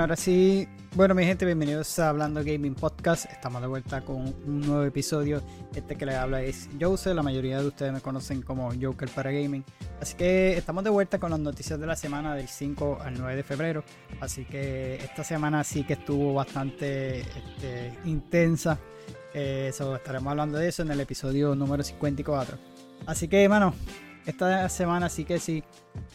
Ahora sí, bueno mi gente, bienvenidos a Hablando Gaming Podcast. Estamos de vuelta con un nuevo episodio. Este que les habla es Jose, la mayoría de ustedes me conocen como Joker para Gaming. Así que estamos de vuelta con las noticias de la semana del 5 al 9 de febrero. Así que esta semana sí que estuvo bastante este, intensa. Eh, estaremos hablando de eso en el episodio número 54. Así que, mano, esta semana sí que sí.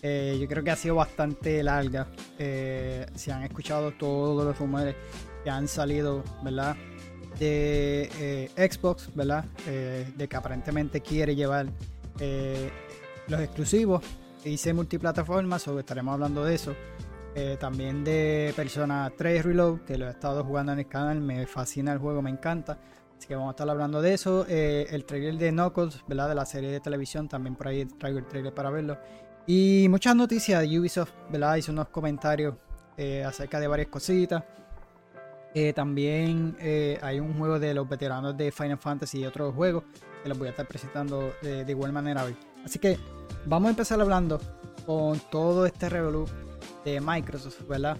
Eh, yo creo que ha sido bastante larga. Eh, se han escuchado todos los rumores que han salido, ¿verdad? De eh, Xbox, ¿verdad? de que aparentemente quiere llevar los exclusivos. Hice multiplataformas, o estaremos hablando de eso. también de Persona 3 Reload, que lo he estado jugando en el canal. Me fascina el juego, me encanta. Así que vamos a estar hablando de eso. Eh, el trailer de Knuckles, ¿verdad? De la serie de televisión, también por ahí traigo el trailer para verlo. Y muchas noticias de Ubisoft, ¿verdad? Hizo unos comentarios eh, acerca de varias cositas. Eh, también hay un juego de los veteranos de Final Fantasy y otros juegos que los voy a estar presentando de, igual manera hoy. Así que vamos a empezar hablando con todo este revolú de Microsoft, ¿verdad?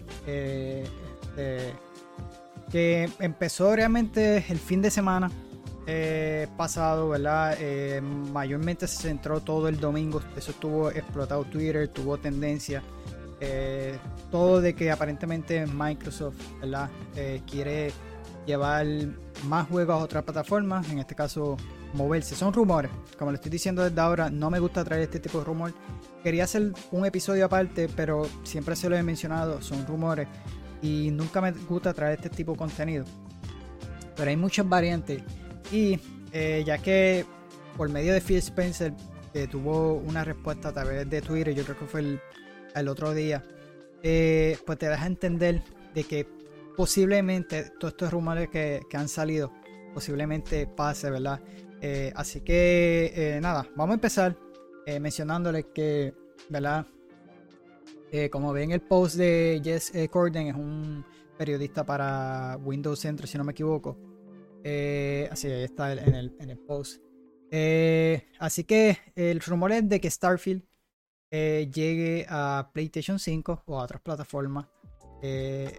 Que empezó realmente el fin de semana eh, pasado, ¿verdad? Eh, mayormente se centró todo el domingo, eso estuvo explotado Twitter, tuvo tendencia, eh, todo de que aparentemente Microsoft, ¿verdad? quiere llevar más juegos a otras plataformas, en este caso moverse. Son rumores, como le estoy diciendo desde ahora, no me gusta traer este tipo de rumor. Quería hacer un episodio aparte, pero siempre se lo he mencionado, son rumores y nunca me gusta traer este tipo de contenido. Pero hay muchas variantes y eh, ya que por medio de Phil Spencer eh, tuvo una respuesta a través de Twitter, yo creo que fue el, otro día, eh, pues te deja entender de que posiblemente todos estos rumores que, que han salido posiblemente pase, ¿verdad? así que nada, vamos a empezar mencionándoles que, ¿verdad? Eh, como ven el post de Jess eh, Corden, es un periodista para Windows Central, si no me equivoco. Eh, así, ahí está en el, en el post. así que el rumor es de que Starfield llegue a PlayStation 5 o a otras plataformas.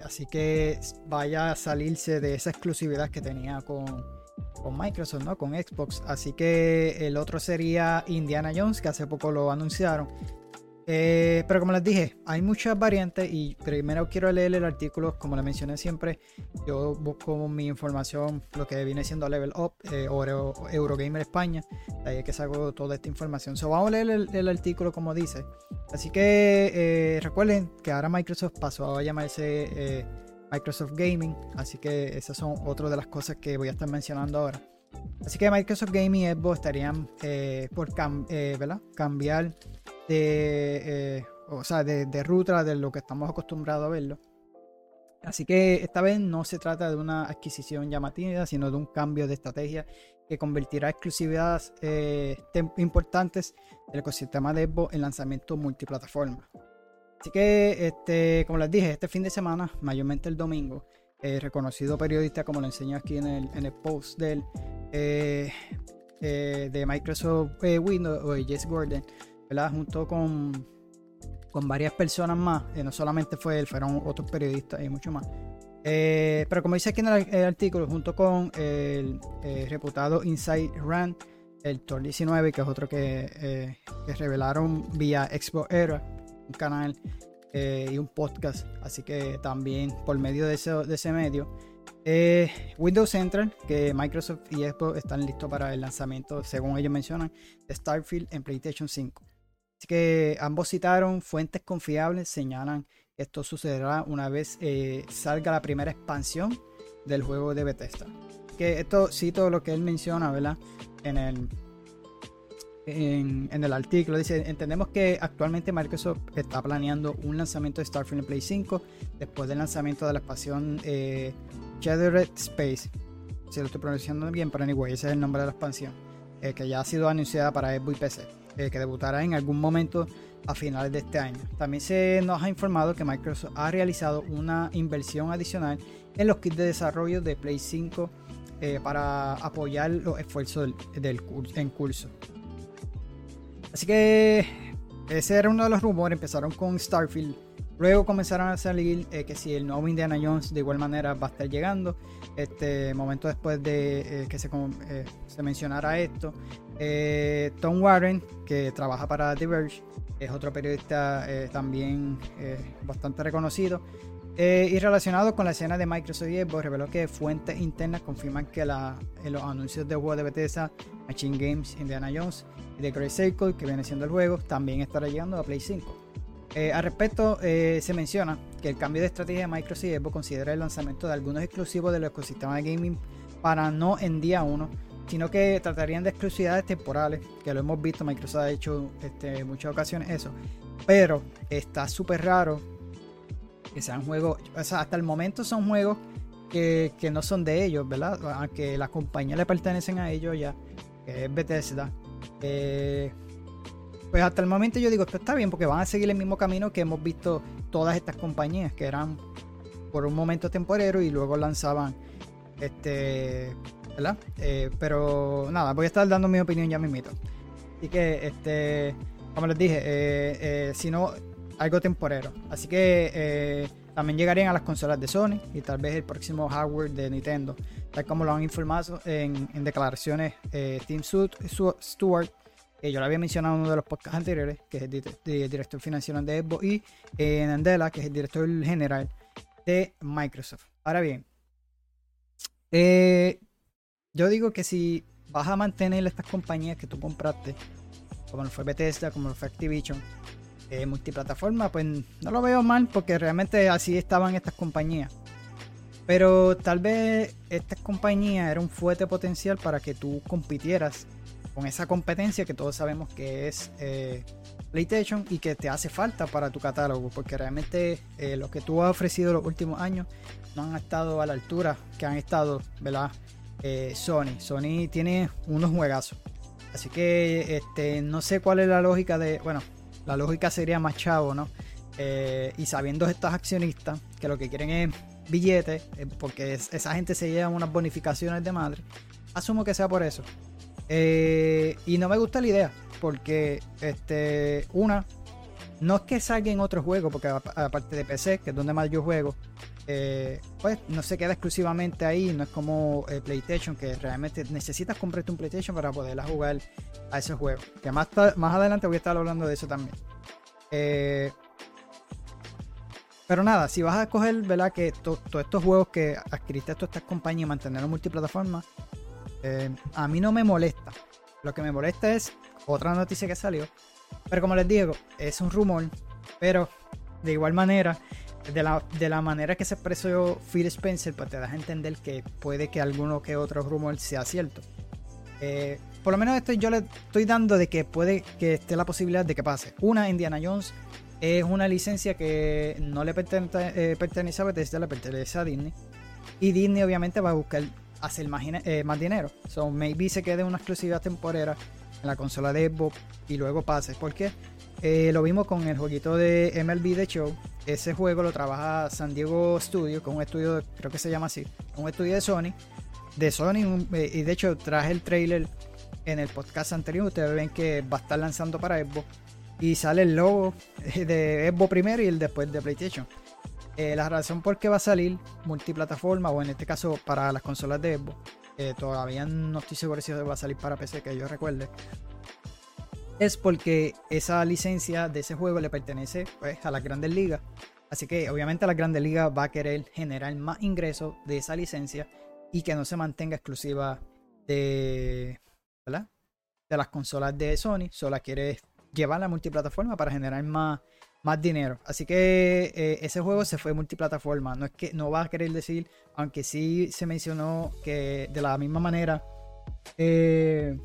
así que vaya a salirse de esa exclusividad que tenía con, con Microsoft, ¿no? Con Xbox. Así que el otro sería Indiana Jones, que hace poco lo anunciaron. Eh, pero como les dije, hay muchas variantes y primero quiero leer el artículo, como les mencioné siempre, yo busco mi información, lo que viene siendo Level Up eh, o Eurogamer España, de ahí es que saco toda esta información. So, vamos a leer el, artículo como dice. Así que eh, recuerden que ahora Microsoft pasó a llamarse Microsoft Gaming, así que esas son otras de las cosas que voy a estar mencionando ahora. Así que Microsoft Gaming y Xbox estarían por cambiar de, eh, o sea, de, ruta de lo que estamos acostumbrados a verlo. Así que esta vez no se trata de una adquisición llamativa, sino de un cambio de estrategia que convertirá exclusividades eh, importantes del ecosistema de Xbox en lanzamiento multiplataforma. Así que, este, como les dije, este fin de semana, mayormente el domingo, el reconocido periodista, como lo enseño aquí en el post del, eh, de Microsoft Windows, o Jess Gordon, Junto con, con varias personas más, eh, no solamente fue él, fueron otros periodistas y mucho más. Eh, pero como dice aquí en el, artículo, junto con el, reputado Inside Run, el Tor 19, que es otro que, que revelaron vía Expo Era, un canal eh, y un podcast, así que también por medio de de ese medio. Windows Central, que Microsoft y Xbox están listos para el lanzamiento, según ellos mencionan, de Starfield en PlayStation 5. Así que ambos citaron fuentes confiables, señalan que esto sucederá una vez eh, salga la primera expansión del juego de Bethesda. Que esto cito lo que él menciona, ¿verdad? En el, en, el artículo dice, entendemos que actualmente Microsoft está planeando un lanzamiento de Starfield en Play 5 después del lanzamiento de la expansión eh, Shattered Space. Si lo estoy pronunciando bien, pero anyway, ese es el nombre de la expansión, eh, que ya ha sido anunciada para Xbox y PC. Eh, que debutará en algún momento a finales de este año. También se nos ha informado que Microsoft ha realizado una inversión adicional en los kits de desarrollo de Play 5 eh, para apoyar los esfuerzos del, en curso. Así que ese era uno de los rumores. Empezaron con Starfield Luego comenzaron a salir eh, que si el nuevo Indiana Jones de igual manera va a estar llegando. Este momento después de eh, que se, eh, se, mencionara esto. Tom Warren, que trabaja para The Verge, es otro periodista también bastante reconocido. y relacionado con la escena de Microsoft y reveló que fuentes internas confirman que los anuncios de juegos de Bethesda, Machine Games, Indiana Jones y The Great Circle, que viene siendo el juego, también estará llegando a Play 5. Eh, al respecto, eh, se menciona que el cambio de estrategia de Microsoft y Xbox considera el lanzamiento de algunos exclusivos del ecosistema de gaming para no en día 1, sino que tratarían de exclusividades temporales, que lo hemos visto, Microsoft ha hecho este, en muchas ocasiones eso, pero está súper raro que sean juegos, o sea, hasta el momento son juegos que, no son de ellos, ¿verdad? Aunque las compañías le pertenecen a ellos ya, que es Bethesda. Eh, pues hasta el momento yo digo, esto está bien porque van a seguir el mismo camino que hemos visto todas estas compañías que eran por un momento temporero y luego lanzaban este, ¿verdad? Eh, pero nada, voy a estar dando mi opinión ya mismito. Así que, este, como les dije, eh, eh, si no, algo temporero. Así que también llegarían a las consolas de Sony y tal vez el próximo hardware de Nintendo, tal como lo han informado en, en declaraciones Tim Stewart yo lo había mencionado en uno de los podcasts anteriores, que es el, director financiero de Xbox, y eh, Nandela, que es el director general de Microsoft. Ahora bien, eh, yo digo que si vas a mantener estas compañías que tú compraste, como lo fue Bethesda, como lo fue Activision, eh, multiplataforma, pues no lo veo mal porque realmente así estaban estas compañías. Pero tal vez estas compañías era un fuerte potencial para que tú compitieras con esa competencia que todos sabemos que es eh, PlayStation y que te hace falta para tu catálogo, porque realmente eh, lo que tú has ofrecido los últimos años no han estado a la altura que han estado, ¿verdad? Eh, Sony. Sony tiene unos juegazos. Así que este, no sé cuál es la lógica de. Bueno, la lógica sería más chavo, ¿no? y sabiendo estos accionistas que lo que quieren es billetes, porque esa gente se lleva unas bonificaciones de madre, asumo que sea por eso. Eh, y no me gusta la idea, porque este, una, no es que salga en otro juego, porque aparte de PC, que es donde más yo juego, eh, pues no se queda exclusivamente ahí, no es como eh, PlayStation, que realmente necesitas comprarte un PlayStation para poder jugar a ese juego. Que más, más adelante voy a estar hablando de eso también. pero nada, si vas a coger, ¿verdad? Que todos estos juegos que adquiriste a todas estas compañías y mantenerlos multiplataforma, eh, a mí no me molesta. Lo que me molesta es otra noticia que salió. Pero como les digo, es un rumor. Pero de igual manera, de la, de la manera que se expresó Phil Spencer, pues te das a entender que puede que alguno que otro rumor sea cierto. Eh, por lo menos esto yo le estoy dando de que puede que esté la posibilidad de que pase. Una, Indiana Jones es una licencia que no le pertenece, eh, pertenece a Bethesda, le pertenece a Disney. Y Disney obviamente va a buscar hacer más, eh, más dinero. So, maybe se quede una exclusividad temporera en la consola de Xbox y luego pase. Porque eh, lo vimos con el jueguito de MLB The Show. Ese juego lo trabaja San Diego Studio, con un estudio, creo que se llama así, un estudio de Sony. De Sony, eh, y de hecho traje el trailer en el podcast anterior. Ustedes ven que va a estar lanzando para Xbox. Y sale el logo de Xbox primero y el después de PlayStation. Eh, la razón por qué va a salir multiplataforma, o en este caso para las consolas de Xbox, todavía no estoy seguro si va a salir para PC, que yo recuerde, es porque esa licencia de ese juego le pertenece pues, a las grandes ligas. Así que obviamente la grandes ligas va a querer generar más ingresos de esa licencia y que no se mantenga exclusiva de, de las consolas de Sony. Solo quiere llevar la multiplataforma para generar más más dinero. Así que eh, ese juego se fue multiplataforma. No es que no va a querer decir, aunque sí se mencionó que de la misma manera. Eh,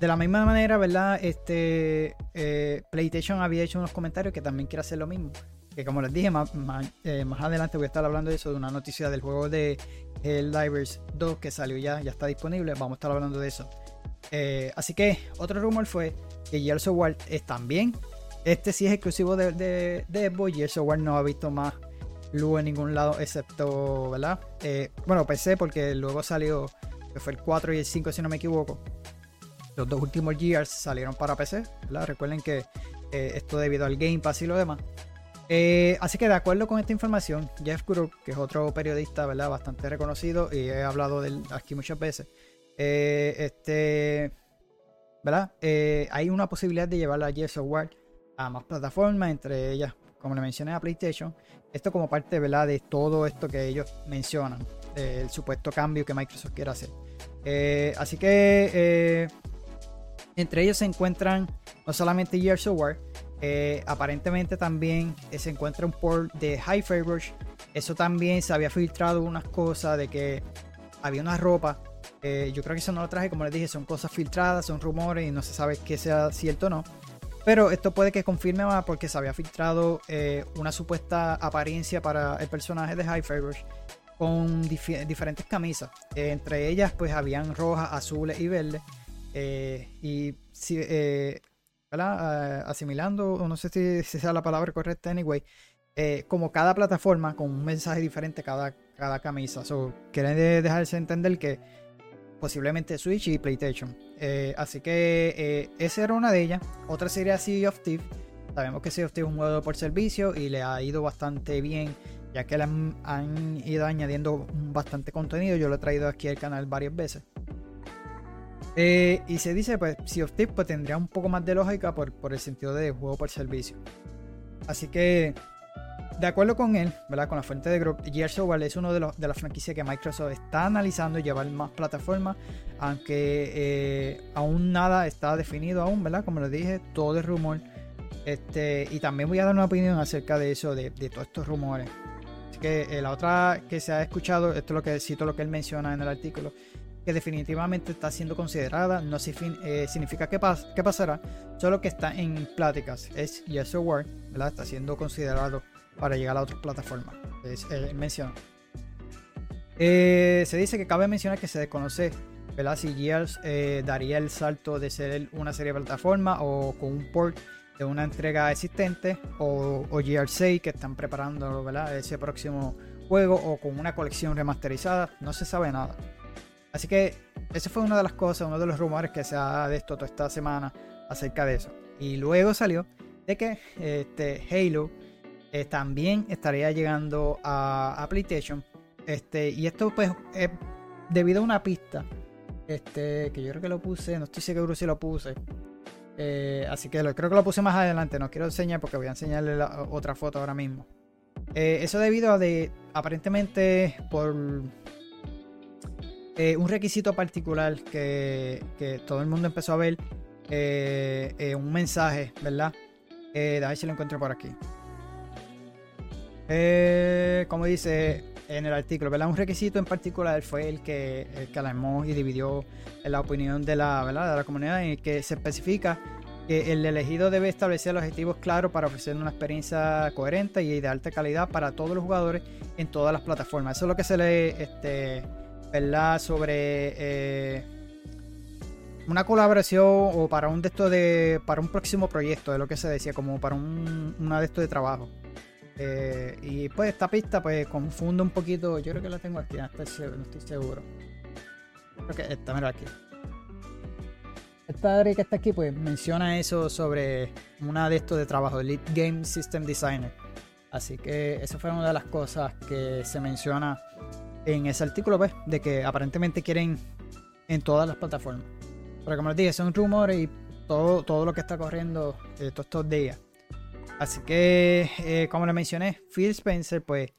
de la misma manera, ¿verdad? Este eh, PlayStation había hecho unos comentarios que también quiere hacer lo mismo. Que como les dije, más, más, adelante voy a estar hablando de eso, de una noticia del juego de el Divers 2 que salió ya, ya está disponible. Vamos a estar hablando de eso. Así que otro rumor fue que Gears of es también. Este sí es exclusivo de, de, de Xbox. No ha visto más luz en ningún lado, excepto, ¿verdad? Eh, bueno, PC, porque luego salió, que fue el 4 y el 5, si no me equivoco. Los dos últimos Gears salieron para PC, ¿verdad? Recuerden que esto debido al Game Pass y lo demás. Eh, así que de acuerdo con esta información, Jeff Group, que es otro periodista ¿verdad? bastante reconocido y he hablado de él aquí muchas veces, eh, este, ¿verdad? Eh, hay una posibilidad de llevar a Gears Software a más plataformas, entre ellas, como le mencioné, a PlayStation. Esto como parte ¿verdad? de todo esto que ellos mencionan, el supuesto cambio que Microsoft quiere hacer. así que entre ellos se encuentran no solamente Gears Software, eh, aparentemente también eh, se encuentra un port de High Rush. Eso también se había filtrado unas cosas de que había una ropa. Eh, yo creo que eso no lo traje, como les dije, son cosas filtradas, son rumores y no se sabe qué sea cierto o no. Pero esto puede que confirme más porque se había filtrado una supuesta apariencia para el personaje de High Rush con diferentes camisas. entre ellas, pues habían rojas, azules y verdes. y si, eh, asimilando, o no sé si, sea la palabra correcta, anyway, eh, como cada plataforma con un mensaje diferente cada, cada camisa. So, quieren dejarse entender que posiblemente Switch y PlayStation. Eh, así que esa era una de ellas. Otra sería Sea of Thieves. Sabemos que Sea of Thieves es un juego por servicio y le ha ido bastante bien, ya que le han, han ido añadiendo bastante contenido. Yo lo he traído aquí al canal varias veces. Eh, y se dice, pues, Sea of Thieves pues, tendría un poco más de lógica por, por el sentido de juego por servicio. Así que, de acuerdo con él, ¿verdad? Con la fuente de Group, Gears Software es uno de, los, de las franquicias que Microsoft está analizando llevar más plataformas, aunque eh, aún nada está definido aún, ¿verdad? Como les dije, todo es rumor. Este, y también voy a dar una opinión acerca de eso, de, de todos estos rumores. Así que eh, la otra que se ha escuchado, esto es lo que cito lo que él menciona en el artículo, que definitivamente está siendo considerada, no eh, significa que, que, pasará, solo que está en pláticas. Es Yes or ¿verdad? Está siendo considerado para llegar a otras plataformas. Eh, eh, se dice que cabe mencionar que se desconoce si Gears daría el salto de ser una serie de plataformas o con un port de una entrega existente o, o Gears 6 que están preparando ese próximo juego o con una colección remasterizada. No se sabe nada. Así que esa fue una de las cosas, uno de los rumores que se ha de esto toda esta semana acerca de eso. Y luego salió de que este, Halo eh, también estaría llegando a, PlayStation. Este, y esto pues es debido a una pista. Este, que yo creo que lo puse, no estoy seguro si lo puse. Eh, así que lo, creo que lo puse más adelante. No quiero enseñar porque voy a enseñarle otra foto ahora mismo. Eh, eso debido a de aparentemente por un requisito particular que, todo el mundo empezó a ver, un mensaje, ¿verdad? A ver si lo encuentro por aquí. Como dice en el artículo, ¿verdad? Un requisito en particular fue el que, el alarmó y dividió la opinión de la, de la comunidad en el que se especifica que el elegido debe establecer objetivos claros para ofrecer una experiencia coherente y de alta calidad para todos los jugadores en todas las plataformas. Eso es lo que se le este. Sobre eh, una colaboración o para un de estos de. para un próximo proyecto, de lo que se decía, como para un, una de estos de trabajo. Eh, y pues esta pista pues confunde un poquito. Yo creo que la tengo aquí, no estoy, seguro. Creo que esta, mira aquí. Esta área que está aquí pues menciona eso sobre una de estos de trabajo, Lead Game System Designer. Así que esa fue una de las cosas que se menciona en ese artículo, pues, de que aparentemente quieren en todas las plataformas. Pero como les dije, son rumores y todo, todo lo que está corriendo eh, todos estos días. Así que, eh, como les mencioné, Phil Spencer, pues,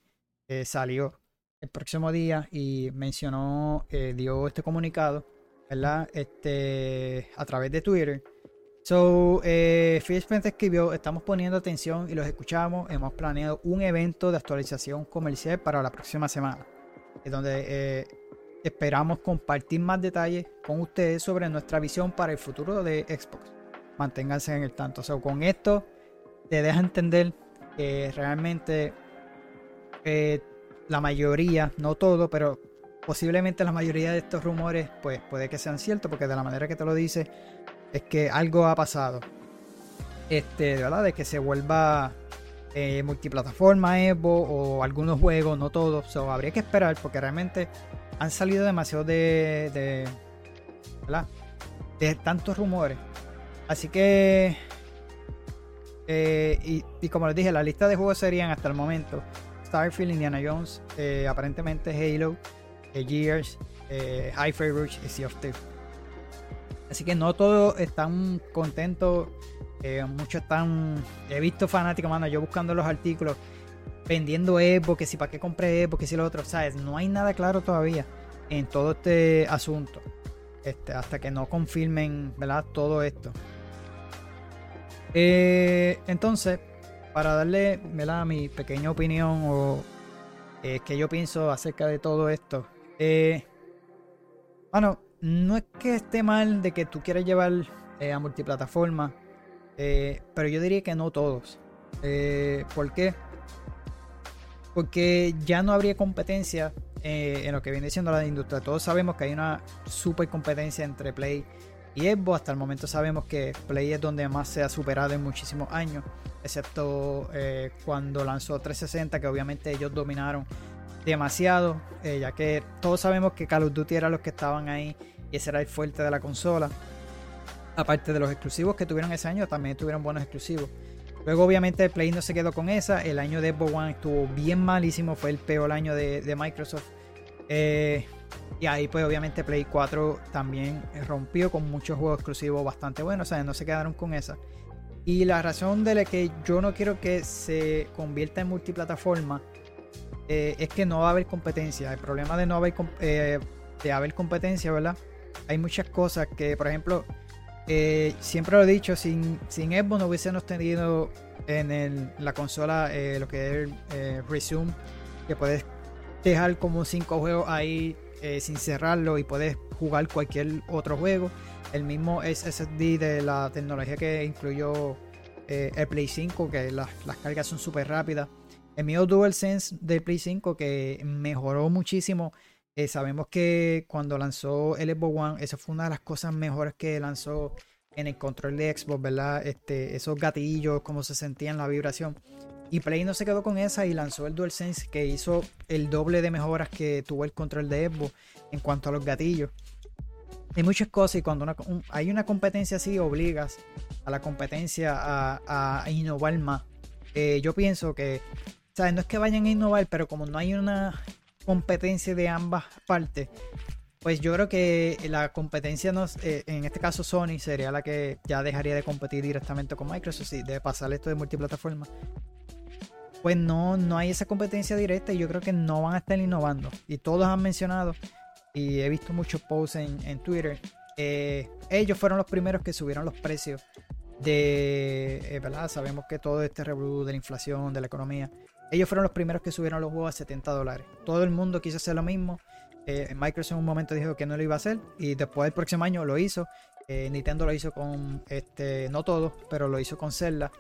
eh, salió el próximo día y mencionó, dio este comunicado, ¿verdad? Este, a través de Twitter. So, Phil Spencer escribió, estamos poniendo atención y los escuchamos. Hemos planeado un evento de actualización comercial para la próxima semana donde eh, esperamos compartir más detalles con ustedes sobre nuestra visión para el futuro de Xbox. Manténganse en el tanto. O con esto te deja entender que realmente la mayoría, no todo, pero posiblemente la mayoría de estos rumores, pues puede que sean ciertos, porque de la manera que te lo dice, es que algo ha pasado. Este, verdad, de que se vuelva eh, multiplataforma Evo o algunos juegos, no todos. So, habría que esperar porque realmente han salido demasiado de, de, de tantos rumores. Así que y, y, como les dije, la lista de juegos serían hasta el momento Starfield, Indiana Jones, aparentemente Halo, Gears, Hi-Fi Rush y Sea of Thieves. Así que no todos están contentos. Eh, muchos están. He visto fanáticos, mano, yo buscando los artículos, vendiendo Evo, que si para qué compré Evo, que si lo otro. ¿Sabes? No hay nada claro todavía en todo este asunto. Este, hasta que no confirmen, ¿verdad? Todo esto. Eh, entonces, para darle, ¿verdad? Mi pequeña opinión o eh, que yo pienso acerca de todo esto. bueno, no es que esté mal de que tú quieras llevar eh, a multiplataforma, eh, pero yo diría que no todos. Eh, ¿Por qué? Porque ya no habría competencia en lo que viene siendo la industria. Todos sabemos que hay una super competencia entre Play y Xbox. Hasta el momento sabemos que Play es donde más se ha superado en muchísimos años, excepto cuando lanzó 360, que obviamente ellos dominaron demasiado, eh, ya que todos sabemos que Call of Duty era los que estaban ahí y ese era el fuerte de la consola. Aparte de los exclusivos que tuvieron ese año, también tuvieron buenos exclusivos. Luego, obviamente, Play no se quedó con esa. El año de Xbox One estuvo bien malísimo, fue el peor año de, Microsoft. Eh, y ahí, pues, obviamente, Play 4 también rompió con muchos juegos exclusivos bastante buenos. O sea, no se quedaron con esa. Y la razón de la que yo no quiero que se convierta en multiplataforma eh, es que no va a haber competencia. El problema de no haber, eh, de haber competencia, ¿verdad? Hay muchas cosas que, por ejemplo, eh, siempre lo he dicho, sin, sin Xbox no hubiésemos tenido en la consola lo que es Resume, que puedes dejar como cinco juegos ahí sin cerrarlo y puedes jugar cualquier otro juego. El mismo SSD de la tecnología que incluyó el Play 5, que las, las cargas son súper rápidas. El mío DualSense de Play 5 que mejoró muchísimo. Eh, sabemos que cuando lanzó el Xbox One, esa fue una de las cosas mejores que lanzó en el control de Xbox, ¿verdad? Este, esos gatillos, cómo se sentían la vibración. Y Play no se quedó con esa y lanzó el DualSense que hizo el doble de mejoras que tuvo el control de Xbox en cuanto a los gatillos. Hay muchas cosas y cuando hay una competencia así, obligas a la competencia a, innovar más. Eh, yo pienso que sea, no es que vayan a innovar, pero como no hay una competencia de ambas partes, pues yo creo que la competencia, eh, en este caso Sony, sería la que ya dejaría de competir directamente con Microsoft y de pasar esto de multiplataforma. Pues no, no hay esa competencia directa y yo creo que no van a estar innovando. Y todos han mencionado, y he visto muchos posts en, Twitter, eh, ellos fueron los primeros que subieron los precios de, eh, ¿verdad? Sabemos que todo este revolú de la inflación, de la economía, ellos fueron los primeros que subieron los juegos a 70 dólares. Todo el mundo quiso hacer lo mismo. Eh, Microsoft en un momento dijo que no lo iba a hacer y después del próximo año lo hizo. Eh, Nintendo lo hizo con, este, no todo, pero lo hizo con Zelda.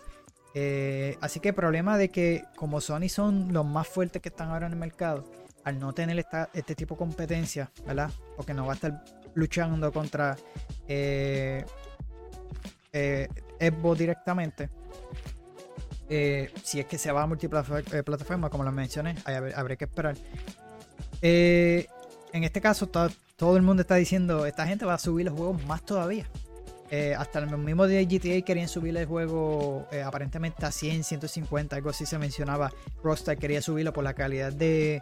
Eh, así que el problema de que como Sony son los más fuertes que están ahora en el mercado, al no tener este tipo de competencia, ¿verdad? Porque no va a estar luchando contra Xbox directamente, eh, si es que se va a multiplataforma, como lo mencioné, habrá que esperar. Eh, en este caso, todo, el mundo está diciendo, esta gente va a subir los juegos más todavía. Eh, hasta el mismo de GTA querían subir el juego aparentemente a 100, 150, algo así se mencionaba. Rockstar quería subirlo por la calidad de,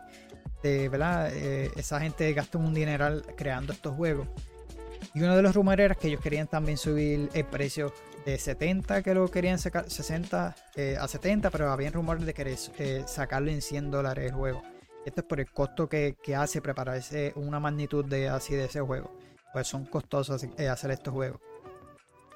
¿verdad? esa gente gastó un dineral creando estos juegos. Y uno de los rumores era que ellos querían también subir el precio de 70 que lo querían sacar, 60 eh, a 70, pero había rumores de querer eh, sacarlo en 100 dólares el juego. Esto es por el costo que, hace prepararse una magnitud de así de ese juego. Pues son costosos eh, hacer estos juegos.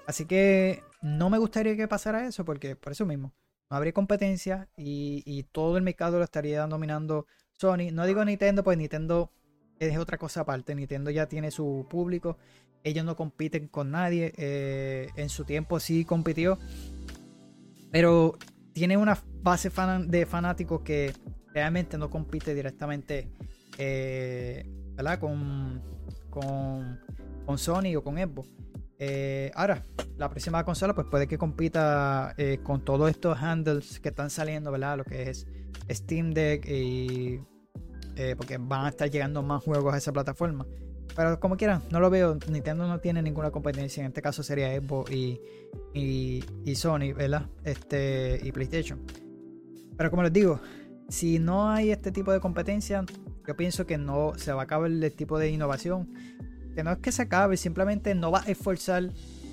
Así que no me gustaría que pasara eso, porque por eso mismo, no habría competencia y, todo el mercado lo estaría dominando Sony. No digo Nintendo, pues Nintendo es otra cosa aparte. Nintendo ya tiene su público. Ellos no compiten con nadie. Eh, en su tiempo sí compitió. Pero tiene una base de fanáticos que realmente no compite directamente eh, Con, con, Sony o con Xbox. Eh, ahora, la próxima consola pues puede que compita con todos estos handles que están saliendo, ¿verdad? Lo que es Steam Deck y eh, porque van a estar llegando más juegos a esa plataforma. pero como quieran, no lo veo. Nintendo no tiene ninguna competencia. En este caso sería Xbox y, y, Sony, ¿verdad? Este, y PlayStation. Pero como les digo, si no hay este tipo de competencia, yo pienso que no se va a acabar el tipo de innovación. Que no es que se acabe, simplemente no va a esforzar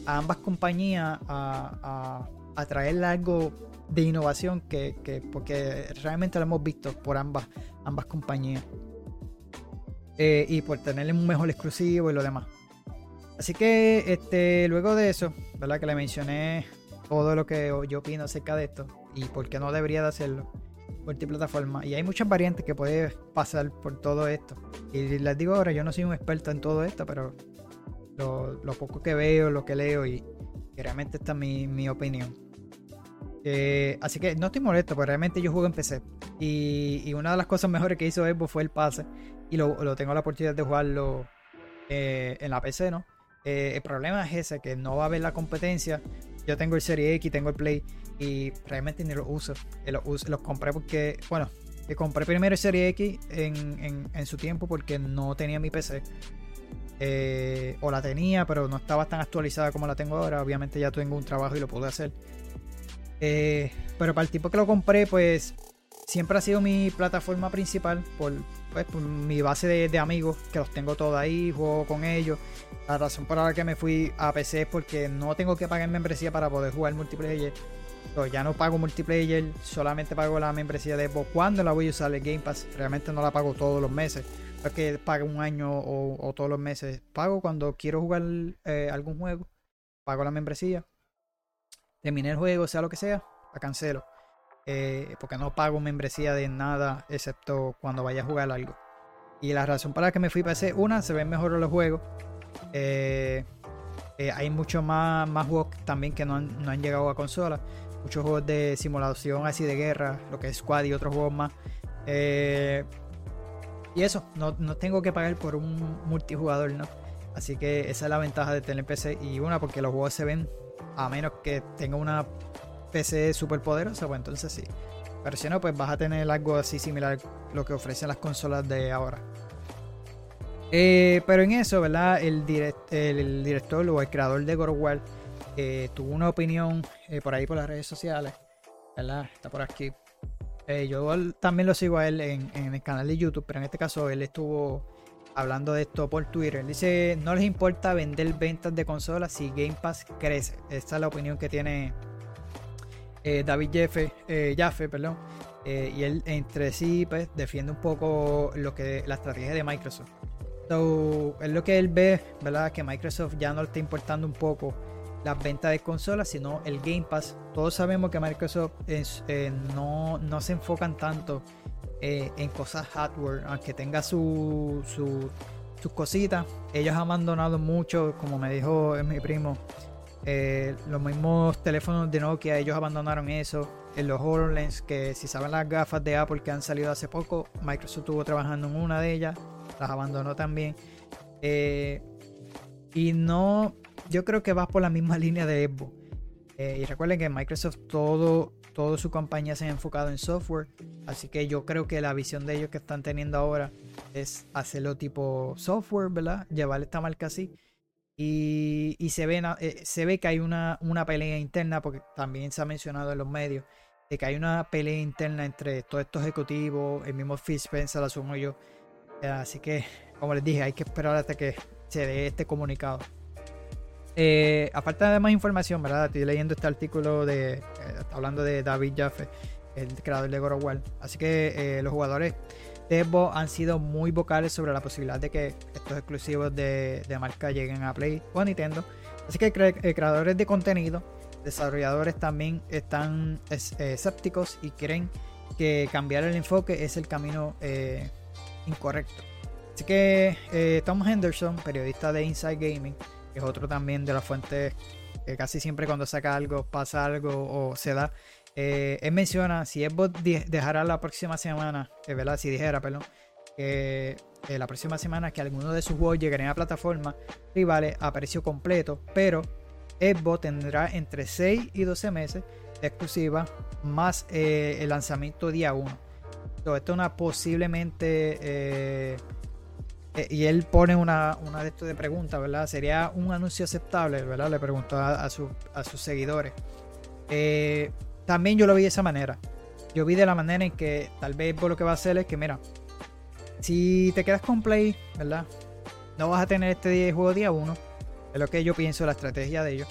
a ambas compañías a, a, traerle algo de innovación que, porque realmente lo hemos visto por ambas, ambas compañías. Eh, y por tenerle un mejor exclusivo y lo demás. Así que este, luego de eso, ¿verdad? Que le mencioné todo lo que yo opino acerca de esto y por qué no debería de hacerlo multiplataforma. Y hay muchas variantes que puede pasar por todo esto. Y les digo ahora, yo no soy un experto en todo esto, pero lo, poco que veo, lo que leo y, realmente esta es mi, opinión. Eh, así que no estoy molesto, porque realmente yo juego en PC. Y, una de las cosas mejores que hizo Xbox fue el pase. Y lo, tengo la oportunidad de jugarlo eh, en la PC, ¿no? Eh, el problema es ese, que no va a haber la competencia. Yo tengo el Serie X, tengo el Play y realmente ni los uso. Los, compré porque, bueno, compré primero el Serie X en, en, su tiempo porque no tenía mi PC. Eh, o la tenía, pero no estaba tan actualizada como la tengo ahora. Obviamente ya tengo un trabajo y lo pude hacer. Eh, pero para el tipo que lo compré, pues siempre ha sido mi plataforma principal por, pues, mi base de, amigos, que los tengo todos ahí, juego con ellos. La razón por la que me fui a PC es porque no tengo que pagar membresía para poder jugar multiplayer. ya no pago multiplayer, solamente pago la membresía de Xbox cuando la voy a usar el Game Pass. Realmente no la pago todos los meses. No es que pague un año o, todos los meses. Pago cuando quiero jugar eh, algún juego. Pago la membresía. Terminé el juego, sea lo que sea, la cancelo. Eh, porque no pago membresía de nada excepto cuando vaya a jugar algo. Y la razón para la que me fui para ese, una, se ven mejor los juegos. Eh, eh, hay muchos más, más juegos también que no han, llegado a consola. Muchos juegos de simulación así de guerra, lo que es Squad y otros juegos más. y eso, no, no, tengo que pagar por un multijugador, ¿no? Así que esa es la ventaja de tener PC. Y una, porque los juegos se ven, a menos que tenga una PC súper poderosa, pues entonces sí. Pero si no, pues vas a tener algo así similar a lo que ofrecen las consolas de ahora. Eh, pero en eso, ¿verdad? El, director o el creador de God of eh, tuvo una opinión eh, por ahí por las redes sociales, ¿verdad? Está por aquí. yo también lo sigo a él en, el canal de YouTube, pero en este caso él estuvo hablando de esto por Twitter. dice, no les importa vender ventas de consolas si Game Pass crece. Esta es la opinión que tiene David Jaffe, Jaffe perdón, y él entre sí pues, defiende un poco lo que la estrategia de Microsoft. Es lo que él ve, ¿verdad? Que Microsoft ya no le está importando un poco las ventas de consolas, sino el Game Pass. Todos sabemos que Microsoft no, no, se enfocan tanto en cosas hardware, aunque tenga su, sus cositas. Ellos han abandonado mucho, como me dijo mi primo, eh, los mismos teléfonos de Nokia, ellos abandonaron eso. En los HoloLens, que si saben las gafas de Apple que han salido hace poco, Microsoft estuvo trabajando en una de ellas, las abandonó también. Eh, y no, yo creo que va por la misma línea de Xbox. Eh, y recuerden que Microsoft todo, su compañía se ha enfocado en software. Así que yo creo que la visión de ellos que están teniendo ahora es hacerlo tipo software, ¿verdad? Llevar esta marca así. Y, se, ve, eh, se ve que hay una, una, pelea interna, porque también se ha mencionado en los medios, de que hay una pelea interna entre todos estos ejecutivos, el mismo Phil Spencer, asumo yo. Eh, así que, como les dije, hay que esperar hasta que se dé este comunicado. Eh, aparte de más información, ¿verdad? Estoy leyendo este artículo de, hablando de David Jaffe, el creador de God Así que los jugadores Xbox han sido muy vocales sobre la posibilidad de que estos exclusivos de, marca lleguen a Play o a Nintendo. Así que eh, creadores de contenido, desarrolladores también están eh, escépticos y creen que cambiar el enfoque es el camino eh, incorrecto. Así que Tom Henderson, periodista de Inside Gaming, es otro también de las fuentes que casi siempre cuando saca algo pasa algo o se da eh, él menciona, si Xbox dejara la próxima semana, eh, ¿verdad? Si dijera, perdón, que eh, la próxima semana que alguno de sus juegos llegaría a plataforma rivales a precio completo, pero Xbox tendrá entre 6 y 12 meses de exclusiva más el lanzamiento día 1. Esto es una posiblemente eh, y él pone una, una de estos de preguntas, ¿verdad? ¿Sería un anuncio aceptable, ¿verdad? Le preguntó a, sus seguidores. Eh, también yo lo vi de esa manera. Yo vi de la manera en que tal vez por lo que va a hacer es que, mira, si te quedas con Play, ¿verdad? No vas a tener este juego día 1. Es lo que yo pienso, la estrategia de ellos.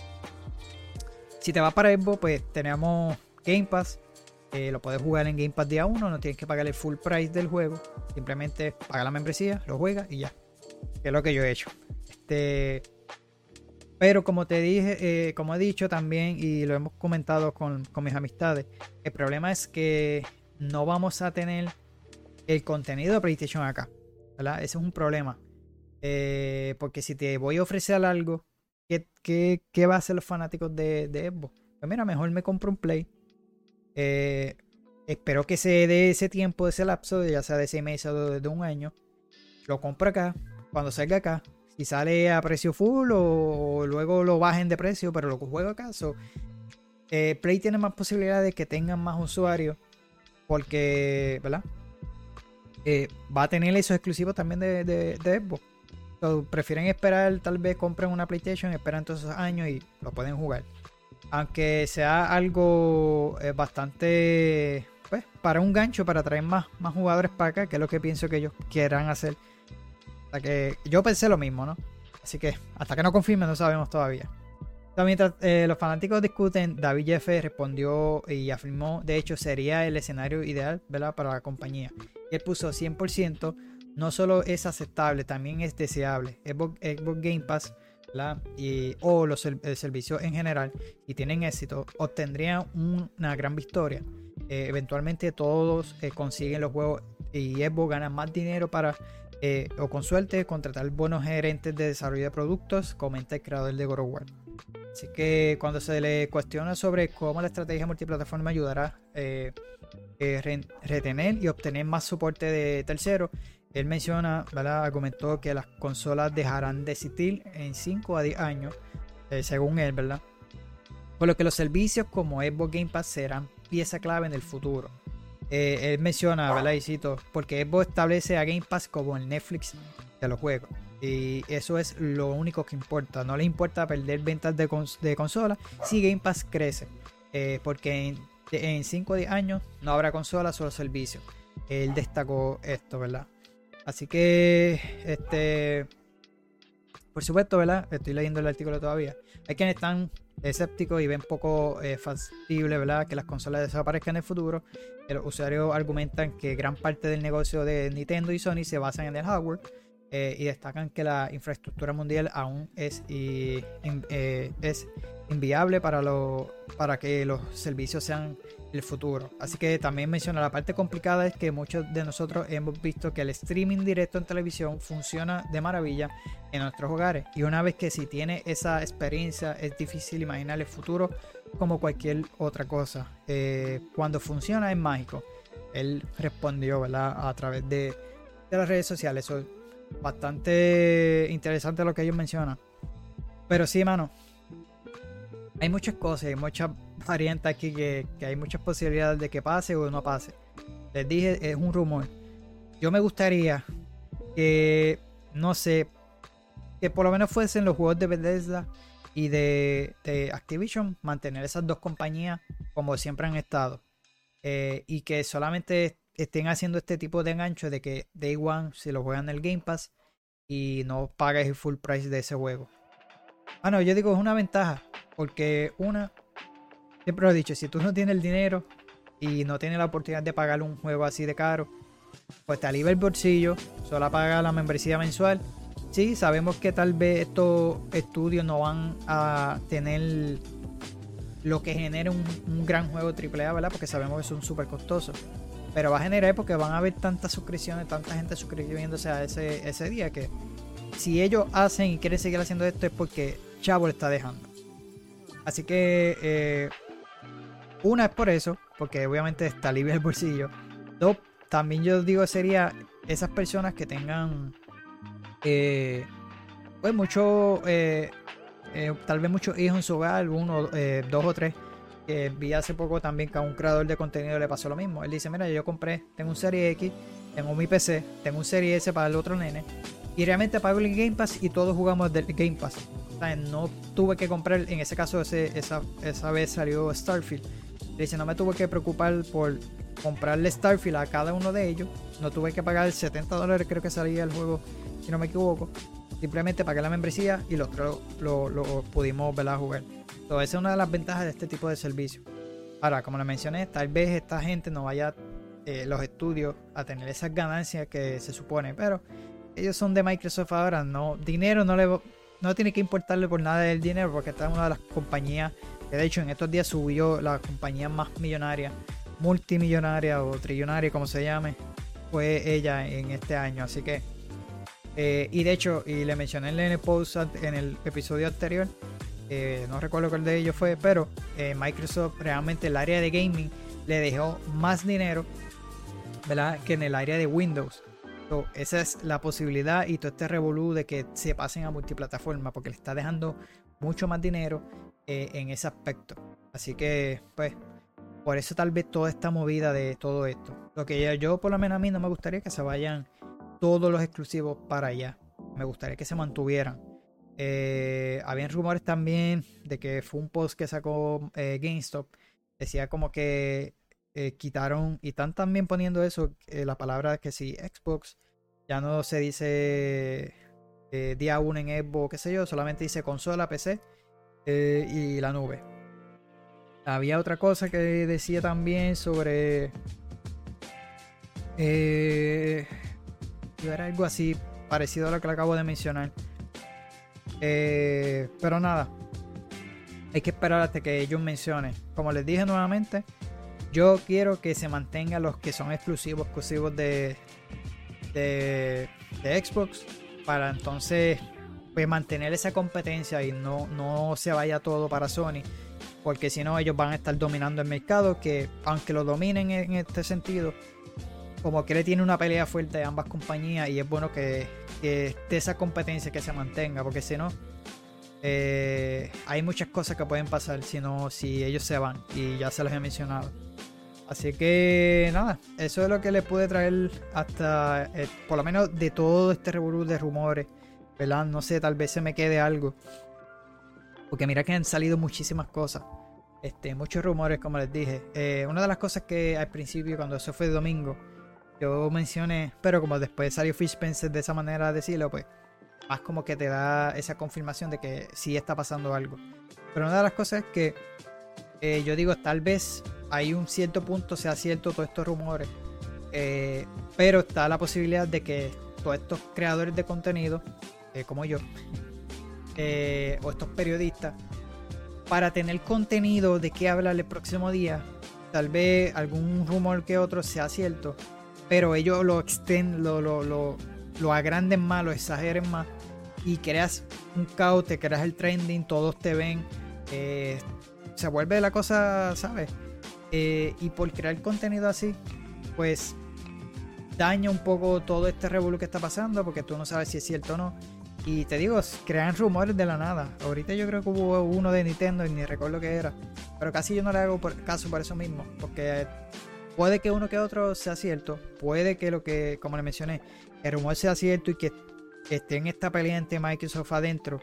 Si te vas para Xbox, pues tenemos Game Pass. Eh, lo puedes jugar en Game Pass día 1, no tienes que pagar el full price del juego. Simplemente paga la membresía, lo juegas y ya. Que es lo que yo he hecho. Este, pero como te dije, eh, como he dicho también y lo hemos comentado con, mis amistades, el problema es que no vamos a tener el contenido de PlayStation acá. Ese es un problema. Eh, porque si te voy a ofrecer algo, ¿qué, qué, va a hacer los fanáticos de, de Xbox? Pues mira, mejor me compro un Play eh, espero que se dé ese tiempo, ese lapso, ya sea de seis meses o de, un año. Lo compro acá. Cuando salga acá, si sale a precio full o, luego lo bajen de precio, pero lo juego acá. Eh, Play tiene más posibilidades de que tengan más usuarios. Porque, ¿verdad? Eh, va a tener esos exclusivos también de, de, Xbox. prefieren esperar, tal vez compren una PlayStation, esperan todos esos años y lo pueden jugar aunque sea algo eh, bastante pues, para un gancho, para traer más, más jugadores para acá, que es lo que pienso que ellos quieran hacer. Que yo pensé lo mismo, ¿no? Así que hasta que no confirme no sabemos todavía. Mientras eh, los fanáticos discuten, David Jeff respondió y afirmó, de hecho, sería el escenario ideal ¿verdad? para la compañía. Él puso 100%, no solo es aceptable, también es deseable. Xbox Game Pass y, o los servicios en general y tienen éxito, obtendrían una gran victoria. Eh, eventualmente todos eh, consiguen los juegos y Xbox gana más dinero para, eh, o con suerte, contratar buenos gerentes de desarrollo de productos, comenta el creador de God. Así que cuando se le cuestiona sobre cómo la estrategia multiplataforma ayudará a retener y obtener más soporte de terceros, él menciona, ¿verdad? Argumentó que las consolas dejarán de existir en 5 a 10 años, eh, según él, ¿verdad? Por lo que los servicios como Xbox Game Pass serán pieza clave en el futuro. Eh, él menciona, ¿verdad? Y cito, porque Xbox establece a Game Pass como el Netflix de los juegos. Y eso es lo único que importa. No le importa perder ventas de, consolas si Game Pass crece. Eh, porque en 5 o 10 años no habrá consolas, solo servicios. Él destacó esto, ¿verdad? Así que, este, por supuesto, ¿verdad? Estoy leyendo el artículo todavía. Hay quienes están escépticos y ven poco eh, factible, ¿verdad? Que las consolas desaparezcan en el futuro. Los usuarios argumentan que gran parte del negocio de Nintendo y Sony se basan en el hardware eh, y destacan que la infraestructura mundial aún es, y, eh, es inviable para, lo, para que los servicios sean el futuro. Así que también menciona la parte complicada es que muchos de nosotros hemos visto que el streaming directo en televisión funciona de maravilla en nuestros hogares. Y una vez que si tiene esa experiencia es difícil imaginar el futuro como cualquier otra cosa. Eh, cuando funciona es mágico. Él respondió ¿verdad? a través de, de las redes sociales. Eso es bastante interesante lo que ellos mencionan. Pero sí, mano. Hay muchas cosas, hay muchas variante aquí que, hay muchas posibilidades de que pase o no pase. Les dije, es un rumor. Yo me gustaría que, no sé, que por lo menos fuesen los juegos de Bethesda y de, Activision, mantener esas dos compañías como siempre han estado. Eh, y que solamente estén haciendo este tipo de engancho de que Day One si lo juegan en el Game Pass y no pagues el full price de ese juego. Bueno, yo digo es una ventaja porque una Siempre lo he dicho, si tú no tienes el dinero y no tienes la oportunidad de pagar un juego así de caro, pues te alivia el bolsillo, solo paga la membresía mensual. Sí, sabemos que tal vez estos estudios no van a tener lo que genere un, gran juego AAA, ¿verdad? Porque sabemos que son súper costosos. Pero va a generar porque van a haber tantas suscripciones, tanta gente suscribiéndose a ese, día que si ellos hacen y quieren seguir haciendo esto es porque Chavo le está dejando. Así que eh, una es por eso, porque obviamente está libre el bolsillo. Dos, también yo digo sería esas personas que tengan eh, pues mucho eh, tal vez muchos hijos en su hogar, uno, dos o tres. Que vi hace poco también que a un creador de contenido le pasó lo mismo. Él dice, mira, yo compré, tengo un Serie X, tengo mi PC, tengo un Serie S para el otro nene. Y realmente pago el Game Pass y todos jugamos del Game Pass. No tuve que comprar, en ese caso ese, esa, esa vez salió Starfield. Dice, no me tuve que preocupar por comprarle Starfield a cada uno de ellos. No tuve que pagar 70 dólares, creo que salía el juego, si no me equivoco. Simplemente pagué la membresía y los otros lo, lo, pudimos ¿verdad? jugar. Entonces, esa es una de las ventajas de este tipo de servicio. Ahora, como le mencioné, tal vez esta gente no vaya eh, los estudios a tener esas ganancias que se supone, pero ellos son de Microsoft ahora, no dinero no le no tiene que importarle por nada del dinero porque esta es una de las compañías que de hecho en estos días subió la compañía más millonaria, multimillonaria o trillonaria como se llame, fue ella en este año, así que eh, y de hecho, y le mencioné en el post en el episodio anterior, eh, no recuerdo cuál de ellos fue, pero eh, Microsoft realmente el área de gaming le dejó más dinero. Que en el área de Windows. Esa es la posibilidad y todo este revolú de que se pasen a multiplataforma porque le está dejando mucho más dinero en ese aspecto. Así que, pues, por eso tal vez toda esta movida de todo esto. Lo que yo, por lo menos a mí, no me gustaría que se vayan todos los exclusivos para allá. Me gustaría que se mantuvieran. Eh, habían rumores también de que fue un post que sacó eh, GameStop. Decía como que eh, quitaron y están también poniendo eso, la palabra que si Xbox ya no se dice día 1 en Xbox, qué sé yo, solamente dice consola, PC y la nube. Había otra cosa que decía también sobre era algo así parecido a lo que le acabo de mencionar. Eh, pero nada, hay que esperar hasta que ellos mencionen. Como les dije nuevamente, yo quiero que se mantengan los que son exclusivos, exclusivos de, de, Xbox, para entonces pues, mantener esa competencia y no, no se vaya todo para Sony. Porque si no, ellos van a estar dominando el mercado. Que aunque lo dominen en este sentido, como que le tiene una pelea fuerte de ambas compañías y es bueno que, que esté esa competencia que se mantenga, porque si no, eh, hay muchas cosas que pueden pasar si no, si ellos se van y ya se los he mencionado. Así que nada, eso es lo que les pude traer hasta, eh, por lo menos de todo este revolú de rumores, ¿verdad? No sé, tal vez se me quede algo. Porque mira que han salido muchísimas cosas. Este, muchos rumores, como les dije. Eh, una de las cosas que al principio, cuando eso fue domingo, yo mencioné, pero como después salió Fish Spencer de esa manera de decirlo, pues más como que te da esa confirmación de que sí está pasando algo. Pero una de las cosas es que eh, yo digo, tal vez hay un cierto punto sea cierto todos estos rumores, eh, pero está la posibilidad de que todos estos creadores de contenido, eh, como yo, o estos periodistas, para tener contenido de qué hablar el próximo día, tal vez algún rumor que otro sea cierto, pero ellos lo extienden, lo, lo, lo, lo agranden más, lo exageren más y creas un caos, te creas el trending, todos te ven, eh, se vuelve la cosa, ¿sabes? Eh, y por crear contenido así, pues daña un poco todo este revuelo que está pasando porque tú no sabes si es cierto o no. Y te digo, crean rumores de la nada. Ahorita yo creo que hubo uno de Nintendo y ni recuerdo qué era. Pero casi yo no le hago por, caso por eso mismo. Porque Puede que uno que otro sea cierto, puede que lo que, como le mencioné, el rumor sea cierto y que esté en esta pelea entre Microsoft adentro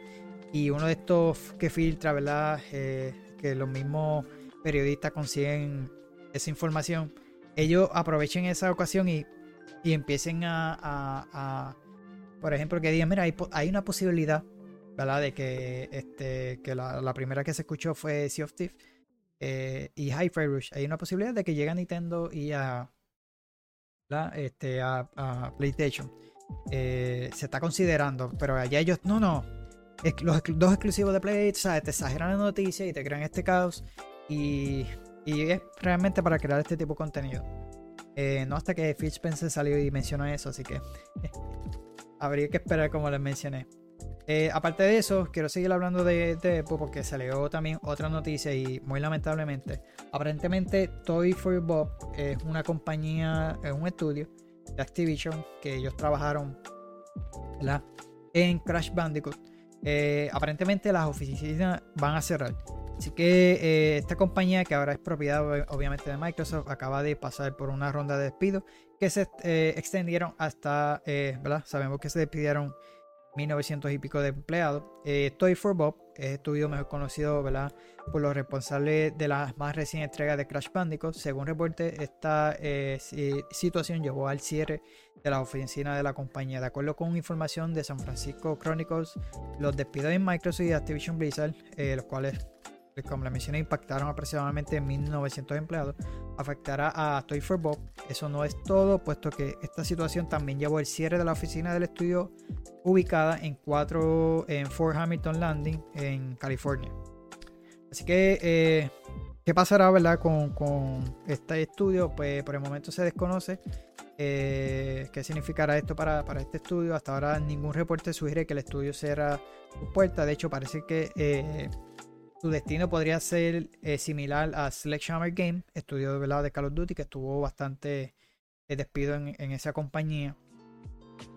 y uno de estos que filtra, ¿verdad? Eh, que los mismos periodistas consiguen esa información, ellos aprovechen esa ocasión y, empiecen a, por ejemplo, que digan, mira, hay, una posibilidad, ¿verdad? De que, este, que la, primera que se escuchó fue Sea of Thieves eh, y Hi-Fi Rush. Hay una posibilidad de que llegue a Nintendo y a, este, a, PlayStation. Eh, se está considerando, pero allá ellos, no, no. los dos exclusivos de Play, ¿sabes? te exageran la noticia y te crean este caos. Y, es realmente para crear este tipo de contenido. Eh, no hasta que Spencer salió y mencionó eso, así que habría que esperar como les mencioné. Eh, aparte de eso, quiero seguir hablando de, de porque salió también otra noticia y muy lamentablemente, aparentemente Toy for Bob es una compañía, es un estudio de Activision que ellos trabajaron en Crash Bandicoot. Eh, aparentemente las oficinas van a cerrar. Así que eh, esta compañía, que ahora es propiedad obviamente de Microsoft, acaba de pasar por una ronda de despidos que se eh, extendieron hasta, eh. Sabemos que se despidieron 1900 y pico de empleados. Toy for Bob es estudio mejor conocido ¿verdad? por los responsables de la más reciente entrega de Crash Bandicoot. Según reporte, esta situación llevó al cierre de la oficina de la compañía. De acuerdo con información de San Francisco Chronicles, los despidos en Microsoft y Activision Blizzard, los cuales como la mencioné, impactaron aproximadamente 1.900 empleados, afectará a Toy for Bob. Eso no es todo, puesto que esta situación también llevó el cierre de la oficina del estudio ubicada en 4 en Fort Hamilton Landing, en California. Así que, eh, ¿qué pasará verdad, con, este estudio? Pues por el momento se desconoce. Eh, ¿Qué significará esto para, este estudio? Hasta ahora ningún reporte sugiere que el estudio cierra su puerta. De hecho, parece que eh, su destino podría ser eh, similar a Sledgehammer Game, estudio de Call of Duty, que estuvo bastante eh, despido en, esa compañía.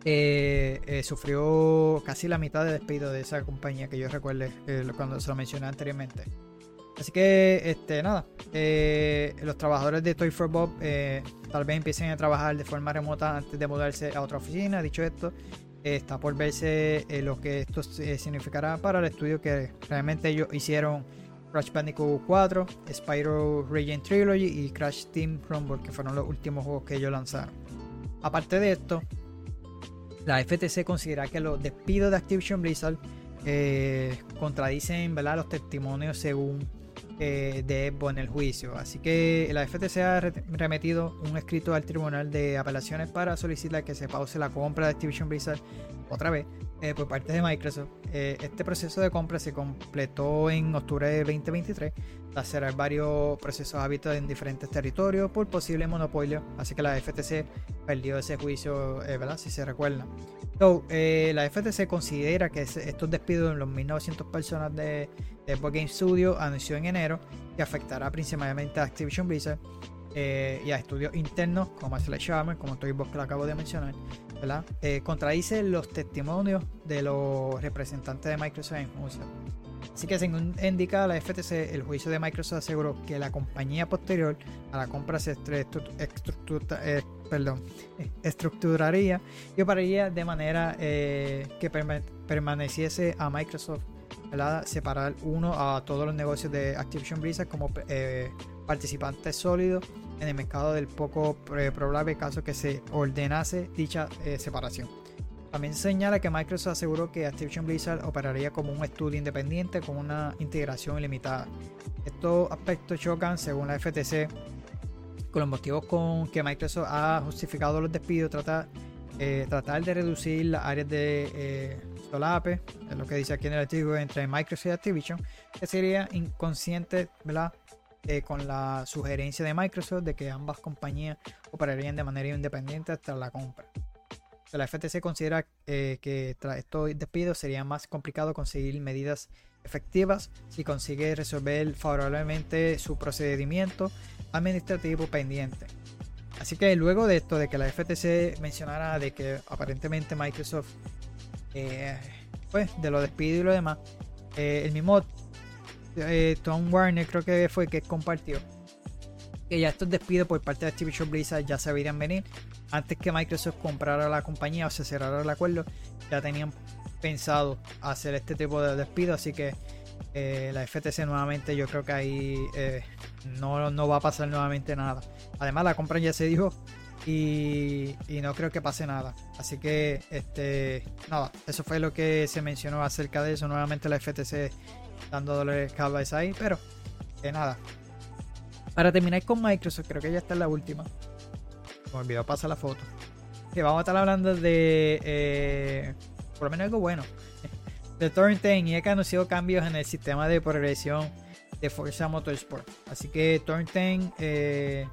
Eh, sufrió casi la mitad de despido de esa compañía que yo recuerde cuando se lo mencioné anteriormente. Así que, este, nada, los trabajadores de Toy for Bob tal vez empiecen a trabajar de forma remota antes de mudarse a otra oficina. Dicho esto, está por verse eh, lo que esto eh, significará para el estudio que realmente ellos hicieron Crash Bandicoot 4, Spyro Regent Trilogy y Crash Team Rumble, que fueron los últimos juegos que ellos lanzaron. Aparte de esto, la FTC considera que los despidos de Activision Blizzard eh, contradicen los testimonios según eh, de en el juicio. Así que la FTC ha remetido un escrito al Tribunal de Apelaciones para solicitar que se pause la compra de Activision Blizzard otra vez eh, por parte de Microsoft. Eh, este proceso de compra se completó en octubre de 2023 tras cerrar varios procesos hábitos en diferentes territorios por posible monopolio. Así que la FTC perdió ese juicio, ¿verdad? Si se recuerdan. la FTC considera que estos despidos en los 1900 personas de Epic Game Studio anunció en enero que afectará principalmente a Activision Blizzard eh, y a estudios internos como Sledgehammer, como Toy Box que lo acabo de mencionar, ¿verdad? Eh, contradice los testimonios de los representantes de Microsoft en Así que según indica la FTC, el juicio de Microsoft aseguró que la compañía posterior a la compra se eh, estructuraría y operaría de manera que permaneciese a Microsoft separar uno a todos los negocios de Activision Blizzard como eh, participantes sólidos en el mercado del poco probable caso que se ordenase dicha eh, separación. También señala que Microsoft aseguró que Activision Blizzard operaría como un estudio independiente con una integración ilimitada. Estos aspectos chocan, según la FTC, con los motivos con que Microsoft ha justificado los despidos, trata, eh, tratar de reducir las áreas de solape, es lo que dice aquí en el artículo, entre Microsoft y Activision, que sería inconsciente, ¿verdad? Eh, con la sugerencia de Microsoft de que ambas compañías operarían de manera independiente hasta la compra. La FTC considera eh, que tras estos despidos sería más complicado conseguir medidas efectivas si consigue resolver favorablemente su procedimiento administrativo pendiente. Así que luego de esto, de que la FTC mencionara de que aparentemente Microsoft eh, pues de los despidos y lo demás, eh, el mismo eh, Tom Warner creo que fue que compartió que ya estos despidos por parte de Activision Blizzard ya se verían venir antes que Microsoft comprara la compañía o se cerrara el acuerdo ya tenían pensado hacer este tipo de despido así que la FTC nuevamente yo creo que ahí no, no va a pasar nuevamente nada además la compra ya se dijo y, no creo que pase nada. Así que, este, nada, eso fue lo que se mencionó acerca de eso. Nuevamente la FTC dando dolores cabeza ahí, pero que nada. Para terminar con Microsoft, creo que ya está en la última. Me olvidó pasar la foto. Que vamos a estar hablando de, eh, por lo menos algo bueno, de Turn 10 y que anunció cambios en el sistema de progresión de Forza Motorsport. Así que Turn 10 eh,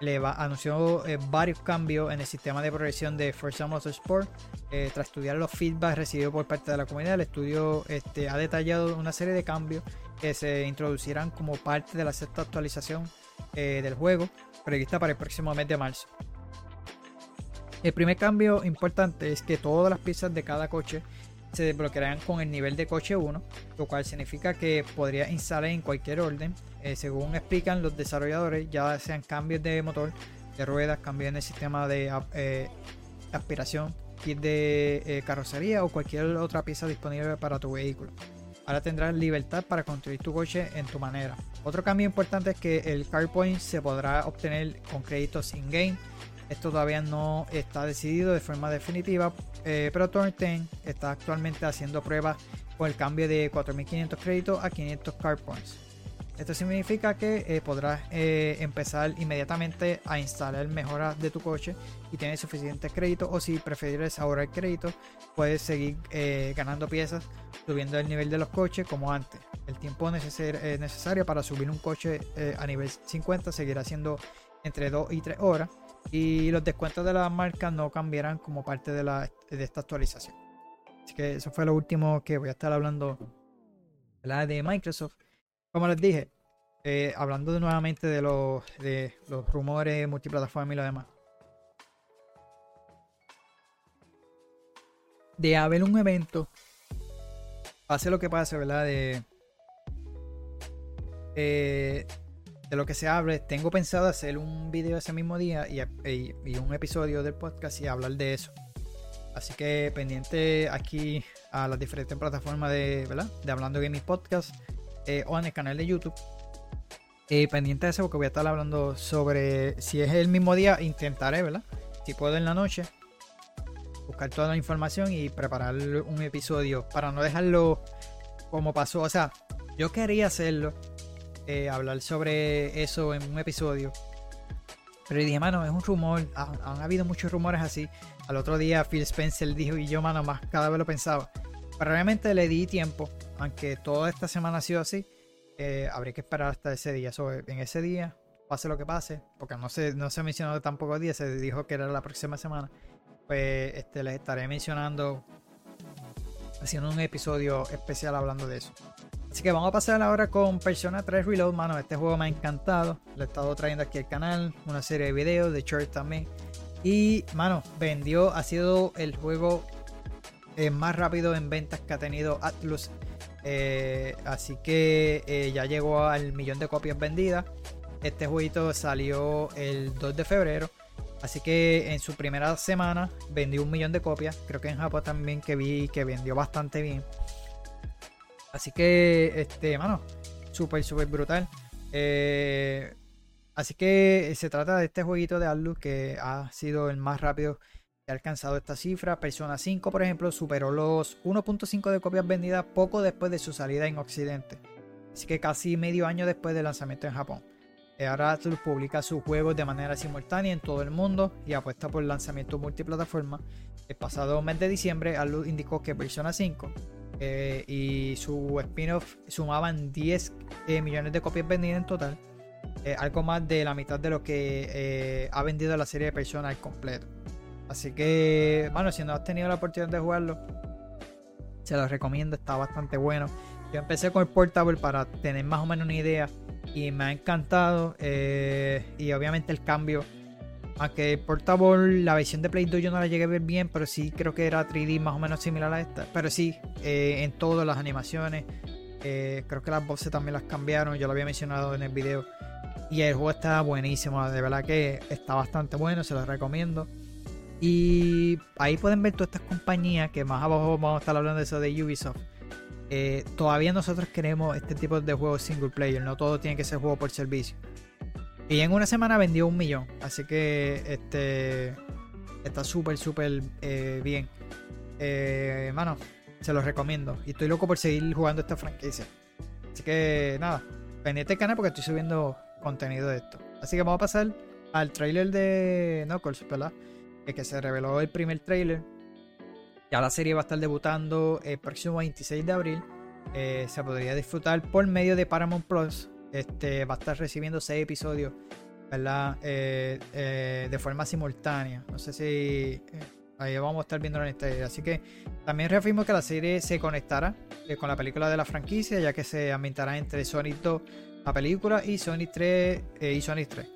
le va, anunció eh, varios cambios en el sistema de progresión de Forza Motorsport. Tras estudiar los feedbacks recibidos por parte de la comunidad, el estudio este, ha detallado una serie de cambios que se introducirán como parte de la sexta actualización eh, del juego prevista para el próximo mes de marzo. El primer cambio importante es que todas las piezas de cada coche se desbloquearán con el nivel de coche 1, lo cual significa que podría instalar en cualquier orden. Eh, según explican los desarrolladores, ya sean cambios de motor, de ruedas, cambios en el sistema de eh, aspiración, kit de carrocería o cualquier otra pieza disponible para tu vehículo. Ahora tendrás libertad para construir tu coche en tu manera. Otro cambio importante es que el Car Point se podrá obtener con créditos in-game. Esto todavía no está decidido de forma definitiva, eh, pero 10 está actualmente haciendo pruebas con el cambio de 4.500 créditos a 500 Car Points. Esto significa que eh, podrás eh, empezar inmediatamente a instalar mejoras de tu coche y tienes suficiente crédito o si prefieres ahorrar crédito puedes seguir eh, ganando piezas subiendo el nivel de los coches como antes. El tiempo necesario para subir un coche a nivel 50 seguirá siendo entre 2 y 3 horas y los descuentos de la marca no cambiarán como parte de, la, de esta actualización. Así que eso fue lo último que voy a estar hablando de Microsoft como les dije, eh, hablando de nuevamente de los, de los rumores multiplataforma y lo demás. De haber un evento, pase lo que pase, ¿verdad? De, eh, de lo que se hable, tengo pensado hacer un video ese mismo día y, y, un episodio del podcast y hablar de eso. Así que pendiente aquí a las diferentes plataformas de, ¿verdad? De Hablando Gaming Podcast eh, o en el canal de YouTube. Eh, pendiente de eso porque voy a estar hablando sobre si es el mismo día, intentaré, ¿verdad? Si puedo en la noche, buscar toda la información y preparar un episodio para no dejarlo como pasó. O sea, yo quería hacerlo, eh, hablar sobre eso en un episodio. Pero dije, mano, es un rumor. Han, habido muchos rumores así. Al otro día Phil Spencer dijo y yo, mano, más cada vez lo pensaba. Pero realmente le di tiempo aunque toda esta semana ha sido así, eh, habría que esperar hasta ese día. en ese día, pase lo que pase, porque no se, no se mencionó tampoco día, se dijo que era la próxima semana. Pues este, les estaré mencionando, haciendo un episodio especial hablando de eso. Así que vamos a pasar ahora con Persona 3 Reload, mano. Este juego me ha encantado. Lo he estado trayendo aquí al canal, una serie de videos de Church también. Y, mano, vendió, ha sido el juego eh, más rápido en ventas que ha tenido Atlus eh, así que eh, ya llegó al millón de copias vendidas. Este jueguito salió el 2 de febrero. Así que en su primera semana vendió un millón de copias. Creo que en Japón también que vi que vendió bastante bien. Así que, este, mano, súper, súper brutal. Así que se trata de este jueguito de Atlus que ha sido el más rápido ha alcanzado esta cifra. Persona 5, por ejemplo, superó los 1.5 de copias vendidas poco después de su salida en Occidente. Así que casi medio año después del lanzamiento en Japón. Eh, ahora Atlus publica sus juegos de manera simultánea en todo el mundo y apuesta por lanzamiento multiplataforma. El pasado mes de diciembre, Atlus indicó que Persona 5 eh, y su spin-off sumaban 10 eh, millones de copias vendidas en total. algo más de la mitad de lo que ha vendido la serie de Persona al completo. Así que, bueno, si no has tenido la oportunidad de jugarlo, se lo recomiendo, está bastante bueno. Yo empecé con el Portable para tener más o menos una idea y me ha encantado. Eh, y obviamente el cambio. Aunque el Portable, la versión de Play 2 yo no la llegué a ver bien, pero sí creo que era 3D más o menos similar a esta. Pero sí, eh, en todas las animaciones. Eh, creo que las voces también las cambiaron, yo lo había mencionado en el video. Y el juego está buenísimo, de verdad que está bastante bueno, se lo recomiendo. Y ahí pueden ver todas estas compañías que más abajo vamos a estar hablando de eso de Ubisoft. Eh, todavía nosotros queremos este tipo de juegos single player, no todo tiene que ser juego por servicio. Y en una semana vendió un millón, así que este está súper, súper eh, bien. Eh, mano, se los recomiendo. Y estoy loco por seguir jugando esta franquicia. Así que nada, pendiente el canal porque estoy subiendo contenido de esto. Así que vamos a pasar al trailer de Knuckles, ¿verdad? Que se reveló el primer trailer. Ya la serie va a estar debutando el próximo 26 de abril. Eh, se podría disfrutar por medio de Paramount Plus. Este, va a estar recibiendo 6 episodios ¿verdad? Eh, eh, de forma simultánea. No sé si ahí vamos a estar viendo en este. Así que también reafirmo que la serie se conectará con la película de la franquicia, ya que se ambientará entre Sonic 2, la película, y Sonic 3 y Sonic 3.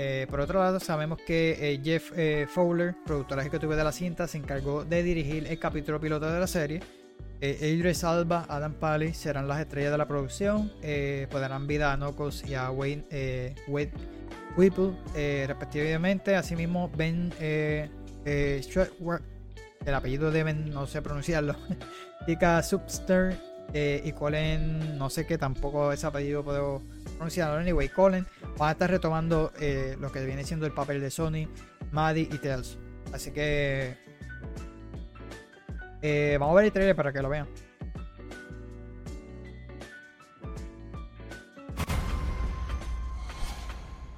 Eh, por otro lado, sabemos que eh, Jeff eh, Fowler, productor ejecutivo de la cinta, se encargó de dirigir el capítulo piloto de la serie. Idris Alba, Adam Pally serán las estrellas de la producción. Podrán vida a Knuckles y a Wayne, Wade Whipple, respectivamente. Asimismo, Ben el apellido deben no sé pronunciarlo. Tika Subster eh, y Colin, no sé qué, tampoco ese apellido puedo pronunciarlo. Anyway, Colin van a estar retomando eh, lo que viene siendo el papel de Sony, Maddie y Tails. Así que eh, vamos a ver el trailer para que lo vean.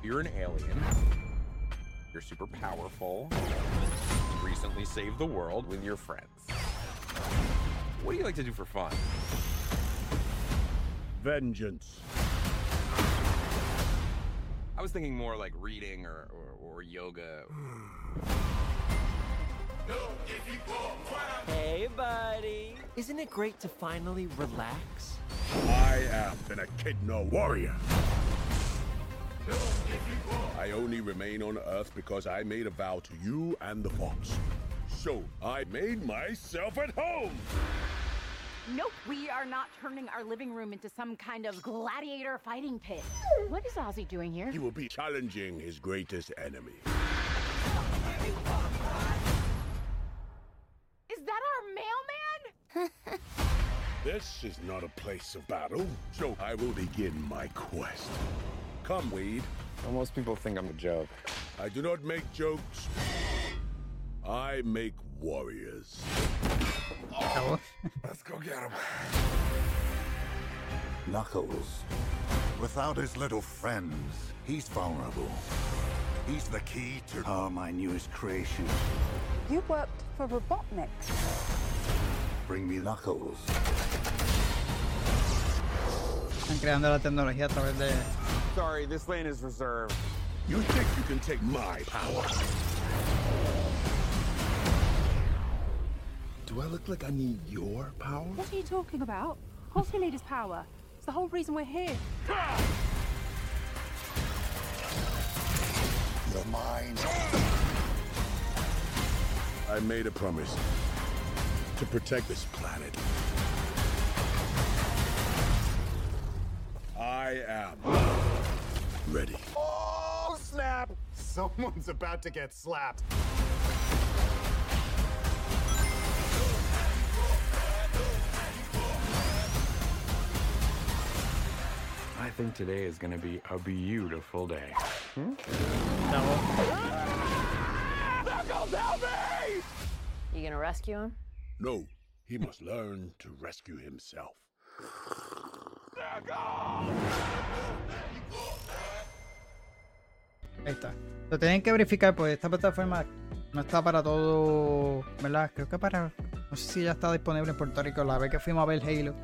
You're an alien. You're super powerful. Recently saved the world with your friends. What do you like to do for fun? Vengeance. I was thinking more like reading or, or, or yoga. Hey, buddy. Isn't it great to finally relax? I am an Echidna warrior. I only remain on Earth because I made a vow to you and the Fox. So I made myself at home. Nope, we are not turning our living room into some kind of gladiator fighting pit. What is Ozzy doing here? He will be challenging his greatest enemy. Is that our mailman? This is not a place of battle, so I will begin my quest. Come, Weed. Well, most people think I'm a joke. I do not make jokes. I make warriors. Acabó. Let's go get him. Knuckles. Without his little friends, he's vulnerable. He's the key to oh, my newest creation. You worked for Robotnik. Bring me Knuckles. Están creando la tecnología a través de. Sorry, this lane is reserved. You think you can take my power? Do I look like I need your power? What are you talking about? Of course we need his power. It's the whole reason we're here. You're mine. I made a promise to protect this planet. I am ready. Oh, snap! Someone's about to get slapped. I think today is gonna be a beautiful day. You gonna rescue him? No, he must learn to rescue himself. Ahí está. Lo tienen que verificar porque esta plataforma no está para todo, ¿verdad? Creo que para. No sé si ya está disponible en Puerto Rico. La vez que fuimos a ver Halo,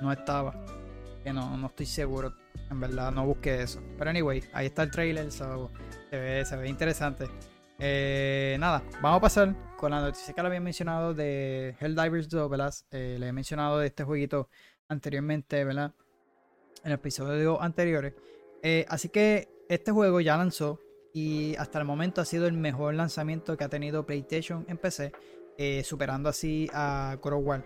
no estaba. Que no, no estoy seguro. En verdad, no busqué eso. Pero anyway, ahí está el trailer. so, se, ve, se ve interesante. Eh, nada, vamos a pasar con la noticia que le había mencionado de Helldivers 2, ¿verdad? Eh, le he mencionado de este jueguito anteriormente, ¿verdad? En episodios anteriores. Eh, así que este juego ya lanzó y hasta el momento ha sido el mejor lanzamiento que ha tenido PlayStation en PC, superando así a God.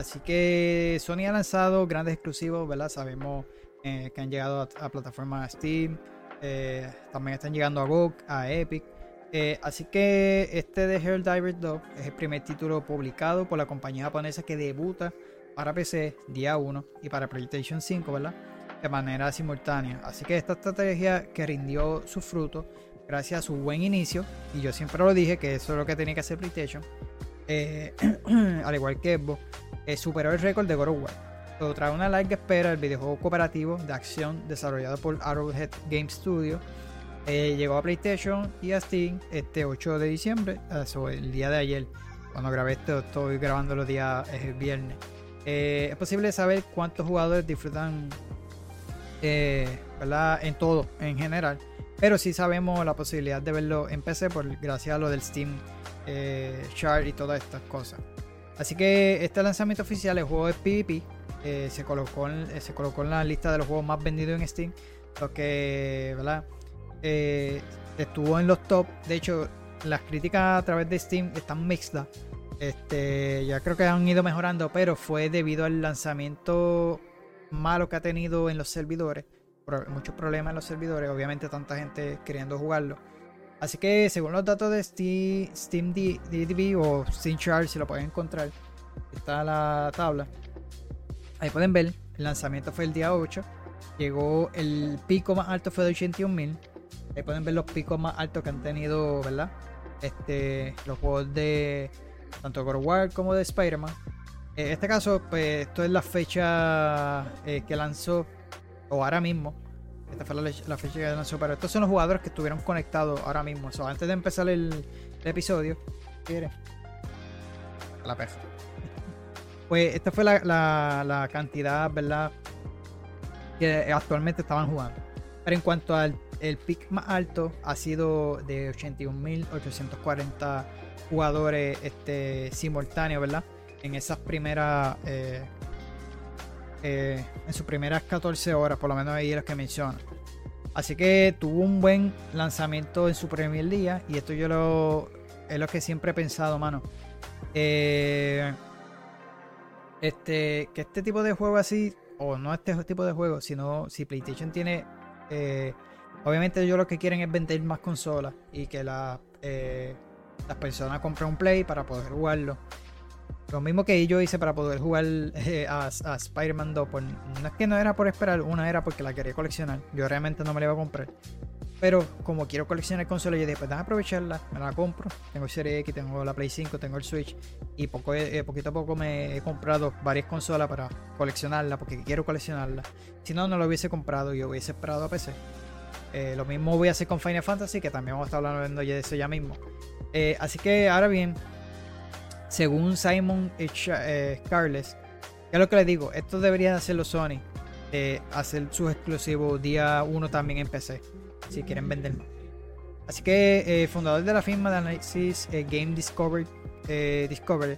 Así que Sony ha lanzado grandes exclusivos, ¿verdad? Sabemos eh, que han llegado a, a plataformas Steam, eh, también están llegando a GOG, a Epic. Eh, así que este de Helldivers 2 es el primer título publicado por la compañía japonesa que debuta para PC día 1 y para PlayStation 5, ¿verdad? De manera simultánea. Así que esta estrategia que rindió sus frutos gracias a su buen inicio, y yo siempre lo dije que eso es lo que tenía que hacer PlayStation, eh, al igual que Xbox, eh, superó el récord de God of War. So, tras una larga espera, el videojuego cooperativo de acción desarrollado por Arrowhead Game Studio eh, llegó a PlayStation y a Steam este 8 de diciembre, el día de ayer. Cuando grabé esto, estoy grabando los días el viernes. Es posible saber cuántos jugadores disfrutan en todo, en general. Pero sí sabemos la posibilidad de verlo en PC por, gracias a lo del Steam eh, Chart y todas estas cosas. Así que este lanzamiento oficial, el juego de PvP, eh, se, colocó en, eh, se colocó en la lista de los juegos más vendidos en Steam. Lo que, ¿verdad? Eh, estuvo en los top. De hecho, las críticas a través de Steam están mixtas. Este, ya creo que han ido mejorando, pero fue debido al lanzamiento malo que ha tenido en los servidores. Muchos problemas en los servidores, obviamente tanta gente queriendo jugarlo. Así que según los datos de Steam, Steam o Steam si lo pueden encontrar, está la tabla. Ahí pueden ver, el lanzamiento fue el día 8. Llegó el pico más alto fue de 81.000. Ahí pueden ver los picos más altos que han tenido, ¿verdad? Este, los juegos de tanto God War como de Spider-Man. En este caso, pues esto es la fecha eh, que lanzó, o ahora mismo. Esta fue la, fecha que lanzó, pero estos son los jugadores que estuvieron conectados ahora mismo. So, antes de empezar el, el episodio, ¿quieres? La peja. Pues esta fue la, la- la cantidad, ¿verdad? Que actualmente estaban jugando. Pero en cuanto al el pick más alto, ha sido de 81.840 jugadores este, simultáneos, ¿verdad? En esas primeras. eh, eh, en sus primeras 14 horas, por lo menos ahí los que menciona. Así que tuvo un buen lanzamiento en su primer día. Y esto yo lo. Es lo que siempre he pensado, mano. Eh, este, que este tipo de juego así, o no este tipo de juego, sino si PlayStation tiene, eh, obviamente ellos lo que quieren es vender más consolas y que la, las personas compren un Play para poder jugarlo. Lo mismo que yo hice para poder jugar eh, a, a Spider-Man 2. por- no es que no era por esperar, una era porque la quería coleccionar. Yo realmente no me la iba a comprar. Pero como quiero coleccionar consolas, yo dije, pues déjame aprovecharla, me la compro. Tengo el Serie X, tengo la Play 5, tengo el Switch. Y poco, eh, poquito a poco me he comprado varias consolas para coleccionarla, porque quiero coleccionarla. Si no, no lo hubiese comprado, yo hubiese esperado a PC. Eh, lo mismo voy a hacer con Final Fantasy, que también vamos a estar hablando de eso ya mismo. Eh, así que ahora bien, según Simon H- Carles, ya lo que les digo, esto debería hacerlo Sony, hacer sus exclusivos día 1 también en PC, si quieren vender más. Así que eh, fundador de la firma de análisis eh, Game Discovery, eh, Discovery,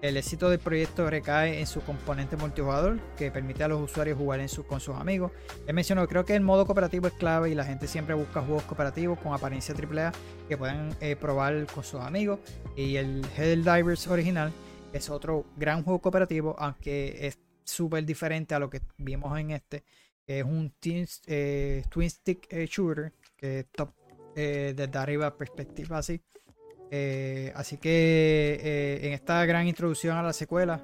el éxito del proyecto recae en su componente multijugador que permite a los usuarios jugar en su, con sus amigos. Él mencionó, creo que el modo cooperativo es clave y la gente siempre busca juegos cooperativos con apariencia AAA que puedan eh, probar con sus amigos. Y el Helldivers original es otro gran juego cooperativo, aunque es súper diferente a lo que vimos en este. Es un twin, eh, stick eh, shooter que es top desde arriba perspectiva así. Eh, así que eh, en esta gran introducción a la secuela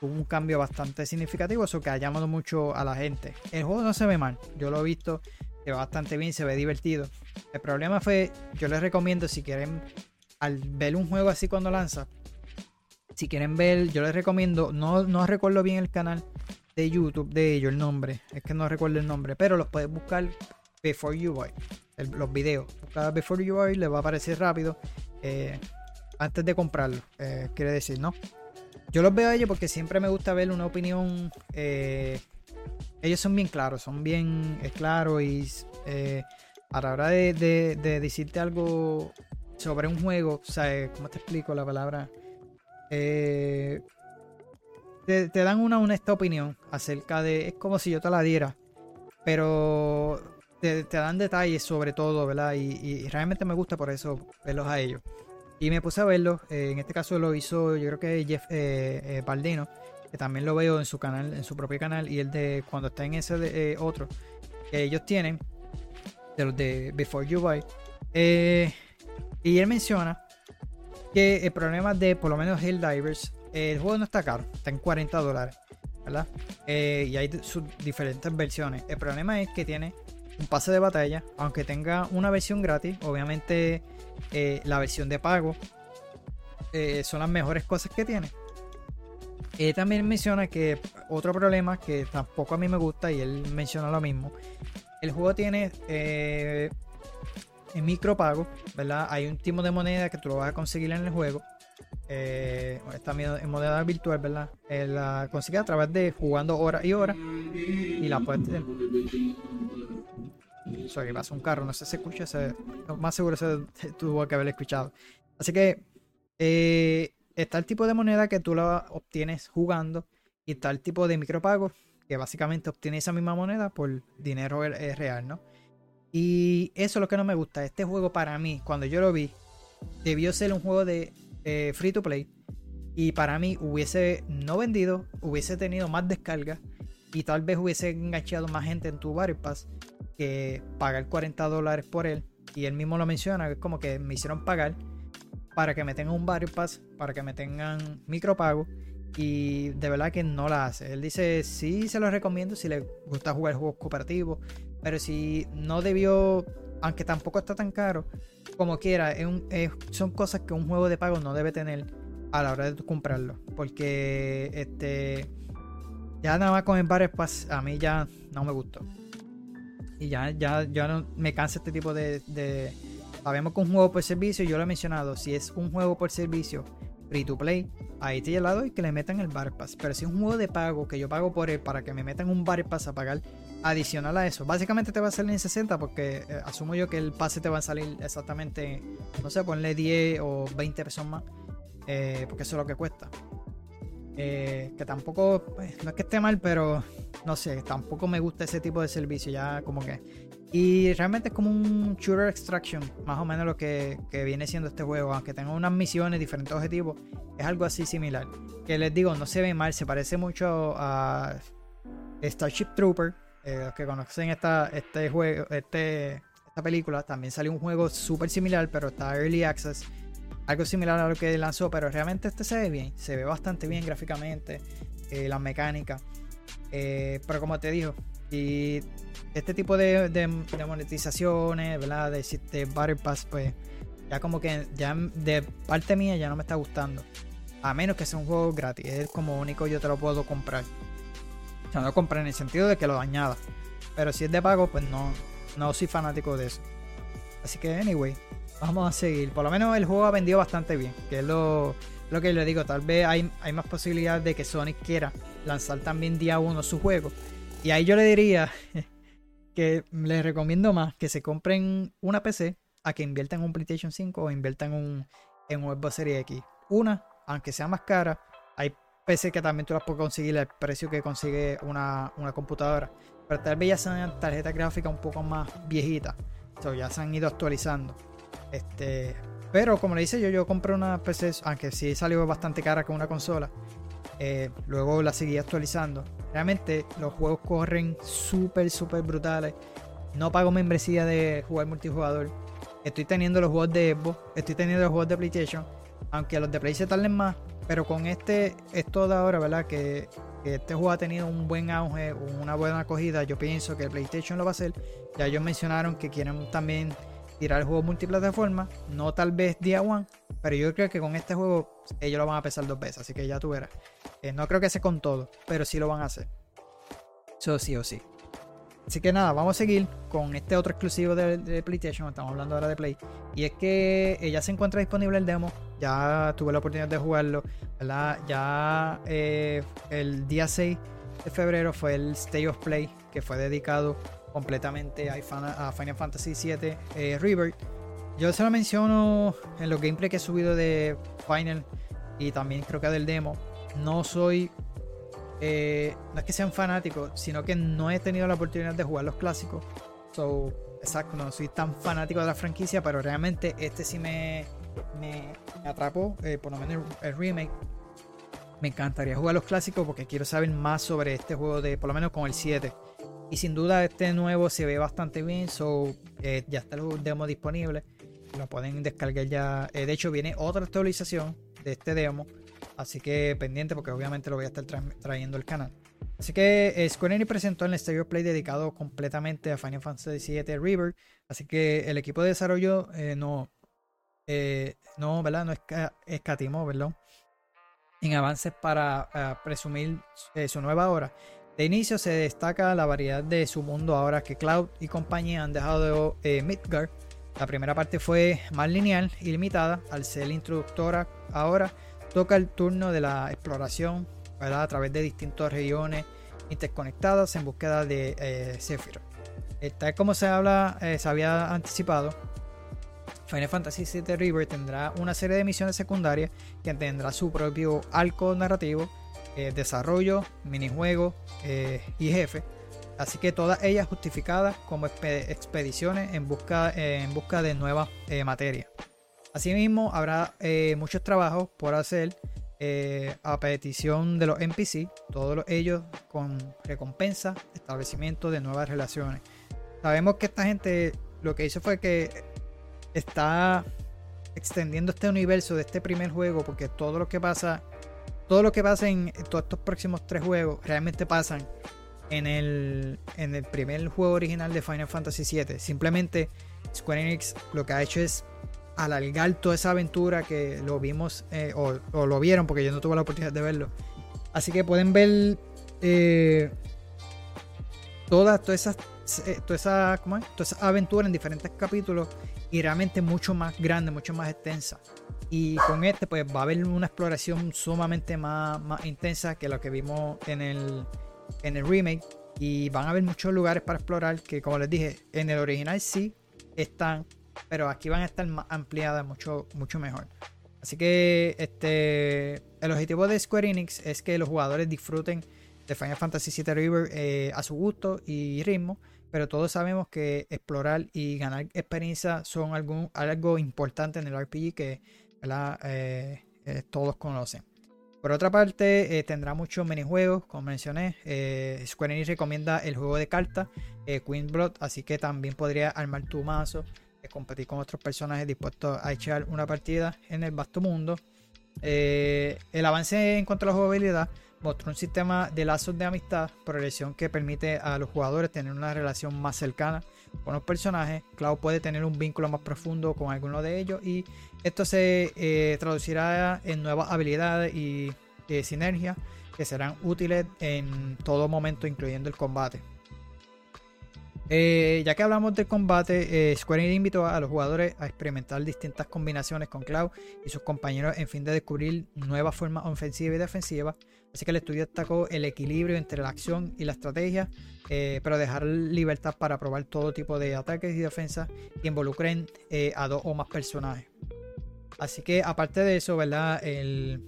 hubo un cambio bastante significativo, eso que ha llamado mucho a la gente. El juego no se ve mal, yo lo he visto, se ve bastante bien, se ve divertido. El problema fue, yo les recomiendo si quieren, al ver un juego así cuando lanza, si quieren ver, yo les recomiendo, no, no recuerdo bien el canal de YouTube de ellos, el nombre, es que no recuerdo el nombre, pero los puedes buscar Before You Buy, los videos. Busca Before You Buy, les va a aparecer rápido eh, antes de comprarlo, eh, quiere decir, ¿no? Yo los veo a ellos porque siempre me gusta ver una opinión. eh, ellos son bien claros, son bien claros y a la hora de, de- de decirte algo sobre un juego, eh, ¿cómo te explico la palabra? Te dan una honesta opinión acerca de. Es como si yo te la diera, pero te, dan detalles sobre todo, ¿verdad? Y, realmente me gusta por eso verlos a ellos. Y me puse a verlos, eh, en este caso lo hizo yo creo que Jeff eh, eh, Baldino, que también lo veo en su canal, en su propio canal, y el de cuando está en ese de, eh, otro que ellos tienen, de los de Before You Buy. Y él menciona que el problema de por lo menos Helldivers, el juego no está caro, está en 40 dólares, ¿verdad? Y hay sus diferentes versiones. El problema es que tiene un pase de batalla, aunque tenga una versión gratis, obviamente eh, la versión de pago eh, son las mejores cosas que tiene. Él también menciona que otro problema que tampoco a mí me gusta y él menciona lo mismo. El juego tiene eh, micropago, ¿verdad? Hay un tipo de moneda que tú lo vas a conseguir en el juego. Eh, esta moneda virtual, ¿verdad? Eh, la consigues a través de jugando horas y horas y la puedes Sorry, pasa un carro, no sé si se escucha, se, lo más seguro se, tuvo que haber escuchado. Así que eh, está el tipo de moneda que tú la obtienes jugando y está el tipo de micropago que básicamente obtienes esa misma moneda por dinero eh, real, ¿no? Y eso es lo que no me gusta. Este juego para mí, cuando yo lo vi, debió ser un juego de eh, free to play. Y para mí hubiese no vendido, hubiese tenido más descargas y tal vez hubiese enganchado más gente en tu Battle Pass que pagar 40 dólares por él. Y él mismo lo menciona, es como que me hicieron pagar para que me tengan un Battle para que me tengan micropago. Y de verdad que no la hace. Él dice, sí se lo recomiendo si le gusta jugar juegos cooperativos. Pero si no debió, aunque tampoco está tan caro, como quiera, son cosas que un juego de pago no debe tener a la hora de comprarlo. Porque este ya nada más con el Battle Pass a mí ya no me gustó. Y ya, ya, ya no me cansa este tipo de, Sabemos que un juego por servicio, yo lo he mencionado, si es un juego por servicio free to play, ahí te lado y que le metan el Battle Pass. Pero si es un juego de pago que yo pago por él para que me metan un Battle Pass a pagar adicional a eso, básicamente te va a salir en 60 porque eh, asumo yo que el pase te va a salir exactamente, no sé, ponle 10 o 20 pesos más, eh, porque eso es lo que cuesta. Eh, que tampoco, pues, no es que esté mal, pero no sé, tampoco me gusta ese tipo de servicio, ya como que... Y realmente es como un shooter extraction, más o menos lo que, que viene siendo este juego, aunque tenga unas misiones, diferentes objetivos, es algo así similar. Que les digo, no se ve mal, se parece mucho a Starship Trooper, eh, los que conocen esta, este juego, este, esta película, también salió un juego súper similar, pero está Early Access algo similar a lo que lanzó, pero realmente este se ve bien, se ve bastante bien gráficamente, eh, las mecánicas. Eh, pero como te digo, y este tipo de, monetizaciones, ¿verdad? De, de Battle Pass, pues ya como que ya de parte mía ya no me está gustando. A menos que sea un juego gratis, es como único yo te lo puedo comprar. O sea, no comprar en el sentido de que lo añada. Pero si es de pago, pues no, no soy fanático de eso. Así que, anyway, vamos a seguir. Por lo menos el juego ha vendido bastante bien, que es lo, lo que le digo. Tal vez hay, hay más posibilidad de que Sonic quiera lanzar también día uno su juego. Y ahí yo le diría que les recomiendo más que se compren una PC a que inviertan en un PlayStation 5 o inviertan un, en un Xbox Series X. Una, aunque sea más cara, hay PC que también tú las puedes conseguir al precio que consigue una, una computadora. Pero tal vez ya sean tarjetas gráficas un poco más viejitas. So, ya se han ido actualizando. Este, pero como le dice yo, yo compré una PC, aunque sí salió bastante cara con una consola. eh, luego la seguí actualizando. Realmente los juegos corren súper, súper brutales. No pago membresía de jugar multijugador. Estoy teniendo los juegos de Xbox, estoy teniendo los juegos de PlayStation. Aunque los de Play se tarden más. Pero con este, esto de ahora, ¿verdad? Que, que este juego ha tenido un buen auge, una buena acogida. Yo pienso que el PlayStation lo va a hacer. Ya ellos mencionaron que quieren también tirar el juego multiplataforma. No tal vez día one. Pero yo creo que con este juego ellos lo van a pesar dos veces. Así que ya tú verás. Eh, no creo que sea con todo. Pero sí lo van a hacer. Eso sí o sí. Así que nada, vamos a seguir con este otro exclusivo de, PlayStation. Estamos hablando ahora de Play. Y es que eh, ya se encuentra disponible el demo. Ya tuve la oportunidad de jugarlo. ¿verdad? Ya eh, el día 6 de febrero fue el State of Play. Que fue dedicado completamente a, Final Fantasy VII eh, Rebirth. Yo se lo menciono en los gameplays que he subido de Final. Y también creo que del demo. No soy eh, no es que sean fanáticos, sino que no he tenido la oportunidad de jugar los clásicos. So, exacto, no soy tan fanático de la franquicia, pero realmente este sí me, me atrapó, eh, por lo menos el, el remake. Me encantaría jugar los clásicos porque quiero saber más sobre este juego de, por lo menos con el 7. Y sin duda este nuevo se ve bastante bien, so eh, ya está el demo disponible. Lo pueden descargar ya. Eh, de hecho, viene otra actualización de este demo. Así que pendiente porque obviamente lo voy a estar tra- trayendo al canal. Así que eh, Square Enix presentó el Stereo Play dedicado completamente a Final Fantasy VII River. Así que el equipo de desarrollo eh, no, eh, no, ¿verdad? No esca- escatimó, ¿verdad? En avances para presumir su nueva hora. De inicio se destaca la variedad de su mundo ahora que Cloud y compañía han dejado de eh, Midgard. La primera parte fue más lineal y limitada al ser introductora ahora toca el turno de la exploración a través de distintas regiones interconectadas en búsqueda de. Eh, tal como se habla, eh, se había anticipado, Final Fantasy VII River tendrá una serie de misiones secundarias que tendrá su propio arco narrativo, eh, desarrollo, minijuegos eh, y jefe. Así que todas ellas justificadas como expe- expediciones en busca, en busca de nuevas eh, materias. Asimismo, habrá eh, muchos trabajos por hacer a petición de los NPC, todos ellos con recompensa, establecimiento de nuevas relaciones. Sabemos que esta gente lo que hizo fue que está extendiendo este universo de este primer juego porque todo lo que pasa todo lo que pasa en todos estos próximos tres juegos realmente pasan en el, en el primer juego original de Final Fantasy VII. Simplemente Square Enix lo que ha hecho es alargar toda esa aventura que lo vimos eh, o, lo vieron porque yo no tuve la oportunidad de verlo. Así que pueden ver eh, todas, todas esas, eh, toda esa, ¿cómo es? toda esa aventura en diferentes capítulos y realmente mucho más grande, mucho más extensa. Y con este pues va a haber una exploración sumamente más, más intensa que lo que vimos en el, en el remake. Y van a haber muchos lugares para explorar que como les dije, en el original sí están, pero aquí van a estar más ampliadas, mucho, mucho mejor. Así que este, el objetivo de Square Enix es que los jugadores disfruten de Final Fantasy VII River eh, a su gusto y ritmo, pero todos sabemos que explorar y ganar experiencia son algo, algo importante en el RPG que eh, eh, todos conocen. Por otra parte, tendrá muchos minijuegos, como mencioné. Square Enix recomienda el juego de cartas Queen Blood, así que también podría armar tu mazo, competir con otros personajes dispuestos a echar una partida en el vasto mundo. el avance en cuanto a la jugabilidad mostró un sistema de lazos de amistad, progresión que permite a los jugadores tener una relación más cercana con los personajes. Cloud puede tener un vínculo más profundo con alguno de ellos y esto se eh, traducirá en nuevas habilidades y eh, sinergias que serán útiles en todo momento, incluyendo el combate. Eh, ya que hablamos del combate, eh, Square Enix invitó a los jugadores a experimentar distintas combinaciones con Cloud y sus compañeros en fin de descubrir nuevas formas ofensivas y defensivas. Así que el estudio destacó el equilibrio entre la acción y la estrategia, eh, pero dejar libertad para probar todo tipo de ataques y defensas que involucren a dos o más personajes. Así que aparte de eso, ¿verdad? el,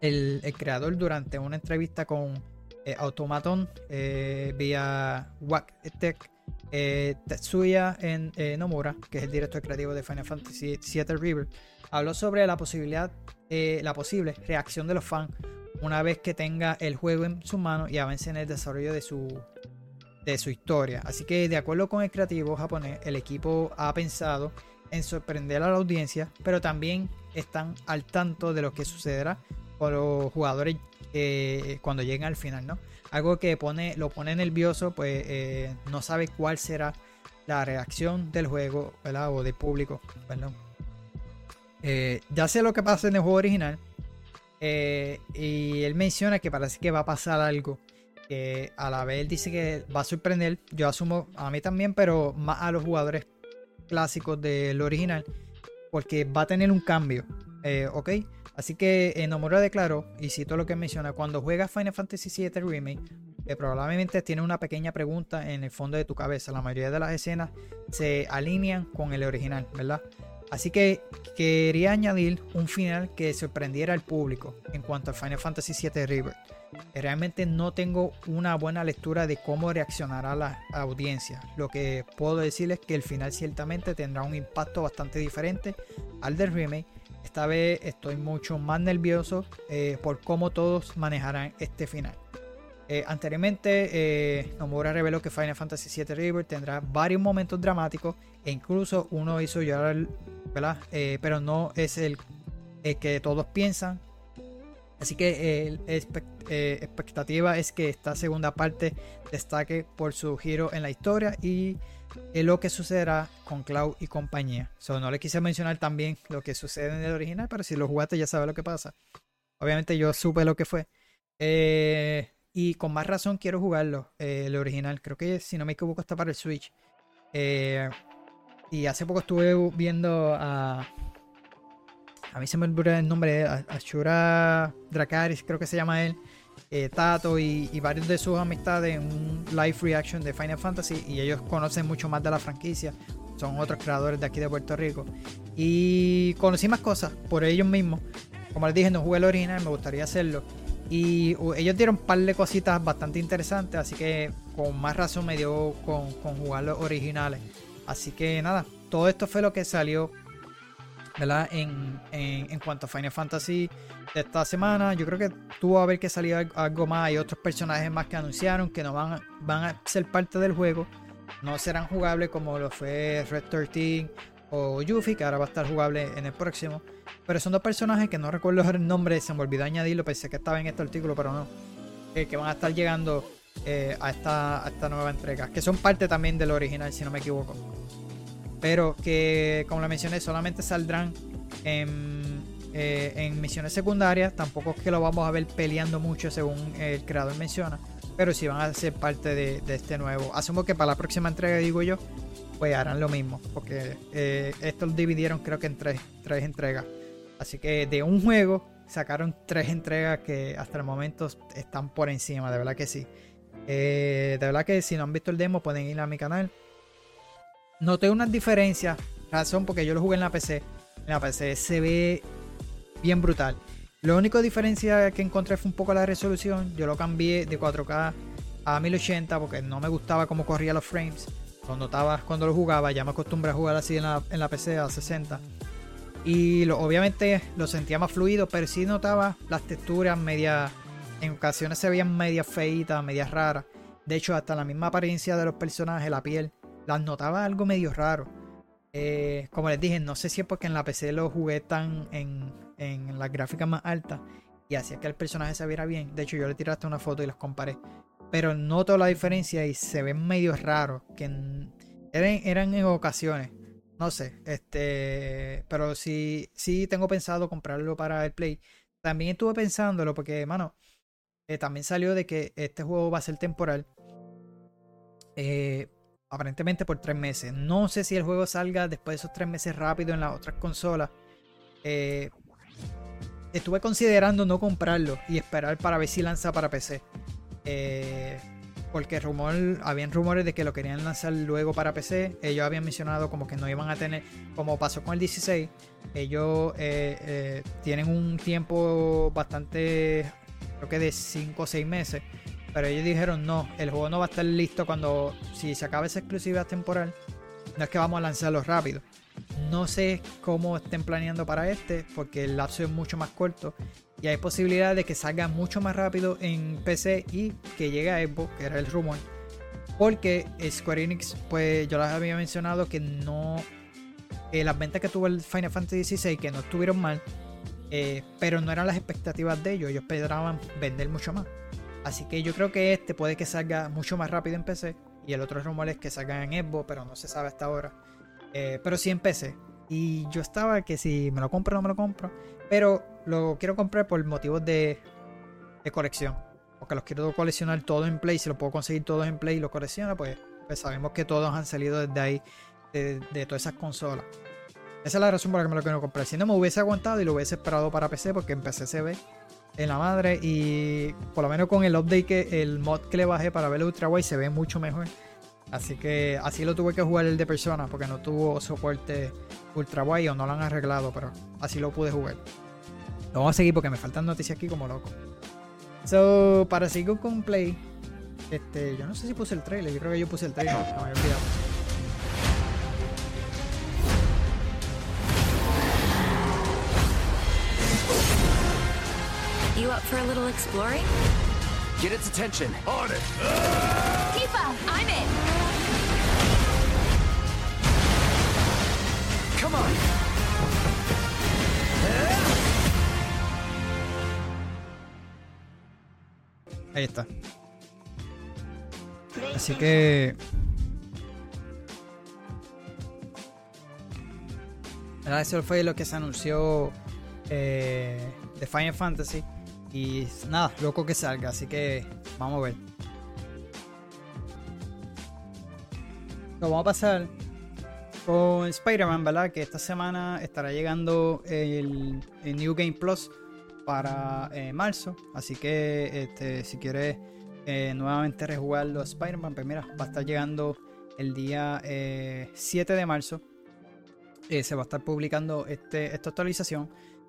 el creador durante una entrevista con eh, Automaton eh, vía Wack Tech. Eh, Tetsuya en, Nomura, que es el director creativo de Final Fantasy VII River, habló sobre la posibilidad, la posible reacción de los fans una vez que tenga el juego en sus manos y avance en el desarrollo de su, de su historia. Así que de acuerdo con el creativo japonés, el equipo ha pensado en sorprender a la audiencia, pero también están al tanto de lo que sucederá con los jugadores eh, cuando lleguen al final, ¿no? Algo que pone, lo pone nervioso, pues eh, no sabe cuál será la reacción del juego. O del público, eh, ya sé lo que pasa en el juego original. Y él menciona que parece que va a pasar algo. Que a la vez dice que va a sorprender. Yo asumo a mí también, pero más a los jugadores clásicos del original. Porque va a tener un cambio. ¿Ok? Así que eh, Nomura declaró, y cito lo que menciona, cuando juegas Final Fantasy VII Remake, eh, probablemente tiene una pequeña pregunta en el fondo de tu cabeza. La mayoría de las escenas se alinean con el original, ¿verdad? Así que quería añadir un final que sorprendiera al público en cuanto a Final Fantasy VII River. Realmente no tengo una buena lectura de cómo reaccionará la audiencia. Lo que puedo decir es que el final ciertamente tendrá un impacto bastante diferente al del remake esta vez estoy mucho más nervioso eh, por cómo todos manejarán este final. Eh, anteriormente, eh, Nomura reveló que Final Fantasy VII River tendrá varios momentos dramáticos e incluso uno hizo llorar, ¿verdad? pero no es el, que todos piensan. Así que la expectativa es que esta segunda parte destaque por su giro en la historia y lo que sucederá con Cloud y compañía. no le quise mencionar también lo que sucede en el original, pero si lo jugaste ya sabes lo que pasa. Obviamente yo supe lo que fue. Eh, y con más razón quiero jugarlo, eh, el original. Creo que si no me equivoco está para el Switch. Eh, y hace poco estuve viendo a... A mí se me olvidó el nombre, Ashura Dracaris, creo que se llama él. Eh, Tato y, varios de sus amistades en un live reaction de Final Fantasy y ellos conocen mucho más de la franquicia. Son otros creadores de aquí de Puerto Rico. Y conocí más cosas por ellos mismos. Como les dije, no jugué el original, me gustaría hacerlo. Y ellos dieron un par de cositas bastante interesantes, así que con más razón me dio con, jugar los originales. Así que nada, todo esto fue lo que salió ¿verdad? En, en, cuanto a Final Fantasy de esta semana, yo creo que tuvo a ver que salió algo más. Hay otros personajes más que anunciaron que no van, van a ser parte del juego. No serán jugables como lo fue Red 13 o Yuffie, que ahora va a estar jugable en el próximo. Pero son dos personajes que no recuerdo el nombre, se me olvidó añadirlo, pensé que estaba en este artículo, pero no. Que van a estar llegando eh, a, esta, a esta nueva entrega, que son parte también del original, si no me equivoco. Pero que, como le mencioné, solamente saldrán en, eh, en misiones secundarias. Tampoco es que lo vamos a ver peleando mucho, según el creador menciona. Pero sí van a ser parte de, de este nuevo. Asumo que para la próxima entrega, digo yo, pues harán lo mismo. Porque eh, esto lo dividieron creo que en tres, tres entregas. Así que de un juego sacaron tres entregas que hasta el momento están por encima, de verdad que sí. Eh, de verdad que si no han visto el demo pueden ir a mi canal. Noté unas diferencias, razón porque yo lo jugué en la PC. En la PC se ve bien brutal. Lo único diferencia que encontré fue un poco la resolución. Yo lo cambié de 4K a 1080 porque no me gustaba cómo corría los frames. Cuando, estaba, cuando lo jugaba, ya me acostumbré a jugar así en la, en la PC a 60. Y obviamente lo sentía más fluido, pero sí notaba las texturas media. En ocasiones se veían media feitas, media raras. De hecho, hasta la misma apariencia de los personajes, la piel, las notaba algo medio raro. Eh, como les dije, no sé si es porque en la PC lo jugué tan en, en las gráficas más altas y hacía que el personaje se viera bien. De hecho, yo le tiré hasta una foto y los comparé. Pero noto la diferencia y se ven medio raros. Que eran, eran en ocasiones. No sé. Este. Pero sí, sí tengo pensado comprarlo para el Play. También estuve pensándolo porque, mano. Eh, también salió de que este juego va a ser temporal. Eh, aparentemente por tres meses. No sé si el juego salga después de esos tres meses rápido en las otras consolas. Eh, estuve considerando no comprarlo y esperar para ver si lanza para PC. Eh, porque rumor, habían rumores de que lo querían lanzar luego para PC. Ellos habían mencionado como que no iban a tener, como pasó con el 16, ellos eh, eh, tienen un tiempo bastante, creo que de 5 o 6 meses. Pero ellos dijeron no, el juego no va a estar listo cuando, si se acaba esa exclusividad temporal, no es que vamos a lanzarlo rápido. No sé cómo estén planeando para este, porque el lapso es mucho más corto y hay posibilidad de que salga mucho más rápido en PC y que llegue a Xbox, que era el rumor. Porque Square Enix, pues yo les había mencionado que no. Eh, las ventas que tuvo el Final Fantasy XVI, que no estuvieron mal, eh, pero no eran las expectativas de ellos. Ellos esperaban vender mucho más. Así que yo creo que este puede que salga mucho más rápido en PC. Y el otro rumor es que salga en Xbox, pero no se sabe hasta ahora. Eh, pero sí en PC. Y yo estaba que si me lo compro o no me lo compro. Pero lo quiero comprar por motivos de, colección. Porque los quiero coleccionar todos en Play. Si lo puedo conseguir todos en Play y lo colecciona, pues, pues sabemos que todos han salido desde ahí. De, de, todas esas consolas. Esa es la razón por la que me lo quiero comprar. Si no me hubiese aguantado y lo hubiese esperado para PC, porque en PC se ve en la madre. Y por lo menos con el update que el mod que le bajé para ver el Ultra Wide se ve mucho mejor. Así que así lo tuve que jugar el de persona porque no tuvo soporte ultra wide o no lo han arreglado, pero así lo pude jugar. Lo vamos a seguir porque me faltan noticias aquí como loco. So, para seguir con Play, este, yo no sé si puse el trailer, yo creo que yo puse el trailer, no, me había olvidado. You up for a little exploring? Get its attention. On it! Tifa, I'm in. Come on. Ahí está. Así que. ¿verdad? Eso fue lo que se anunció eh, de Final Fantasy. Y nada, loco que salga. Así que vamos a ver. Lo vamos a pasar con Spider-Man, ¿verdad? Que esta semana estará llegando el, New Game Plus para eh, marzo. Así que este, si quieres eh, nuevamente rejugar los Spider-Man, pues mira, va a estar llegando el día eh, 7 de marzo. Eh, se va a estar publicando este, esta actualización,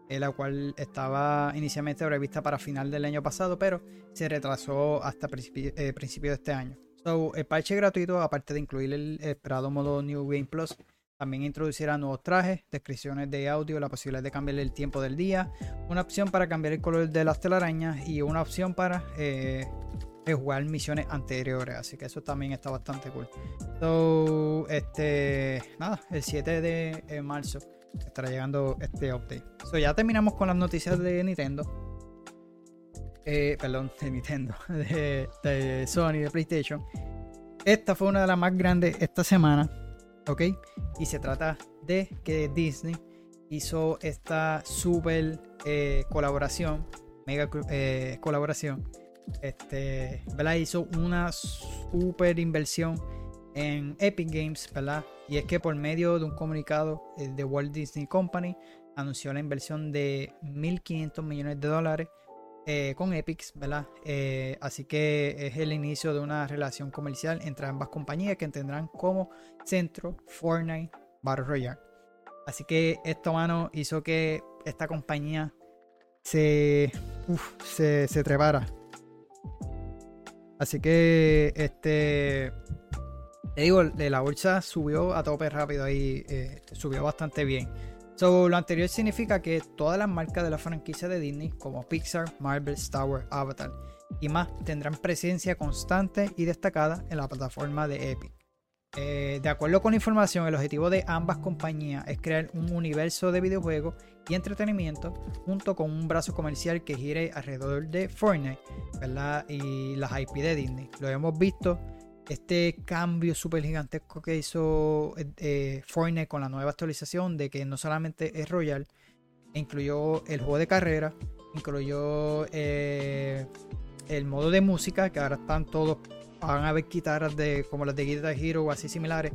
eh, la cual estaba inicialmente prevista para final del año pasado, pero se retrasó hasta principio, eh, principio de este año. So, el parche gratuito, aparte de incluir el esperado modo New Game Plus, También introducirá nuevos trajes, descripciones de audio, la posibilidad de cambiar el tiempo del día, una opción para cambiar el color de las telarañas y una opción para eh, jugar misiones anteriores. Así que eso también está bastante cool. So, este, nada, el 7 de eh, marzo estará llegando este update. So, ya terminamos con las noticias de Nintendo. Eh, perdón, de Nintendo, de, Sony, de PlayStation. Esta fue una de las más grandes esta semana ¿ok? Y se trata de que Disney hizo esta super eh, colaboración, mega eh, colaboración, este, ¿verdad? Hizo una super inversión en Epic Games, ¿verdad? Y es que por medio de un comunicado eh, de Walt Disney Company anunció la inversión de 1.500 millones de dólares eh, con Epic, ¿verdad? Eh, así que es el inicio de una relación comercial entre ambas compañías que tendrán como centro Fortnite Battle Royale. Así que esto, mano, hizo que esta compañía se, se, se trepara. Así que, este, te digo, la bolsa subió a tope rápido ahí, eh, subió bastante bien. So, lo anterior significa que todas las marcas de la franquicia de Disney, como Pixar, Marvel, Star Wars, Avatar y más, tendrán presencia constante y destacada en la plataforma de Epic. Eh, de acuerdo con la información, el objetivo de ambas compañías es crear un universo de videojuegos y entretenimiento junto con un brazo comercial que gire alrededor de Fortnite y las IP de Disney. Lo hemos visto este cambio súper gigantesco que hizo eh, Fortnite con la nueva actualización de que no solamente es Royal, incluyó el juego de carrera, incluyó eh, el modo de música, que ahora están todos, van a ver guitarras de, como las de Guitar Hero o así similares.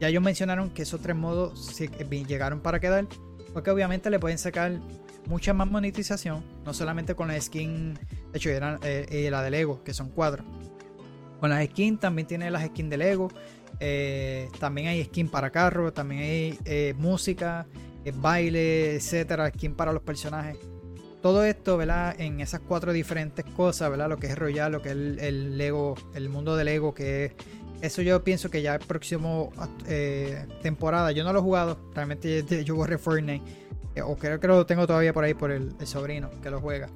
Ya ellos mencionaron que esos tres modos llegaron para quedar, porque obviamente le pueden sacar mucha más monetización, no solamente con la skin, de hecho, eran, eh, la de Lego, que son cuatro con las skins también tiene las skins de Lego. Eh, también hay skin para carros, también hay eh, música, eh, baile, etcétera, skin para los personajes. Todo esto, ¿verdad? En esas cuatro diferentes cosas, ¿verdad? Lo que es Royal, lo que es el, Lego, el mundo de Lego, que es. Eso yo pienso que ya el próximo temporada, yo no lo he jugado, realmente yo borré Fortnite, o creo que lo tengo todavía por ahí por el sobrino que lo juega.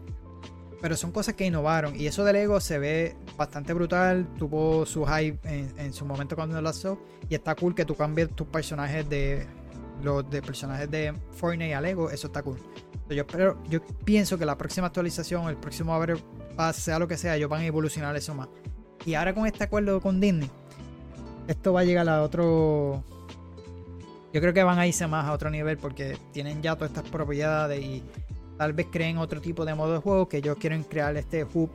Pero son cosas que innovaron. Y eso de Lego se ve bastante brutal. Tuvo su hype en, su momento cuando lo lanzó. Y está cool que tú cambies tus personajes de los de personajes de Fortnite a Lego. Eso está cool. Yo, pero yo pienso que la próxima actualización, el próximo Abre sea lo que sea, ellos van a evolucionar eso más. Y ahora con este acuerdo con Disney, esto va a llegar a otro. Yo creo que van a irse más a otro nivel porque tienen ya todas estas propiedades y tal vez creen otro tipo de modo de juego que ellos quieren crear este hub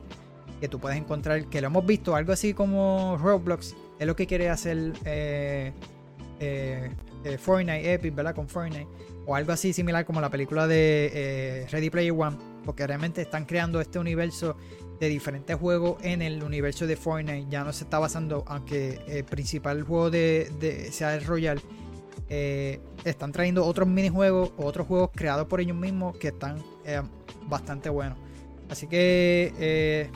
que tú puedes encontrar, que lo hemos visto, algo así como Roblox, es lo que quiere hacer eh, eh, eh, Fortnite, Epic, ¿verdad? Con Fortnite, o algo así similar como la película de Ready Player One, porque realmente están creando este universo de diferentes juegos en el universo de Fortnite, ya no se está basando, aunque el principal juego de, de sea el Royal, eh, están trayendo otros minijuegos otros juegos creados por ellos mismos que están eh, bastante buenos. Así que eh,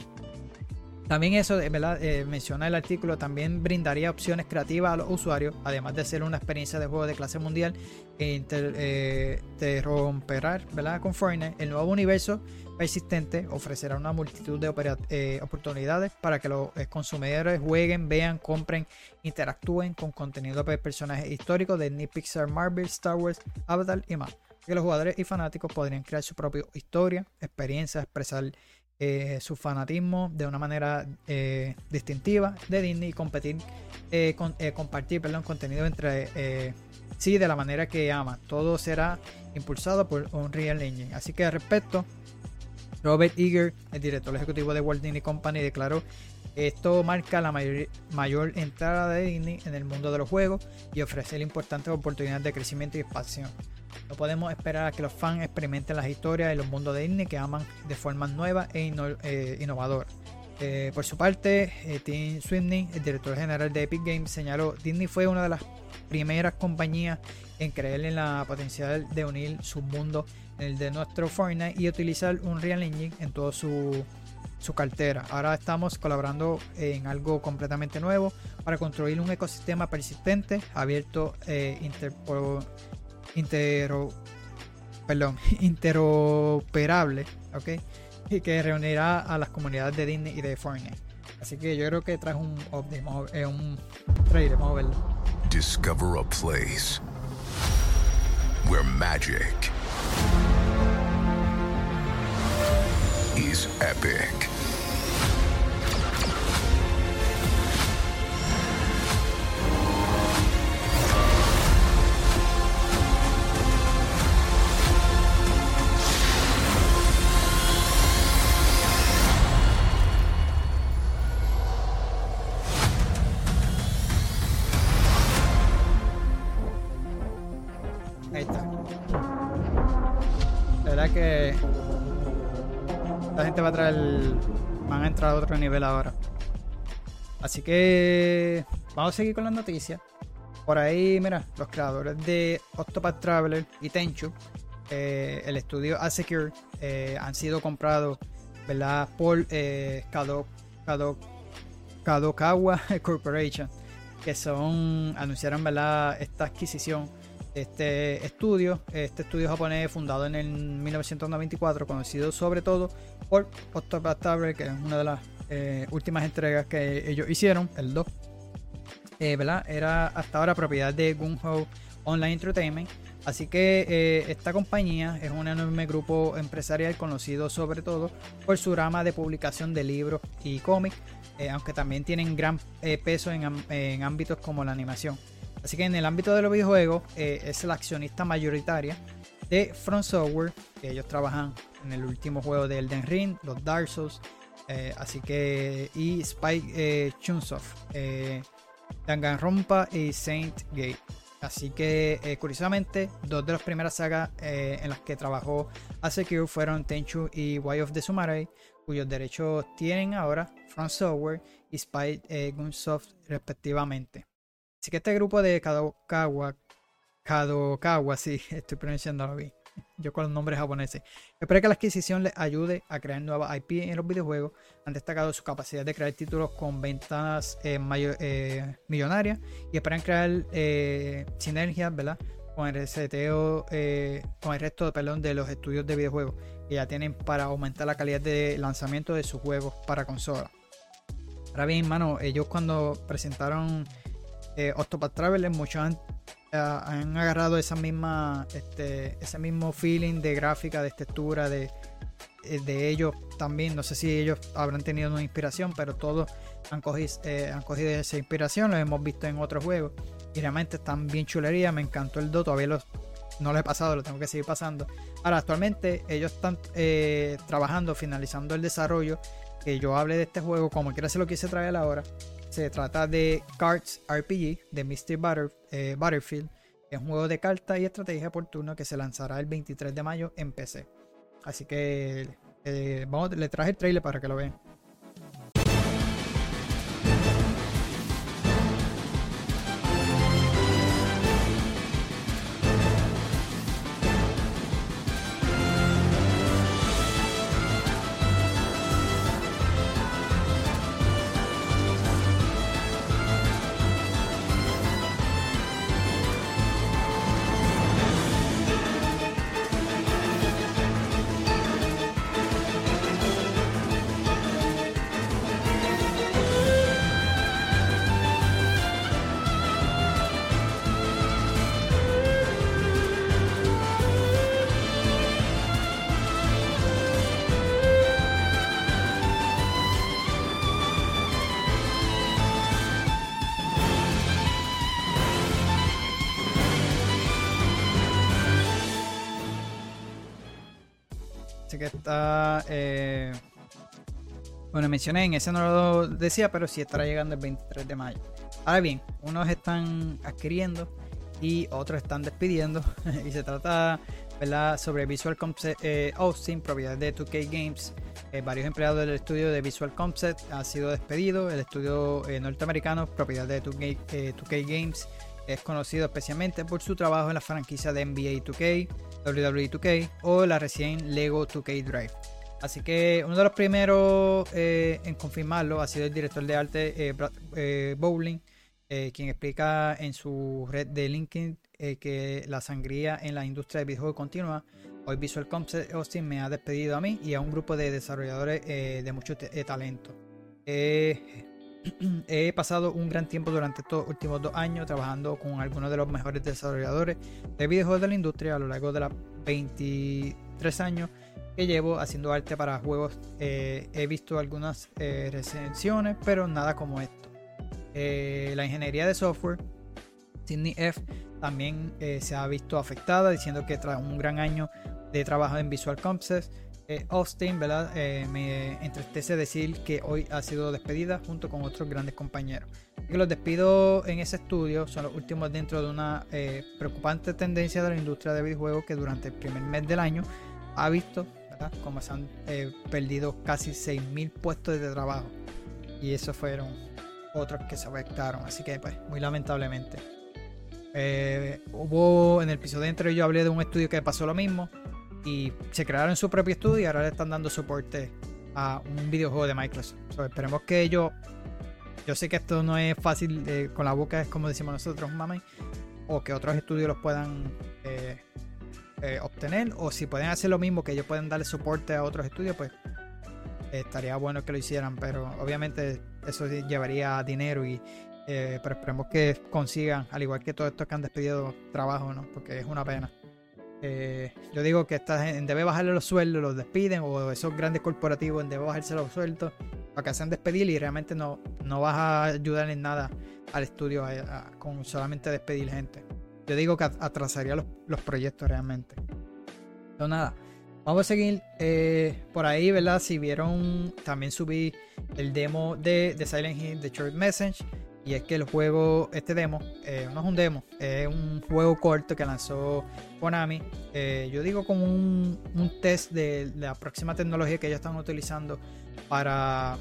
también eso, menciona el artículo, también brindaría opciones creativas a los usuarios, además de ser una experiencia de juego de clase mundial que te romperá ¿verdad? con Fortnite. El nuevo universo persistente ofrecerá una multitud de eh, oportunidades para que los eh, consumidores jueguen, vean, compren, interactúen con contenido de personajes históricos de Disney, Pixar, Marvel, Star Wars, Avatar y más. Que los jugadores y fanáticos podrían crear su propia historia, experiencia, expresar eh, su fanatismo de una manera distintiva de Disney y competir, compartir perdón, contenido entre sí de la manera que aman. Todo será impulsado por Unreal Engine. Así que al respecto, Robert Eager, el director ejecutivo de Walt Disney Company, declaró esto marca la mayor, entrada de Disney en el mundo de los juegos y ofrece importantes oportunidades de crecimiento y expansión. No podemos esperar a que los fans experimenten las historias y los mundos de Disney que aman de forma nueva e eh, innovadora. Eh, por su parte, eh, Tim Sweeney, el director general de Epic Games, señaló Disney fue una de las primeras compañías en creer en la potencial de unir su mundo el de nuestro Fortnite y utilizar un Real Engine en todo su su cartera. Ahora estamos colaborando en algo completamente nuevo para construir un ecosistema persistente, abierto, eh, intero- perdón, interoperable, ¿ok? Y que reunirá a las comunidades de Disney y de Fortnite. Así que yo creo que trae un eh, un trailer, vamos verlo. Discover a place where magic is epic. Entrar a otro nivel ahora. Así que vamos a seguir con las noticias. Por ahí, mira, los creadores de Octopath Traveler y Tenchu, eh, el estudio Asecure, eh, han sido comprados, ¿verdad? Por eh, Kado, Kado- Kadokawa Corporation, que son, anunciaron, ¿verdad? Esta adquisición este estudio, este estudio japonés fundado en el 1994, conocido sobre todo por Octopath Traveler, que es una de las eh, últimas entregas que ellos hicieron, el 2 eh, ¿verdad? Era hasta ahora propiedad de Gunho Online Entertainment. Así que eh, esta compañía es un enorme grupo empresarial conocido sobre todo por su rama de publicación de libros y cómics, eh, aunque también tienen gran peso en ámbitos como la animación. Así que en el ámbito de los videojuegos eh, es la accionista mayoritaria de Front Software, que ellos trabajan en el último juego de Elden Ring, los Dark Souls, eh, así que y Spike eh, Chunsoft. eh, Danganronpa y Saint Gate. Así que, curiosamente, dos de las primeras sagas en las que trabajó Asecure fueron Tenchu y Way of the Sumarei, cuyos derechos tienen ahora Front Software y eh, Gunsoft respectivamente. Así que este grupo de Kadokawa, Kadokawa, sí, estoy pronunciándolo bien, yo con los nombres japoneses, espero que la adquisición les ayude a crear nuevas IP en los videojuegos. Han destacado su capacidad de crear títulos con ventanas eh, eh, millonarias y esperan crear eh, sinergias, ¿verdad? Con el seteo, con el resto perdón, de los estudios de videojuegos que ya tienen para aumentar la calidad de lanzamiento de sus juegos para consola. Ahora bien, mano, ellos cuando presentaron eh, Octopath Traveler, muchos han, ah, han agarrado esa misma, este, ese mismo feeling de gráfica, de textura, de, eh, de ellos también. No sé si ellos habrán tenido una inspiración, pero todos han cogido, eh, han cogido esa inspiración, lo hemos visto en otros juegos. Y realmente están bien chulería, me encantó el 2, todavía los, no lo he pasado, lo tengo que seguir pasando. Ahora, actualmente ellos están eh, trabajando, finalizando el desarrollo. Que yo hable de este juego, como quiera se lo quise traer ahora. Se trata de Cards RPG de Mr. Butter, eh, Butterfield. Es un juego de cartas y estrategia por turno que se lanzará el 23 de mayo en PC. Así que eh, vamos, le traje el trailer para que lo vean. Está. eh, bueno, mencioné en ese no lo decía, pero sí estará llegando el 23 de mayo. Ahora bien, unos están adquiriendo y otros están despidiendo. y se trata ¿verdad? sobre Visual Concept eh, Austin, propiedad de 2K Games. Eh, varios empleados del estudio de Visual Concept han sido despedidos. El estudio eh, norteamericano, propiedad de 2K, eh, 2K Games, es conocido especialmente por su trabajo en la franquicia de NBA 2K, WWE 2K o la recién Lego 2K Drive. Así que uno de los primeros eh, en confirmarlo ha sido el director de arte eh, Brad eh, Bowling, quien explica en su red de LinkedIn que la sangría en la industria de videojuegos continúa. Hoy Visual Concept Austin me ha despedido a mí y a un grupo de desarrolladores de mucho talento. He pasado un gran tiempo durante estos últimos dos años trabajando con algunos de los mejores desarrolladores de videojuegos de la industria a lo largo de los 23 años que llevo haciendo arte para juegos. Eh, he visto algunas eh, recensiones, pero nada como esto. Eh, la ingeniería de software, Sydney F, también eh, se ha visto afectada, diciendo que tras un gran año de trabajo en Visual Concepts, eh, Austin, ¿verdad? Eh, me entristece decir que hoy ha sido despedida junto con otros grandes compañeros. Que los despidos en ese estudio son los últimos dentro de una eh, preocupante tendencia de la industria de videojuegos que durante el primer mes del año ha visto ¿verdad? como se han eh, perdido casi 6.000 puestos de trabajo. Y esos fueron otros que se afectaron. Así que, pues, muy lamentablemente. Hubo en el episodio anterior yo hablé de un estudio que pasó lo mismo y se crearon su propio estudio y ahora le están dando soporte a un videojuego de Microsoft. So, esperemos que ellos, yo sé que esto no es fácil eh, con la boca, es como decimos nosotros, mami, o que otros estudios los puedan eh, eh, obtener, o si pueden hacer lo mismo, que ellos pueden darle soporte a otros estudios, pues estaría bueno que lo hicieran, pero obviamente eso llevaría dinero y pero esperemos que consigan, al igual que todos estos que han despedido trabajo, ¿no? Porque es una pena. Eh, yo digo que gente debe bajarle los sueldos, los despiden, o esos grandes corporativos debe bajarse los sueldos para que hacen despedir y realmente no, no vas a ayudar en nada al estudio con solamente despedir gente. Yo digo que at- atrasaría los, los proyectos realmente. Entonces nada, vamos a seguir eh, por ahí, ¿verdad? Si vieron, también subí el demo de, de Silent Hill, de Short Message. Y es que el juego, este demo, eh, no es un demo, es un juego corto que lanzó Konami. eh, yo digo como un, test de la próxima tecnología que ellos están utilizando para,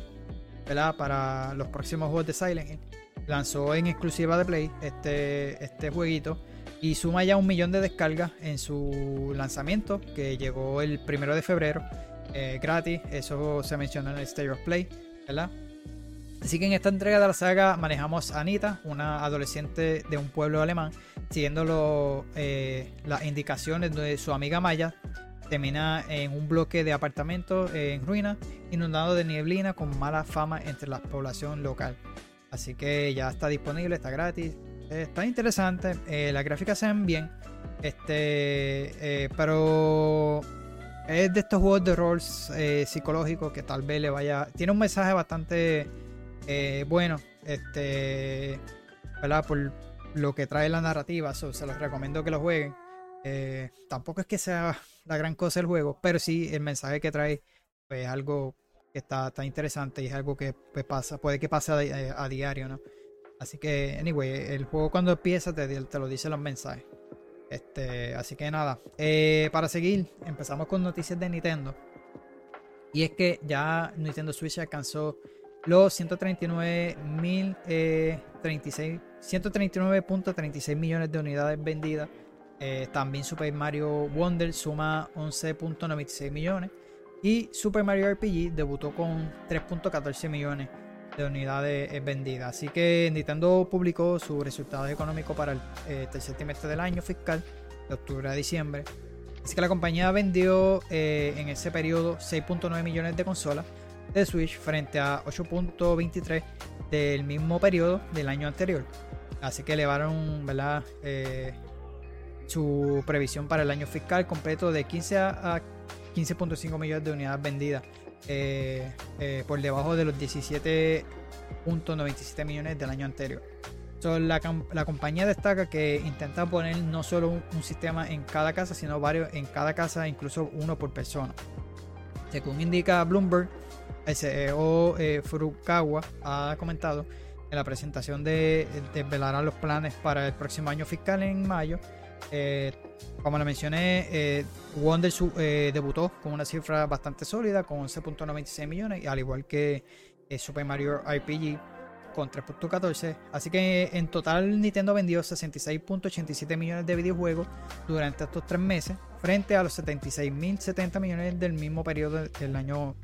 ¿verdad? para los próximos juegos de Silent Hill. Lanzó en exclusiva de Play este, este jueguito y suma ya un millón de descargas en su lanzamiento que llegó el primero de febrero eh, gratis. Eso se menciona en el State of Play, ¿verdad? Así que en esta entrega de la saga manejamos a Anita, una adolescente de un pueblo alemán, siguiendo eh, las indicaciones de su amiga Maya. Termina en un bloque de apartamentos eh, en ruinas, inundado de nieblina con mala fama entre la población local. Así que ya está disponible, está gratis. eh, está interesante. eh, las gráficas se ven bien. Este, pero es de estos juegos de rol psicológicos que tal vez le vaya. Tiene un mensaje bastante eh, bueno. Este. Por lo que trae la narrativa. so, se los recomiendo que lo jueguen. Eh, tampoco es que sea la gran cosa el juego, pero sí el mensaje que trae pues, es algo que está, está interesante y es algo que pues, pasa, puede que pase a, di- a diario, ¿no? Así que, anyway, el juego cuando empieza te, te lo dice los mensajes. Este, así que nada, eh, para seguir, empezamos con noticias de Nintendo. Y es que ya Nintendo Switch alcanzó los 139 mil eh, 36 139.36 millones de unidades vendidas. Eh, también Super Mario Wonder suma 11.96 millones. Y Super Mario RPG debutó con 3.14 millones de unidades eh, vendidas. Así que Nintendo publicó sus resultados económicos para el eh, tercer trimestre del año fiscal, de octubre a diciembre. Así que la compañía vendió eh, en ese periodo 6.9 millones de consolas de Switch frente a 8.23 del mismo periodo del año anterior. Así que elevaron. Eh, su previsión para el año fiscal completo de 15 a, a 15.5 millones de unidades vendidas, eh, eh, por debajo de los 17.97 millones del año anterior. La, compañía destaca que intenta poner no solo un sistema en cada casa, sino varios en cada casa, incluso uno por persona. Según indica Bloomberg, el CEO eh, Furukawa ha comentado en la presentación de desvelará los planes para el próximo año fiscal en mayo. Eh, como le mencioné, eh, Wonder eh, debutó con una cifra bastante sólida, con 11.96 millones, al igual que Super Mario RPG con 3.14. Así que en total Nintendo vendió 66.87 millones de videojuegos durante estos tres meses, frente a los 76.070 millones del mismo periodo del año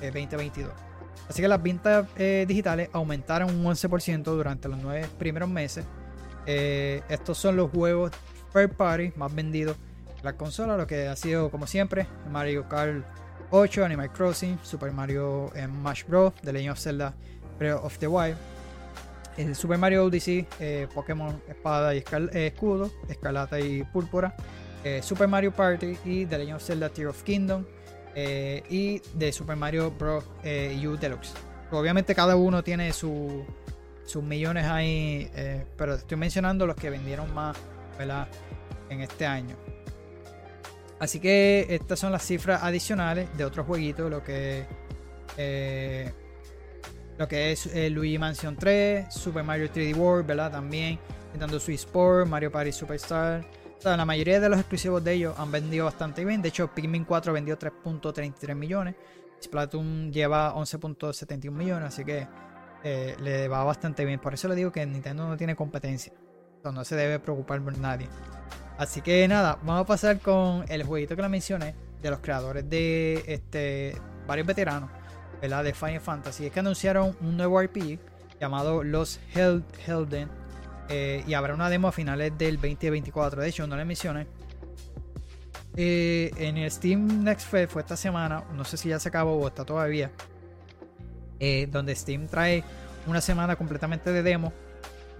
eh, 2022. Así que las ventas eh, digitales aumentaron un 11% durante los nueve primeros meses. Eh, estos son los juegos third party más vendidos en la consola, lo que ha sido como siempre Mario Kart 8, Animal Crossing, Super Mario eh, Smash Bros, The Legend of Zelda Breath of the Wild, Super Mario Odyssey, Pokémon Espada y Escudo, Escarlata y Púrpura, Super Mario Party y The Legend of Zelda Tear of Kingdom eh, y de Super Mario Bros. eh, U Deluxe. Obviamente cada uno tiene su- sus millones ahí, eh, pero estoy mencionando los que vendieron más ¿verdad? en este año. Así que estas son las cifras adicionales de otros jueguitos, lo que eh, lo que es Luigi Mansion 3, Super Mario 3D World, ¿verdad? También Nintendo Switch Sport, Mario Party Superstar. La mayoría de los exclusivos de ellos han vendido bastante bien. De hecho, Pikmin 4 vendió 3.33 millones. Splatoon lleva 11.71 millones, así que eh, le va bastante bien. Por eso le digo que Nintendo no tiene competencia. Sea, no se debe preocupar por nadie. Así que nada, vamos a pasar con el jueguito que le mencioné de los creadores de este varios veteranos, ¿verdad? De Final Fantasy. Es que anunciaron un nuevo RPG llamado Los Held Helden eh, y habrá una demo a finales del 2024. De hecho, no le mencioné. Eh, en el Steam Next Fest fue esta semana, no sé si ya se acabó o está todavía, eh, donde Steam trae una semana completamente de demo.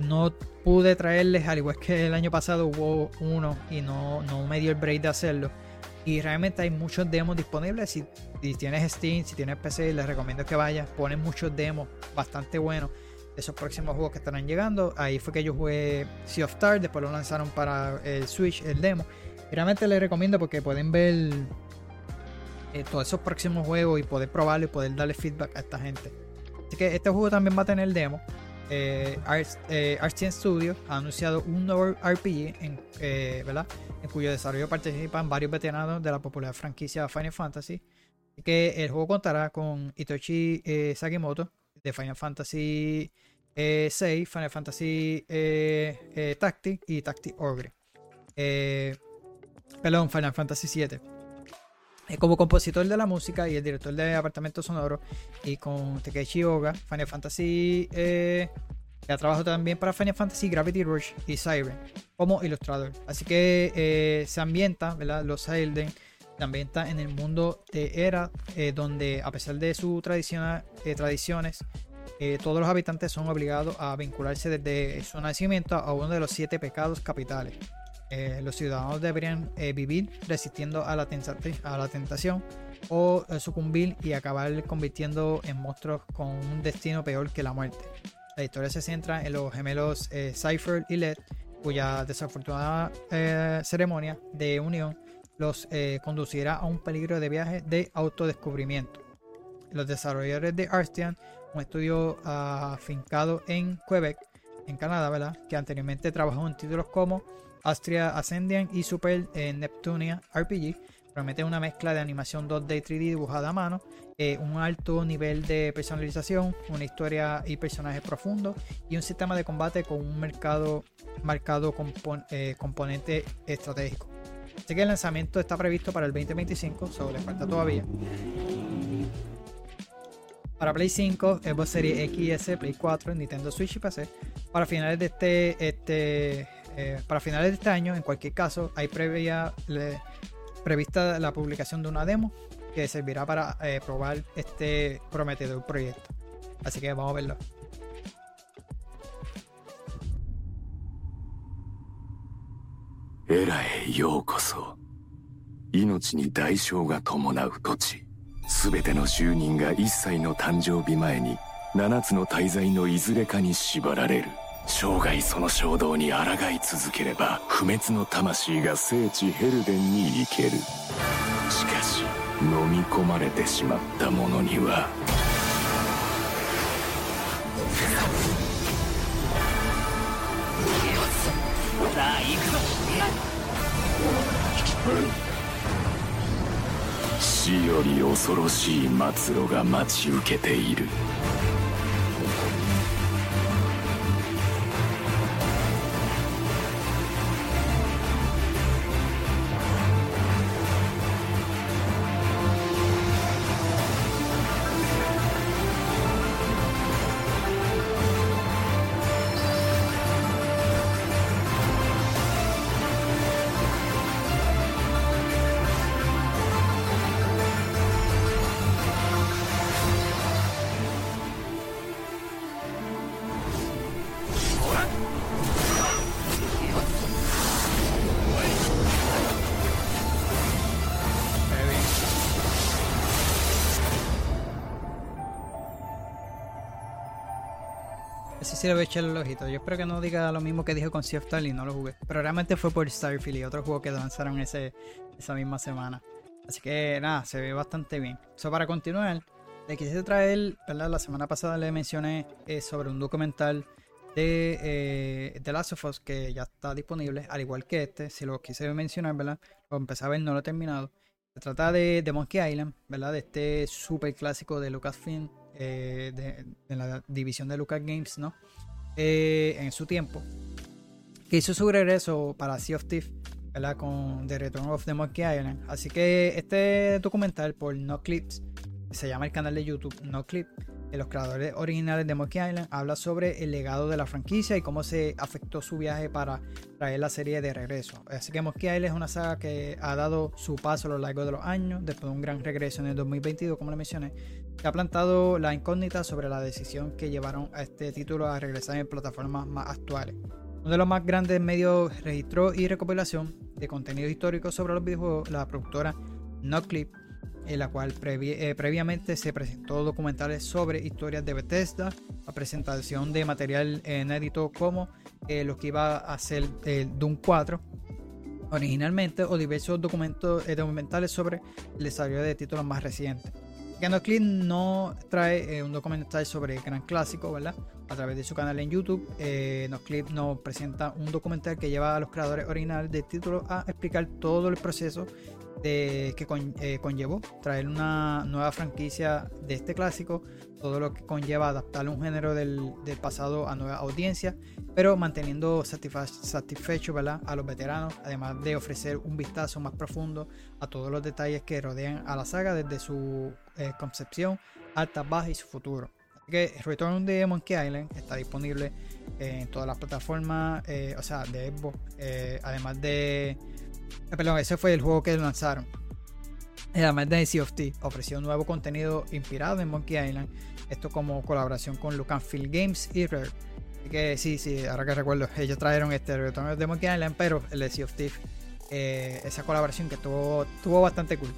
No pude traerles, al igual que el año pasado hubo uno y no, no me dio el break de hacerlo. Y realmente hay muchos demos disponibles. Si, si tienes Steam, si tienes PC, les recomiendo que vayas. Ponen muchos demos bastante buenos esos próximos juegos que estarán llegando. Ahí fue que yo jugué Sea of Stars, después lo lanzaron para el Switch, el demo. Realmente les recomiendo porque pueden ver eh, todos esos próximos juegos y poder probarlo y poder darle feedback a esta gente. Así que este juego también va a tener demo. Eh, Arts, eh, Studios ha anunciado un nuevo RPG en, eh, ¿verdad? en cuyo desarrollo participan varios veteranos de la popular franquicia Final Fantasy. Que el juego contará con Itoshi eh, Sagimoto de Final Fantasy eh, 6, Final Fantasy eh, eh, Tactic y Tactic Ogre. Eh, perdón, Final Fantasy 7 como compositor de la música y el director de apartamento sonoro y con Takeshi Oga, Final Fantasy eh, ha trabajado también para Final Fantasy Gravity Rush y Siren como ilustrador. Así que eh, se ambienta, ¿verdad? Los Elden se ambienta en el mundo de Era, eh, donde a pesar de sus eh, tradiciones, eh, todos los habitantes son obligados a vincularse desde su nacimiento a uno de los siete pecados capitales. Los ciudadanos deberían vivir resistiendo a la, a la tentación o sucumbir y acabar convirtiendo en monstruos con un destino peor que la muerte. La historia se centra en los gemelos Cypher y Led, cuya desafortunada ceremonia de unión los eh, conducirá a un peligro de viaje de autodescubrimiento. Los desarrolladores de Arstian, un estudio ah, afincado en Quebec, en Canadá, ¿verdad? que anteriormente trabajó en títulos como Astria Ascendian y Super eh, Neptunia RPG, promete una mezcla de animación 2D y 3D dibujada a mano, eh, un alto nivel de personalización, una historia y personajes profundos y un sistema de combate con un mercado marcado compon- eh, componente estratégico. Así que el lanzamiento está previsto para el 2025, solo le falta todavía. Para Play 5, Xbox Series X y S, Play 4, Nintendo Switch y PC. Para finales de este, este eh, para finales de este año, en cualquier caso, hay previa, prevista la publicación de una demo que servirá para eh, probar este prometedor proyecto. Así que vamos a verlo. エラへようこそ。命に代償が伴う土地。全ての住人が一歳の誕生日前に七つの大罪のいずれかに縛られる。生涯その衝動に抗い続ければ不滅の魂が聖地ヘルデンに行ける。しかし飲み込まれてしまった者にはさあ行くぞ。死より恐ろしい末路が待ち受けている。Ese sí le voy a echar el ojito. Yo espero que no diga lo mismo que dijo con Sea y no lo jugué. Pero realmente fue por Starfield y otro juego que lanzaron ese, esa misma semana. Así que nada, se ve bastante bien. Eso para continuar, le quise traer, ¿verdad? La semana pasada le mencioné eh, sobre un documental de eh, The Last of Us que ya está disponible, al igual que este. Si lo quise mencionar, ¿verdad? Lo empecé a ver, no lo he terminado. Se trata de, de Monkey Island, ¿verdad? De este super clásico de Lucasfilm eh, de, la división de Lucas Games, ¿no? Eh, en su tiempo, que hizo su regreso para Sea of Thieves, ¿verdad? Con The Return of the Monkey Island. Así que este documental por No Clips, se llama el canal de YouTube No Clip, de los creadores originales de Monkey Island, habla sobre el legado de la franquicia y cómo se afectó su viaje para traer la serie de regreso. Así que Monkey Island es una saga que ha dado su paso a lo largo de los años, después de un gran regreso en el 2022, como le mencioné, que ha plantado la incógnita sobre la decisión que llevaron a este título a regresar en plataformas más actuales. Uno de los más grandes medios registró y recopilación de contenido histórico sobre los videojuegos, la productora NoClip, en la cual eh, previamente se presentó documentales sobre historias de Bethesda, la presentación de material inédito como eh, lo que iba a ser el Doom 4 originalmente o diversos documentos, eh, documentales sobre el desarrollo de títulos más recientes. Clip no trae eh, un documental sobre el gran clásico, ¿verdad? A través de su canal en YouTube, eh, Clip nos presenta un documental que lleva a los creadores originales del título a explicar todo el proceso que eh, conllevó traer una nueva franquicia de este clásico, todo lo que conlleva adaptar un género del, del pasado a nueva audiencia, pero manteniendo satisfecho ¿verdad? a los veteranos, además de ofrecer un vistazo más profundo a todos los detalles que rodean a la saga desde su eh, concepción, alta, baja y su futuro. Así que Return de Monkey Island está disponible en todas las plataformas, eh, o sea, de Xbox, además de eh, perdón, ese fue el juego que lanzaron. Además de Sea of Thieves, ofreció nuevo contenido inspirado en Monkey Island. Esto como colaboración con Lucasfilm Games y Rare. Así que sí, sí, ahora que recuerdo, ellos trajeron este retorno de Monkey Island, pero el de Sea of Thieves, eh, esa colaboración que tuvo, tuvo bastante cool.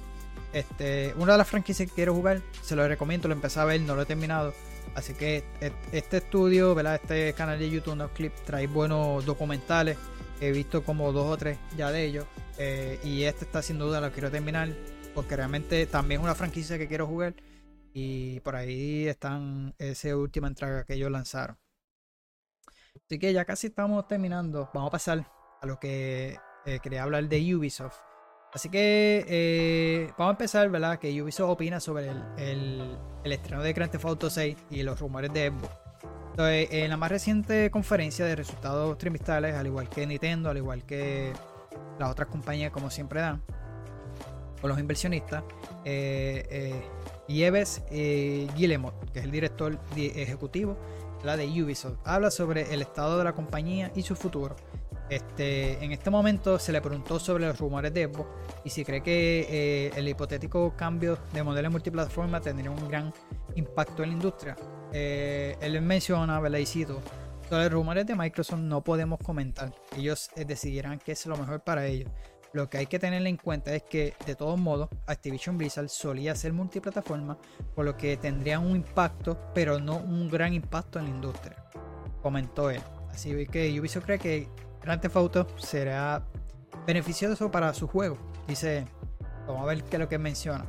Este, una de las franquicias que quiero jugar, se lo recomiendo, lo empecé a ver, no lo he terminado. Así que este estudio, ¿verdad? este canal de YouTube, no clip, trae buenos documentales He visto como dos o tres ya de ellos. Eh, y este está sin duda lo quiero terminar. Porque realmente también es una franquicia que quiero jugar. Y por ahí están esa última entrega que ellos lanzaron. Así que ya casi estamos terminando. Vamos a pasar a lo que eh, quería hablar de Ubisoft. Así que eh, vamos a empezar, ¿verdad? Que Ubisoft opina sobre el, el, el estreno de Grand Theft Auto 6 y los rumores de Xbox. Entonces, en la más reciente conferencia de resultados trimestrales, al igual que Nintendo, al igual que las otras compañías, como siempre dan, con los inversionistas, eh, eh, Yves eh, Guillemot, que es el director ejecutivo la de Ubisoft, habla sobre el estado de la compañía y su futuro. Este, en este momento se le preguntó sobre los rumores de Xbox y si cree que eh, el hipotético cambio de modelo multiplataforma tendría un gran impacto en la industria. Eh, él menciona, ¿verdad? Y cito, sobre los rumores de Microsoft no podemos comentar. Ellos eh, decidirán qué es lo mejor para ellos. Lo que hay que tener en cuenta es que, de todos modos, Activision Blizzard solía ser multiplataforma, por lo que tendría un impacto, pero no un gran impacto en la industria, comentó él. Así que Ubisoft cree que Grand Theft Auto será beneficioso para su juego. Dice, vamos a ver qué es lo que menciona.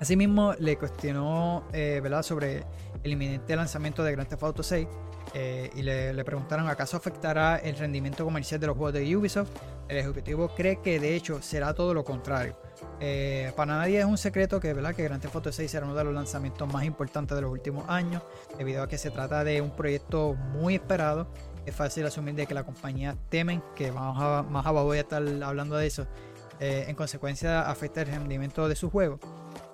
Asimismo, le cuestionó eh, ¿verdad? sobre el inminente lanzamiento de Grand Theft Auto 6 eh, y le, preguntaron acaso afectará el rendimiento comercial de los juegos de Ubisoft. El ejecutivo cree que de hecho será todo lo contrario. Eh, para nadie es un secreto que, ¿verdad? que Grand Theft Auto 6 será uno de los lanzamientos más importantes de los últimos años, debido a que se trata de un proyecto muy esperado. Es fácil asumir de que la compañía temen que más abajo voy a estar hablando de eso. Eh, en consecuencia afecta el rendimiento de su juego.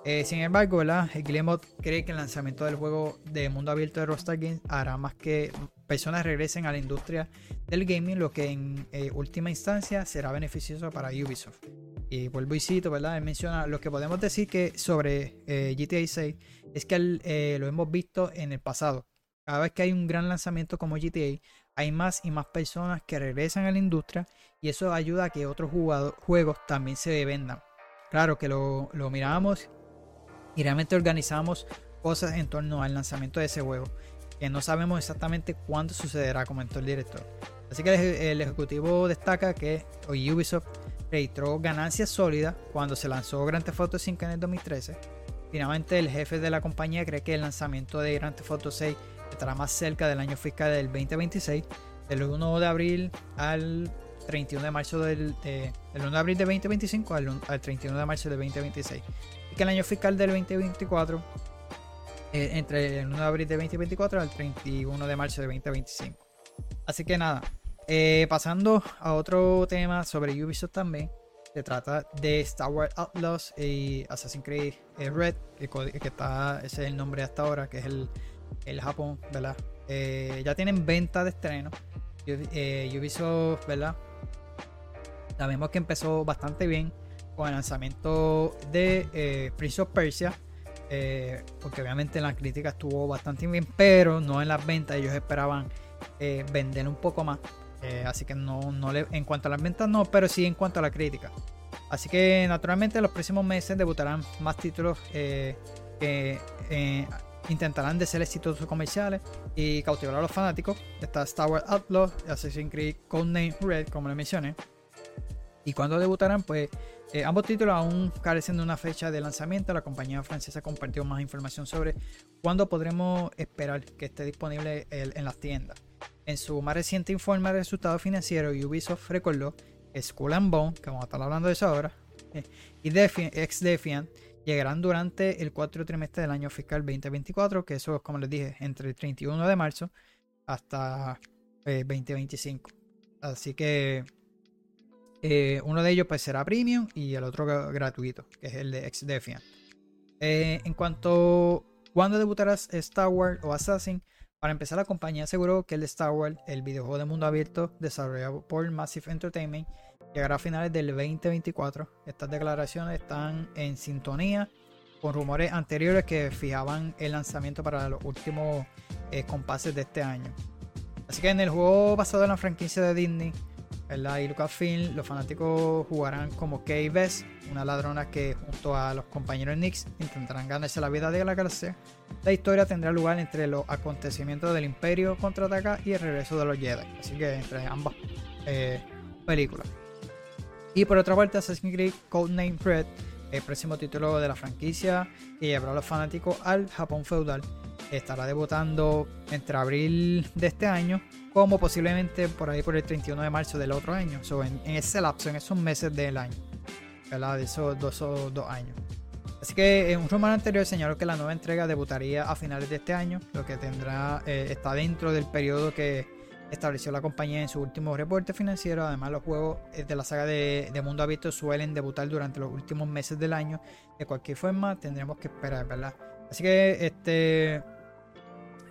Eh, sin embargo, ¿verdad? Guillemot cree que el lanzamiento del juego de mundo abierto de Rockstar Games hará más que personas regresen a la industria del gaming, lo que en eh, última instancia será beneficioso para Ubisoft. Y vuelvo y cito, ¿verdad? Él menciona lo que podemos decir que sobre eh, GTA 6 es que lo hemos visto en el pasado. Cada vez que hay un gran lanzamiento como GTA, hay más y más personas que regresan a la industria y eso ayuda a que otros juegos también se vendan. Claro que lo, lo miramos y realmente organizamos cosas en torno al lanzamiento de ese juego. Que no sabemos exactamente cuándo sucederá, comentó el director. Así que el, ejecutivo destaca que Ubisoft registró ganancias sólidas cuando se lanzó Grand Theft Auto 5 en el 2013. Finalmente, el jefe de la compañía cree que el lanzamiento de Grand Theft Auto 6 estará más cerca del año fiscal del 2026, del 1 de abril al 31 de marzo del, del 1 de abril de 2025 al, al, 31 de marzo del 2026. Y que el año fiscal del 2024 eh, entre el 1 de abril de 2024 al 31 de marzo de 2025. Así que nada, eh, pasando a otro tema sobre Ubisoft también. Se trata de Star Wars Outlaws y Assassin's Creed eh, Red, que, está, ese es el nombre hasta ahora, que es el, el Japón, ¿verdad? Ya tienen venta de estreno. Ubisoft, ¿verdad? Sabemos que empezó bastante bien con el lanzamiento de Prince of Persia. Eh, porque obviamente la crítica estuvo bastante bien, pero no en las ventas. Ellos esperaban eh, vender un poco más. Eh, así que no, no le, en cuanto a las ventas no, pero sí en cuanto a la crítica. Así que naturalmente en los próximos meses debutarán más títulos que intentarán de ser exitosos comerciales y cautivar a los fanáticos. Está Star Wars Outlaw, Assassin's Creed Codename Red, como le mencioné. Y cuando debutarán, pues eh, ambos títulos aún carecen de una fecha de lanzamiento. La compañía francesa compartió más información sobre cuándo podremos esperar que esté disponible el, en las tiendas. En su más reciente informe de resultados financieros, Ubisoft recordó que Skull and Bone, que vamos a estar hablando de eso ahora, y ex Defiant llegarán durante el cuarto trimestre del año fiscal 2024, que eso es como les dije, entre el 31 de marzo hasta eh, 2025. Así que eh, uno de ellos pues será premium y el otro gratuito, que es el de ex Defiant. Eh, en cuanto cuando debutarás Star Wars o Assassin, para empezar, la compañía aseguró que el Star Wars, el videojuego de mundo abierto desarrollado por Massive Entertainment, llegará a finales del 2024. Estas declaraciones están en sintonía con rumores anteriores que fijaban el lanzamiento para los últimos eh, compases de este año. Así que en el juego basado en la franquicia de Disney, ¿verdad? y Lucasfilm, los fanáticos jugarán como Kay Bess, una ladrona que junto a los compañeros Nix intentarán ganarse la vida de la galaxia. La historia tendrá lugar entre los acontecimientos del Imperio contraataca y el regreso de los Jedi, así que entre ambas eh, películas. Y por otra parte, Assassin's Creed Codename Red, el próximo título de la franquicia que llevará a los fanáticos al Japón feudal, estará debutando entre abril de este año como posiblemente por ahí por el 31 de marzo del otro año, so, en, en, ese lapso, en esos meses del año, ¿verdad? De esos dos, años. Así que en un rumor anterior señaló que la nueva entrega debutaría a finales de este año, lo que tendrá eh, está dentro del periodo que estableció la compañía en su último reporte financiero. Además, los juegos de la saga de, de, mundo abierto suelen debutar durante los últimos meses del año. De cualquier forma, tendremos que esperar, ¿verdad? Así que este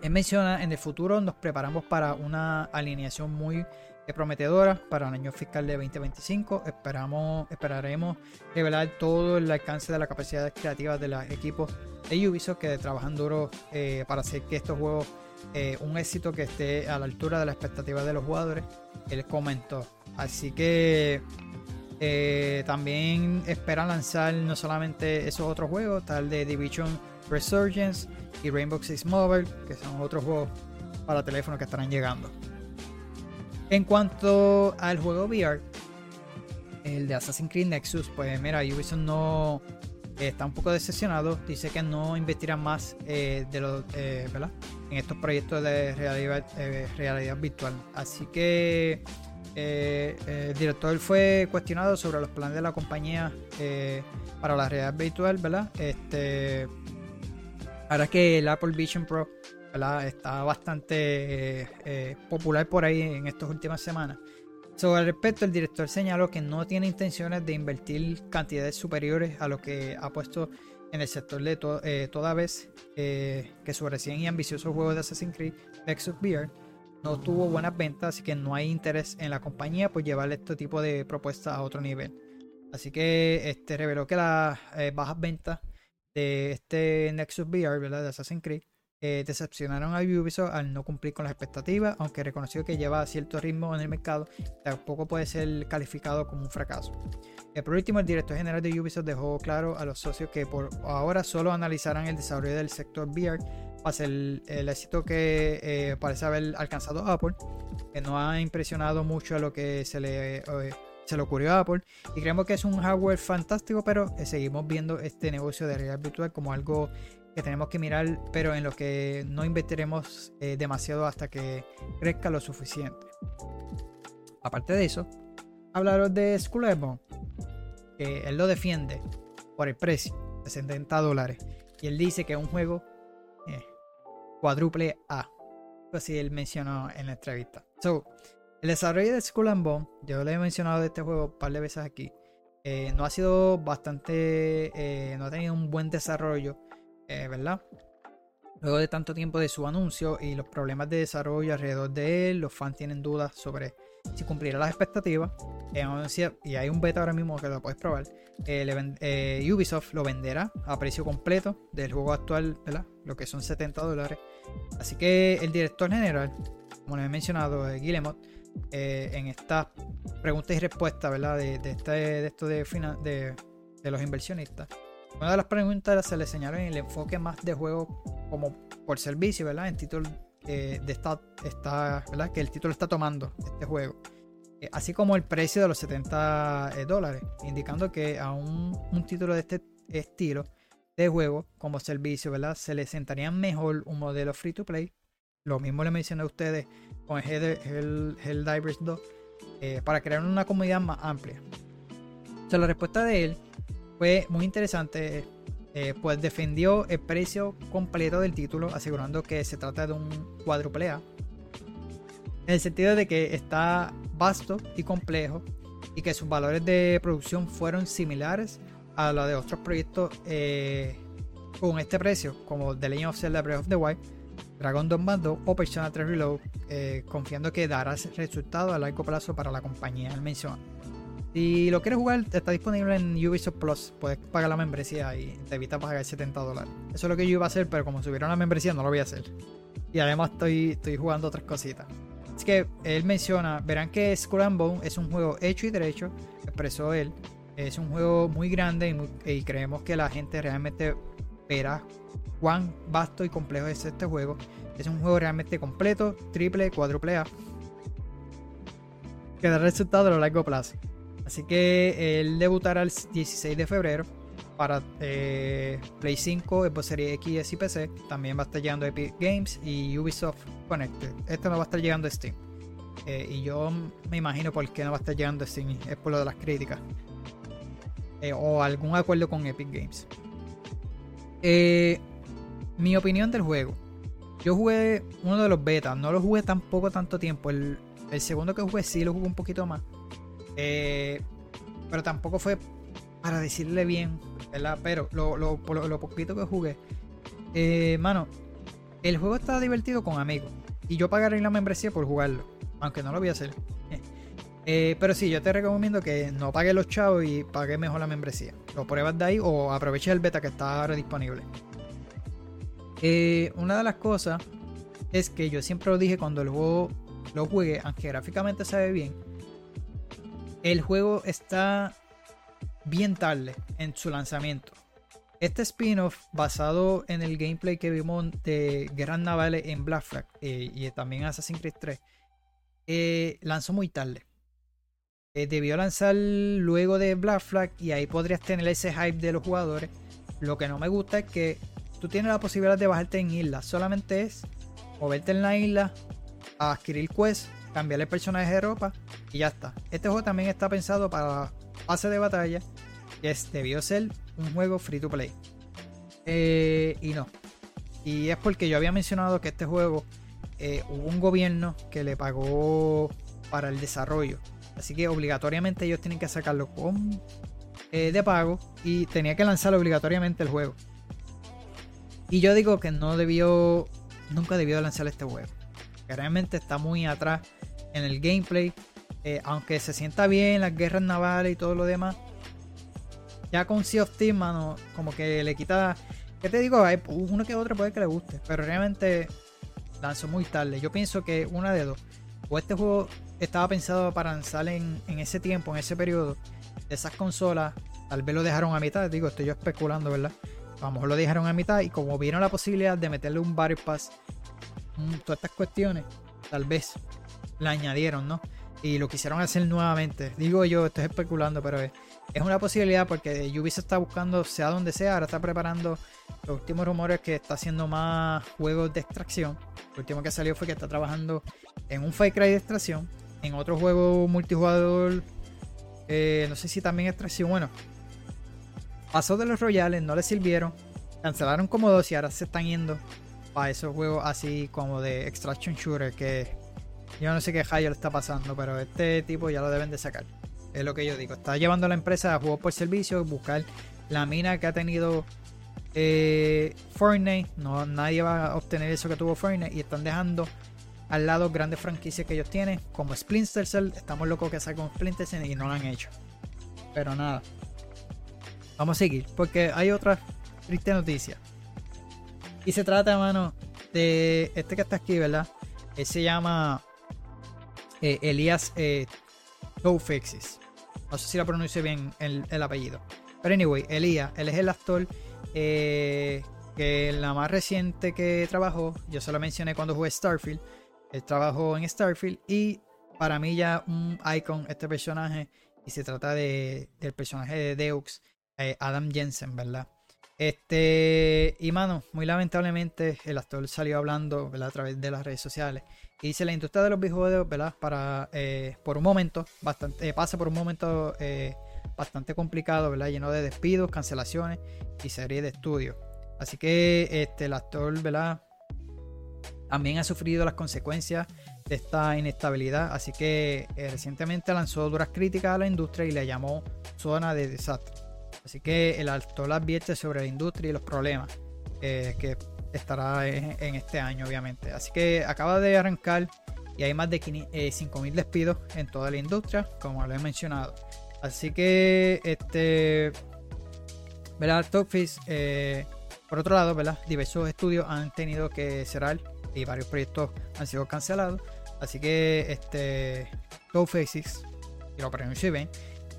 él menciona, en el futuro nos preparamos para una alineación muy prometedora para el año fiscal de 2025. Esperamos, esperaremos revelar todo el alcance de la capacidad creativa de los equipos de Ubisoft que trabajan duro eh, para hacer que estos juegos eh, un éxito que esté a la altura de las expectativas de los jugadores. Él comentó. Así que eh, también esperan lanzar no solamente esos otros juegos, tal de Division Resurgence y Rainbow Six Mobile, que son otros juegos para teléfono que estarán llegando. En cuanto al juego VR, el de Assassin's Creed Nexus, pues mira, Ubisoft no está un poco decepcionado. Dice que no investirá más eh, de lo, eh, en estos proyectos de realidad, eh, realidad virtual. Así que el director fue cuestionado sobre los planes de la compañía para la realidad virtual. Este, ahora que el Apple Vision Pro está bastante eh, popular por ahí en estas últimas semanas. Sobre el respecto, el director señaló que no tiene intenciones de invertir cantidades superiores a lo que ha puesto en el sector de to eh, toda vez eh, que su recién y ambicioso juego de Assassin's Creed Nexus VR no tuvo buenas ventas, así que no hay interés en la compañía por llevar este tipo de propuestas a otro nivel. Así que este reveló que las bajas ventas de este Nexus VR, ¿verdad? De Assassin's Creed, eh, decepcionaron a Ubisoft al no cumplir con las expectativas, aunque reconoció que lleva cierto ritmo en el mercado, tampoco puede ser calificado como un fracaso. Eh, por último, el director general de Ubisoft dejó claro a los socios que por ahora solo analizarán el desarrollo del sector VR pase el, el éxito que eh, parece haber alcanzado Apple, que no ha impresionado mucho a lo que se le, eh, se le ocurrió a Apple. Y creemos que es un hardware fantástico, pero eh, seguimos viendo este negocio de realidad virtual como algo que tenemos que mirar, pero en lo que no invertiremos eh, demasiado hasta que crezca lo suficiente. Aparte de eso, hablaros de Skull and Bones, que él lo defiende por el precio de 70 dólares. Y él dice que es un juego eh, cuádruple A. Así él mencionó en la entrevista. So, el desarrollo de Skull and Bone, yo le he mencionado de este juego un par de veces aquí, eh, no ha sido bastante, eh, no ha tenido un buen desarrollo, eh, ¿verdad? Luego de tanto tiempo de su anuncio y los problemas de desarrollo alrededor de él, los fans tienen dudas sobre si cumplirá las expectativas. Y hay un beta ahora mismo que lo puedes probar. Ubisoft lo venderá a precio completo del juego actual, ¿verdad? Lo que son 70 dólares. Así que el director general, como les he mencionado, Guillemot, eh, en estas preguntas y respuestas, ¿verdad? De, este, de esto de, los inversionistas. Una de las preguntas se le señaló en el enfoque más de juego como por servicio, ¿verdad? En título eh, de esta, esta, ¿verdad? Que el título está tomando este juego. Eh, así como el precio de los 70 eh, dólares, indicando que a un, un título de este estilo de juego como servicio, ¿verdad? Se le sentaría mejor un modelo free to play. Lo mismo le mencioné a ustedes con el Hell, Helldivers 2 eh, para crear una comunidad más amplia. O sea, la respuesta de él fue muy interesante, eh, pues defendió el precio completo del título, asegurando que se trata de un cuádruple. En el sentido de que está vasto y complejo y que sus valores de producción fueron similares a los de otros proyectos eh, con este precio, como The Legend of Zelda Breath of the Wild, Dragon Dogma 2 o Persona 3 Reload, eh, confiando que dará resultados a largo plazo para la compañía. Él menciona. Si lo quieres jugar, está disponible en Ubisoft Plus. Puedes pagar la membresía y te evita pagar 70 dólares. Eso es lo que yo iba a hacer, pero como subieron la membresía, no lo voy a hacer. Y además estoy, estoy jugando otras cositas. Así que él menciona, verán que Skull Bone es un juego hecho y derecho, expresó él. Es un juego muy grande y creemos que la gente realmente verá cuán vasto y complejo es este juego. Es un juego realmente completo, triple, cuádruple A, que da resultado a lo largo plazo. Así que él debutará el 16 de febrero para eh, Play 5, Xbox Series X y PC. También va a estar llegando Epic Games y Ubisoft Connected. Este no va a estar llegando a Steam. Eh, y yo me imagino por qué no va a estar llegando a Steam. Es por lo de las críticas. Eh, o algún acuerdo con Epic Games. Eh, mi opinión del juego. Yo jugué uno de los betas, no lo jugué tampoco tanto tiempo. El, segundo que jugué sí lo jugué un poquito más. Eh, pero tampoco fue para decirle bien. Pero lo, lo poquito que jugué. Eh, mano, el juego está divertido con amigos. Y yo pagaré la membresía por jugarlo. Aunque no lo voy a hacer. Eh, pero sí, yo te recomiendo que no pagues los chavos y pagues mejor la membresía. Lo pruebas de ahí o aproveches el beta que está ahora disponible. Eh, una de las cosas es que yo siempre lo dije cuando el juego lo juegue, aunque gráficamente se ve bien, el juego está bien tarde en su lanzamiento. Este spin-off basado en el gameplay que vimos de Guerras Navales en Black Flag eh, y también Assassin's Creed 3 eh, lanzó muy tarde. Debió lanzar luego de Black Flag y ahí podrías tener ese hype de los jugadores. Lo que no me gusta es que tú tienes la posibilidad de bajarte en isla. Solamente es moverte en la isla, adquirir quest, cambiarle el personaje de ropa y ya está. Este juego también está pensado para fase de batalla. Que es, debió ser un juego free to play. Eh, y no. Y es porque yo había mencionado que este juego eh, hubo un gobierno que le pagó para el desarrollo. Así que obligatoriamente ellos tienen que sacarlo con eh, de pago y tenía que lanzar obligatoriamente el juego. Y yo digo que no debió, nunca debió lanzar este juego. Que realmente está muy atrás en el gameplay. Eh, aunque se sienta bien las guerras navales y todo lo demás. Ya con Sea of Thieves, mano, como que le quita. ¿Qué te digo? Hay uno que otro puede que le guste. Pero realmente lanzó muy tarde. Yo pienso que una de dos. O este juego estaba pensado para lanzar en, en ese tiempo, en ese periodo, de esas consolas. Tal vez lo dejaron a mitad, digo, estoy yo especulando, ¿verdad? A lo mejor lo dejaron a mitad y como vieron la posibilidad de meterle un Battle Pass, todas estas cuestiones, tal vez la añadieron, ¿no? Y lo quisieron hacer nuevamente. Digo yo, estoy especulando, pero es, una posibilidad porque Ubisoft está buscando, sea donde sea, ahora está preparando los últimos rumores que está haciendo más juegos de extracción. El último que salió fue que está trabajando en un Far Cry de extracción, en otro juego multijugador, eh, no sé si también extracción, bueno, pasó de los Royales, no le sirvieron, cancelaron como dos y ahora se están yendo para esos juegos así como de extraction shooter que yo no sé qué rayo le está pasando, pero este tipo ya lo deben de sacar. Es lo que yo digo. Está llevando a la empresa a juegos por servicio, buscar la mina que ha tenido eh, Fortnite. No, nadie va a obtener eso que tuvo Fortnite. Y están dejando al lado grandes franquicias que ellos tienen, como Splinter Cell. Estamos locos que saquen Splinter Cell y no lo han hecho. Pero nada. Vamos a seguir, porque hay otra triste noticia. Y se trata, mano, de este que está aquí, ¿verdad? Él se llama eh, Elías eh, No sé si lo pronuncio bien el, apellido. Pero anyway, Elías, él es el actor eh, que la más reciente que trabajó, yo se lo mencioné cuando jugué Starfield. Él trabajó en Starfield y para mí ya un icon este personaje. Y se trata de, del personaje de Deux, eh, Adam Jensen, ¿verdad? Este, y mano, muy lamentablemente el actor salió hablando a través de las redes sociales y dice la industria de los videojuegos, ¿verdad? Para, eh, por un momento, bastante, eh, pasa por un momento bastante complicado, ¿verdad? Lleno de despidos, cancelaciones y series de estudios. Así que este, el actor, ¿verdad? También ha sufrido las consecuencias de esta inestabilidad. Así que recientemente lanzó duras críticas a la industria y le llamó zona de desastre. Así que el actor advierte sobre la industria y los problemas que estará en, este año, obviamente. Así que acaba de arrancar y hay más de 5.000 eh, despidos en toda la industria, como lo he mencionado. Así que, este, ¿verdad? Topfish, eh, por otro lado, ¿verdad? Diversos estudios han tenido que cerrar y varios proyectos han sido cancelados. Así que, este, Faces, y lo pronuncio bien,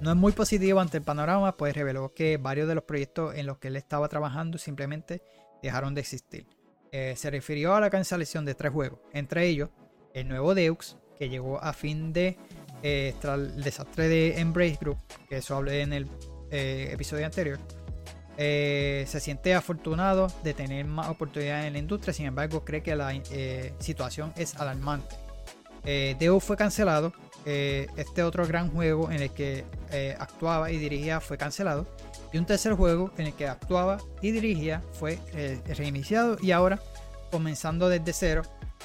no es muy positivo ante el panorama, pues reveló que varios de los proyectos en los que él estaba trabajando simplemente dejaron de existir. Eh, se refirió a la cancelación de tres juegos, entre ellos el nuevo Deux, que llegó a fin de eh, tras el desastre de Embrace Group, que eso hablé en el eh, episodio anterior. se siente afortunado de tener más oportunidades en la industria, sin embargo cree que la situación es alarmante. Deus fue cancelado, este otro gran juego en el que actuaba y dirigía fue cancelado y un tercer juego en el que actuaba y dirigía fue eh, reiniciado y ahora comenzando desde cero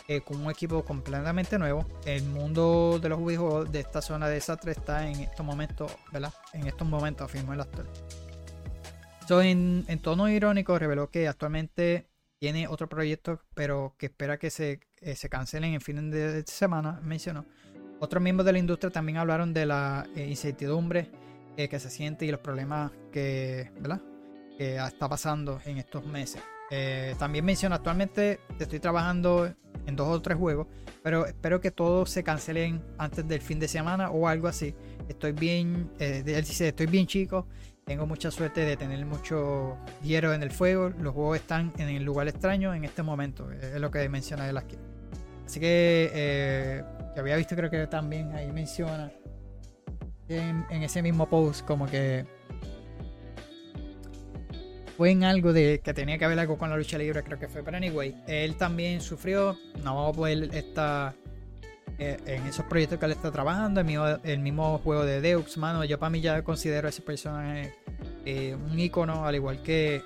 eh, con un equipo completamente nuevo. El mundo de los videojuegos de esta zona de desastre está en estos momentos, ¿verdad? En estos momentos afirmó el actor. en, tono irónico reveló que actualmente tiene otro proyecto, pero que espera que se, eh, se cancelen en fin de semana, mencionó. Otros miembros de la industria también hablaron de la incertidumbre que se siente y los problemas que, está pasando en estos meses. Eh, también menciona, actualmente estoy trabajando en dos o tres juegos, pero espero que todos se cancelen antes del fin de semana o algo así. Estoy bien, eh, él dice, estoy bien chico, tengo mucha suerte de tener mucho hierro en el fuego, los juegos están en el lugar extraño en este momento, es lo que menciona él aquí. Así que, eh, que había visto creo que también ahí menciona en, ese mismo post como que fue en algo de que tenía que ver algo con la lucha libre, creo que fue. Pero anyway, él también sufrió, no vamos a poder estar eh, en esos proyectos que él está trabajando, el mismo, el mismo juego de Deux, mano, yo para mí ya considero a ese personaje eh, un icono, al igual que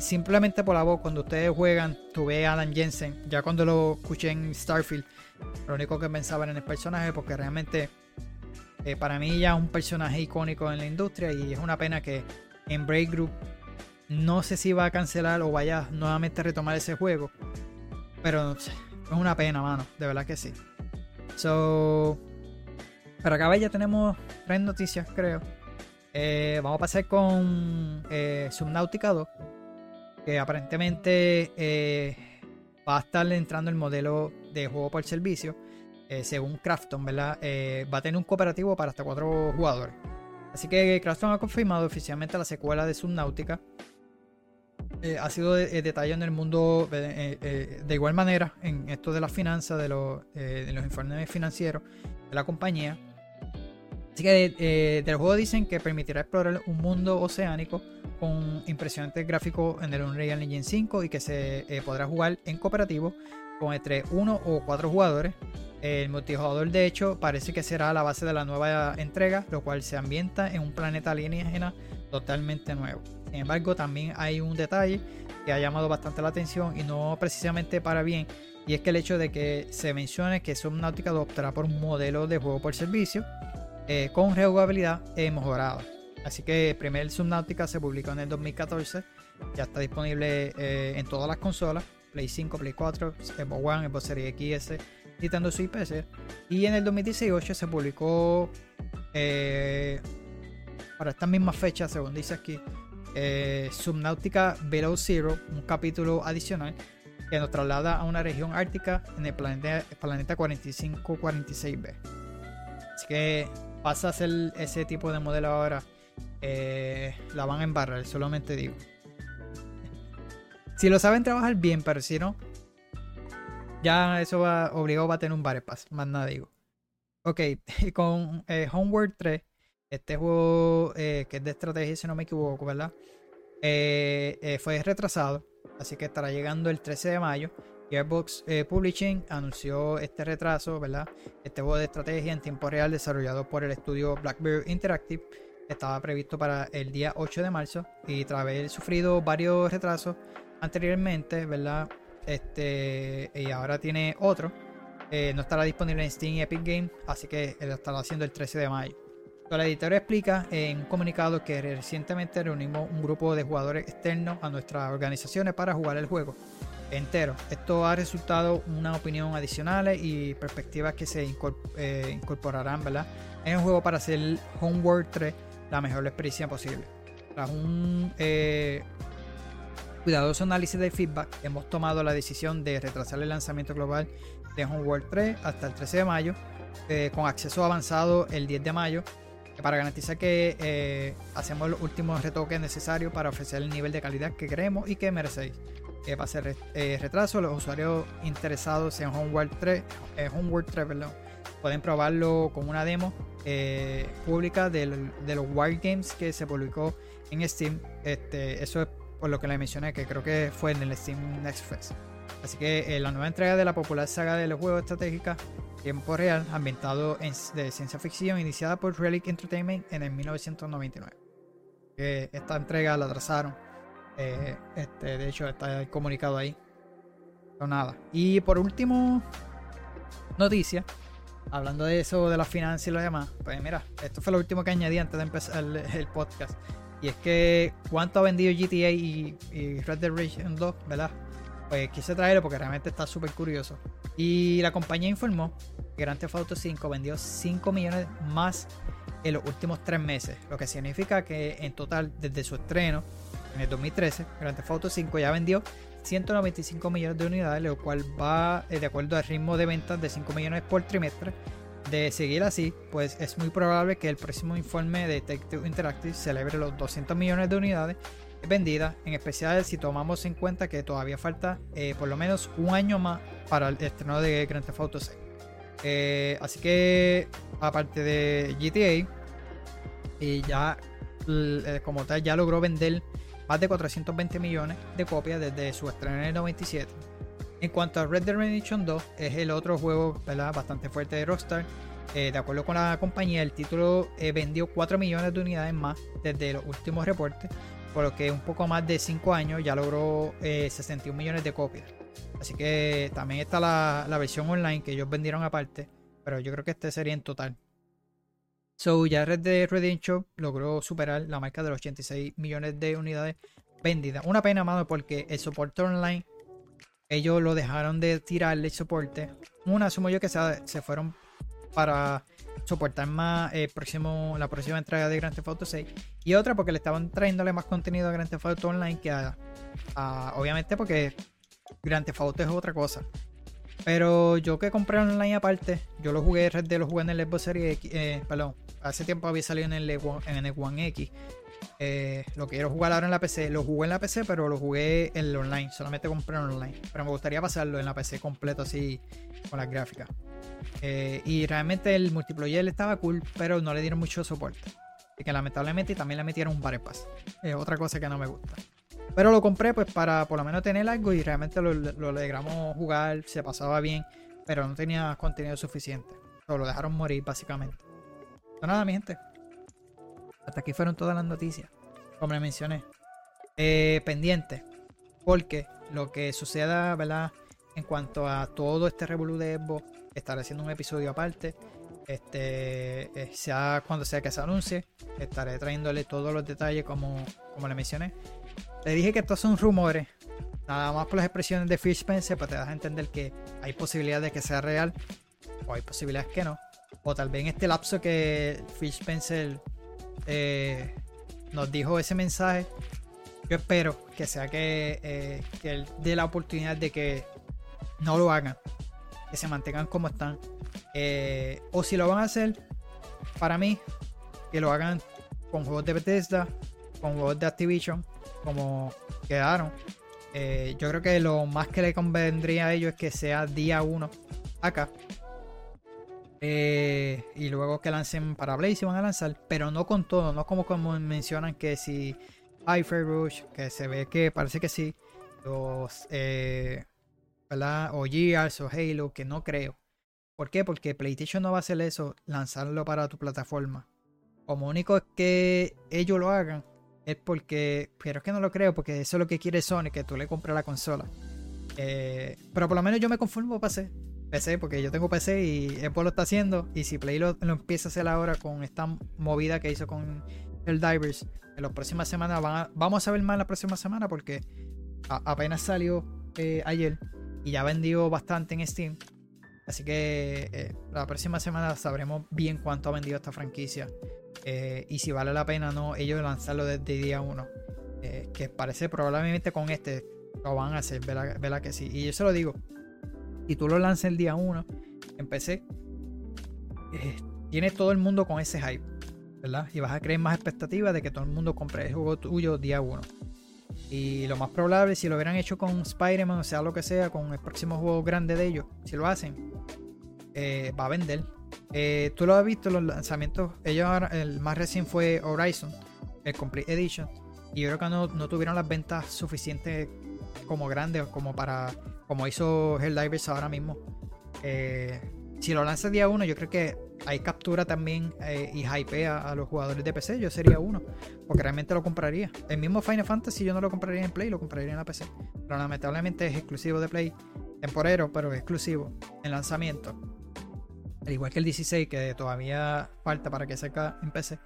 simplemente por la voz, cuando ustedes juegan, tuve a Adam Jensen, ya cuando lo escuché en Starfield, lo único que pensaba en el personaje, porque realmente eh, para mí ya es un personaje icónico en la industria y es una pena que en Break Group no sé si va a cancelar o vaya nuevamente a retomar ese juego. Pero es una pena, mano. De verdad que sí. So, para acá ya tenemos tres noticias, creo. Eh, vamos a pasar con eh, Subnautica 2. Que aparentemente va a estar entrando el modelo de juego por servicio eh, según Crafton, ¿verdad? Eh, va a tener un cooperativo para hasta cuatro jugadores. Así que Crafton ha confirmado oficialmente la secuela de Subnautica. eh, ha sido de- detallado en el mundo de igual manera en esto de las finanzas, de los, de los informes financieros de la compañía. Así que del juego dicen que permitirá explorar un mundo oceánico con impresionantes gráficos en el Unreal Engine 5 y que se podrá jugar en cooperativo con entre uno o cuatro jugadores. El multijugador de hecho parece que será la base de la nueva entrega, lo cual se ambienta en un planeta alienígena totalmente nuevo. Sin embargo, también hay un detalle que ha llamado bastante la atención y no precisamente para bien, y es que el hecho de que se mencione que Subnautica optará por un modelo de juego por servicio eh, con rejugabilidad eh, mejorada. Así que el primer Subnautica se publicó en el 2014, ya está disponible eh, en todas las consolas, Play 5, Play 4, Xbox One, Xbox Series XS, Nintendo Switch PC. Y en el 2018 se publicó eh, para estas mismas fechas, según dice aquí, eh, Subnautica Below Zero, un capítulo adicional que nos traslada a una región ártica en el planeta, planeta 4546b. Así que pasa a ser ese tipo de modelo ahora. eh, la van a embarrar, solamente digo. Si lo saben trabajar bien, pero si no, ya eso va obligado va a tener un bar pass, más nada digo. Ok, con eh, Homeworld 3, este juego eh, que es de estrategia, si no me equivoco, ¿verdad? Eh, eh, fue retrasado, así que estará llegando el 13 de mayo. Gearbox Publishing anunció este retraso, ¿verdad? Este juego de estrategia en tiempo real desarrollado por el estudio Blackbird Interactive estaba previsto para el día 8 de marzo y tras haber sufrido varios retrasos anteriormente, ¿verdad? Este, y ahora tiene otro. eh, no estará disponible en Steam y Epic Games, así que lo estará haciendo el 13 de mayo. La editora explica en un comunicado que recientemente reunimos un grupo de jugadores externos a nuestras organizaciones para jugar el juego entero. Esto ha resultado una opinión adicional y perspectivas que se eh, incorporarán ¿verdad? en el juego para hacer Homeworld 3 la mejor experiencia posible. Tras un eh, cuidadoso análisis de feedback, hemos tomado la decisión de retrasar el lanzamiento global de Homeworld 3 hasta el 13 de mayo, eh, con acceso avanzado el 10 de mayo, para garantizar que eh, hacemos los últimos retoques necesarios para ofrecer el nivel de calidad que queremos y que merecéis. Eh, va a ser eh, retraso, los usuarios interesados en Homeworld 3, eh, Homeworld 3 perdón, pueden probarlo con una demo eh, pública del- de los Wild Games que se publicó en Steam. Este, eso es por lo que le mencioné, que creo que fue en el Steam Next Fest. Así que eh, la nueva entrega de la popular saga de los juegos estratégicos tiempo real, ambientado en de ciencia ficción, iniciada por Relic Entertainment en el 1999. Que esta entrega la trazaron. eh, este, de hecho, está comunicado ahí. No nada. Y por último, noticia. Hablando de eso, de las finanzas y lo demás. Pues mira, esto fue lo último que añadí antes de empezar el podcast. Y es que cuánto ha vendido GTA y, Red Dead Redemption 2, ¿verdad? Pues quise traerlo porque realmente está súper curioso. Y la compañía informó que Grand Theft Auto 5 vendió 5 millones más en los últimos 3 meses. Lo que significa que en total, desde su estreno en el 2013, Grand Theft Auto 5 ya vendió 195 millones de unidades, lo cual va eh, de acuerdo al ritmo de ventas de 5 millones por trimestre. De seguir así, pues es muy probable que el próximo informe de Take-Two Interactive celebre los 200 millones de unidades vendidas, en especial si tomamos en cuenta que todavía falta eh, por lo menos un año más para el estreno de Grand Theft Auto 6. Eh, así que, aparte de GTA, y ya eh, como tal, ya logró vender más de 420 millones de copias desde su estreno en el 97. En cuanto a Red Dead Redemption 2, es el otro juego ¿verdad? bastante fuerte de Rockstar. Eh, de acuerdo con la compañía, el título eh, vendió 4 millones de unidades más desde los últimos reportes, por lo que un poco más de 5 años ya logró eh, 61 millones de copias. Así que también está la, la versión online que ellos vendieron aparte, pero yo creo que este sería en total. So, ya Red Dead Redemption logró superar la marca de los 86 millones de unidades vendidas. Una pena, mano, porque el soporte online, ellos lo dejaron de tirarle soporte. Una, asumo yo que se, se fueron para soportar más el próximo, la próxima entrega de Grand Theft Auto 6. Y otra porque le estaban trayéndole más contenido a Grand Theft Auto Online que a, obviamente porque Grand Theft Auto es otra cosa. Pero yo que compré online aparte, yo lo jugué Red lo jugué en el Xbox Series X, eh, perdón, hace tiempo había salido en el, en el One X. Eh, lo quiero jugar ahora en la PC. Lo jugué en la PC, pero lo jugué en el online. Solamente compré en online. Pero me gustaría pasarlo en la PC completo así con las gráficas. Eh, y realmente el multiplayer estaba cool, pero no le dieron mucho soporte. Y que lamentablemente también le metieron un bypass. Es otra cosa que no me gusta. Pero lo compré pues para por lo menos tener algo y realmente lo, lo logramos jugar, se pasaba bien, pero no tenía contenido suficiente. Solo lo dejaron morir básicamente. Nada, mi gente. Hasta aquí fueron todas las noticias. Como les mencioné. Eh, pendiente. Porque lo que suceda, ¿verdad? En cuanto a todo este revolú de Evo, estaré haciendo un episodio aparte. Este, eh, sea cuando sea que se anuncie, estaré trayéndole todos los detalles como, como le mencioné. Le dije que estos son rumores. Nada más por las expresiones de Fish Spencer, pues te das a entender que hay posibilidades de que sea real o hay posibilidades que no. O tal vez en este lapso que Fish Spencer eh, nos dijo ese mensaje, yo espero que sea que, eh, que él dé la oportunidad de que no lo hagan, que se mantengan como están. Eh, o si lo van a hacer, para mí, que lo hagan con juegos de Bethesda, con juegos de Activision, como quedaron. yo creo que lo más que le convendría a ellos es que sea día 1 acá eh, y luego que lancen para Blaze van a lanzar, pero no con todo, no como, como mencionan que si Hyper Rush, que se ve que parece que sí, los, eh, ¿verdad? O Gears o Halo, que no creo. ¿Por qué? Porque PlayStation no va a hacer eso, lanzarlo para tu plataforma. Como único es que ellos lo hagan, es porque, pero es que no lo creo, porque eso es lo que quiere Sony, que tú le compres la consola. Eh, pero por lo menos yo me conformo hacer. PC, porque yo tengo PC y Apple lo está haciendo. Y si Play lo, empieza a hacer ahora con esta movida que hizo con el Divers, en las próximas semanas vamos a ver más la próxima semana porque apenas salió eh, ayer y ya vendió bastante en Steam. Así que eh, la próxima semana sabremos bien cuánto ha vendido esta franquicia eh, y si vale la pena o no ellos lanzarlo desde día 1. que parece probablemente con este lo van a hacer, ¿verdad? que sí. Y yo se lo digo, y tú lo lanzas el día 1 en PC, eh, tiene todo el mundo con ese hype, ¿verdad? Y vas a creer más expectativas de que todo el mundo compre el juego tuyo día 1. Y lo más probable, si lo hubieran hecho con Spider-Man, o sea, lo que sea, con el próximo juego grande de ellos, si lo hacen, eh, va a vender. Eh, tú lo has visto, los lanzamientos, ellos el más recién fue Horizon, el Complete Edition, y yo creo que no, no tuvieron las ventas suficientes como grandes como para como hizo Helldivers ahora mismo. Eh, si lo lanza día 1, yo creo que hay captura también eh, y hypea a los jugadores de PC. Yo sería uno, porque realmente lo compraría. El mismo Final Fantasy yo no lo compraría en Play, lo compraría en la PC. Pero lamentablemente es exclusivo de Play, temporero, pero exclusivo en lanzamiento. Al igual que el 16, que todavía falta para que salga en PC.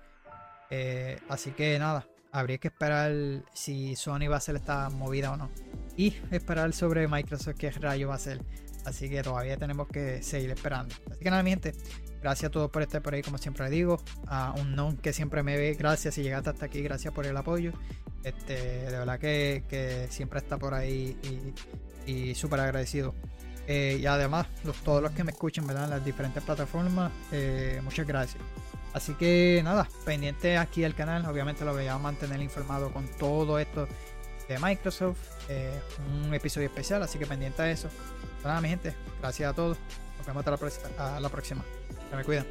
Eh, así que nada, habría que esperar si Sony va a hacer esta movida o no y esperar sobre Microsoft qué rayo va a ser. Así que todavía tenemos que seguir esperando. Así que nada, mi gente, gracias a todos por estar por ahí, como siempre digo. A un non que siempre me ve, gracias si llegaste hasta aquí, gracias por el apoyo. Este, de verdad que, siempre está por ahí y, súper agradecido. Eh, y además, todos los que me escuchen ¿verdad? en las diferentes plataformas, eh, muchas gracias. Así que nada, pendiente aquí al canal, obviamente lo voy a mantener informado con todo esto de Microsoft. Eh, un episodio especial, así que pendiente a eso. Nada, mi gente, gracias a todos. Nos vemos hasta la, a la próxima. que me cuidan.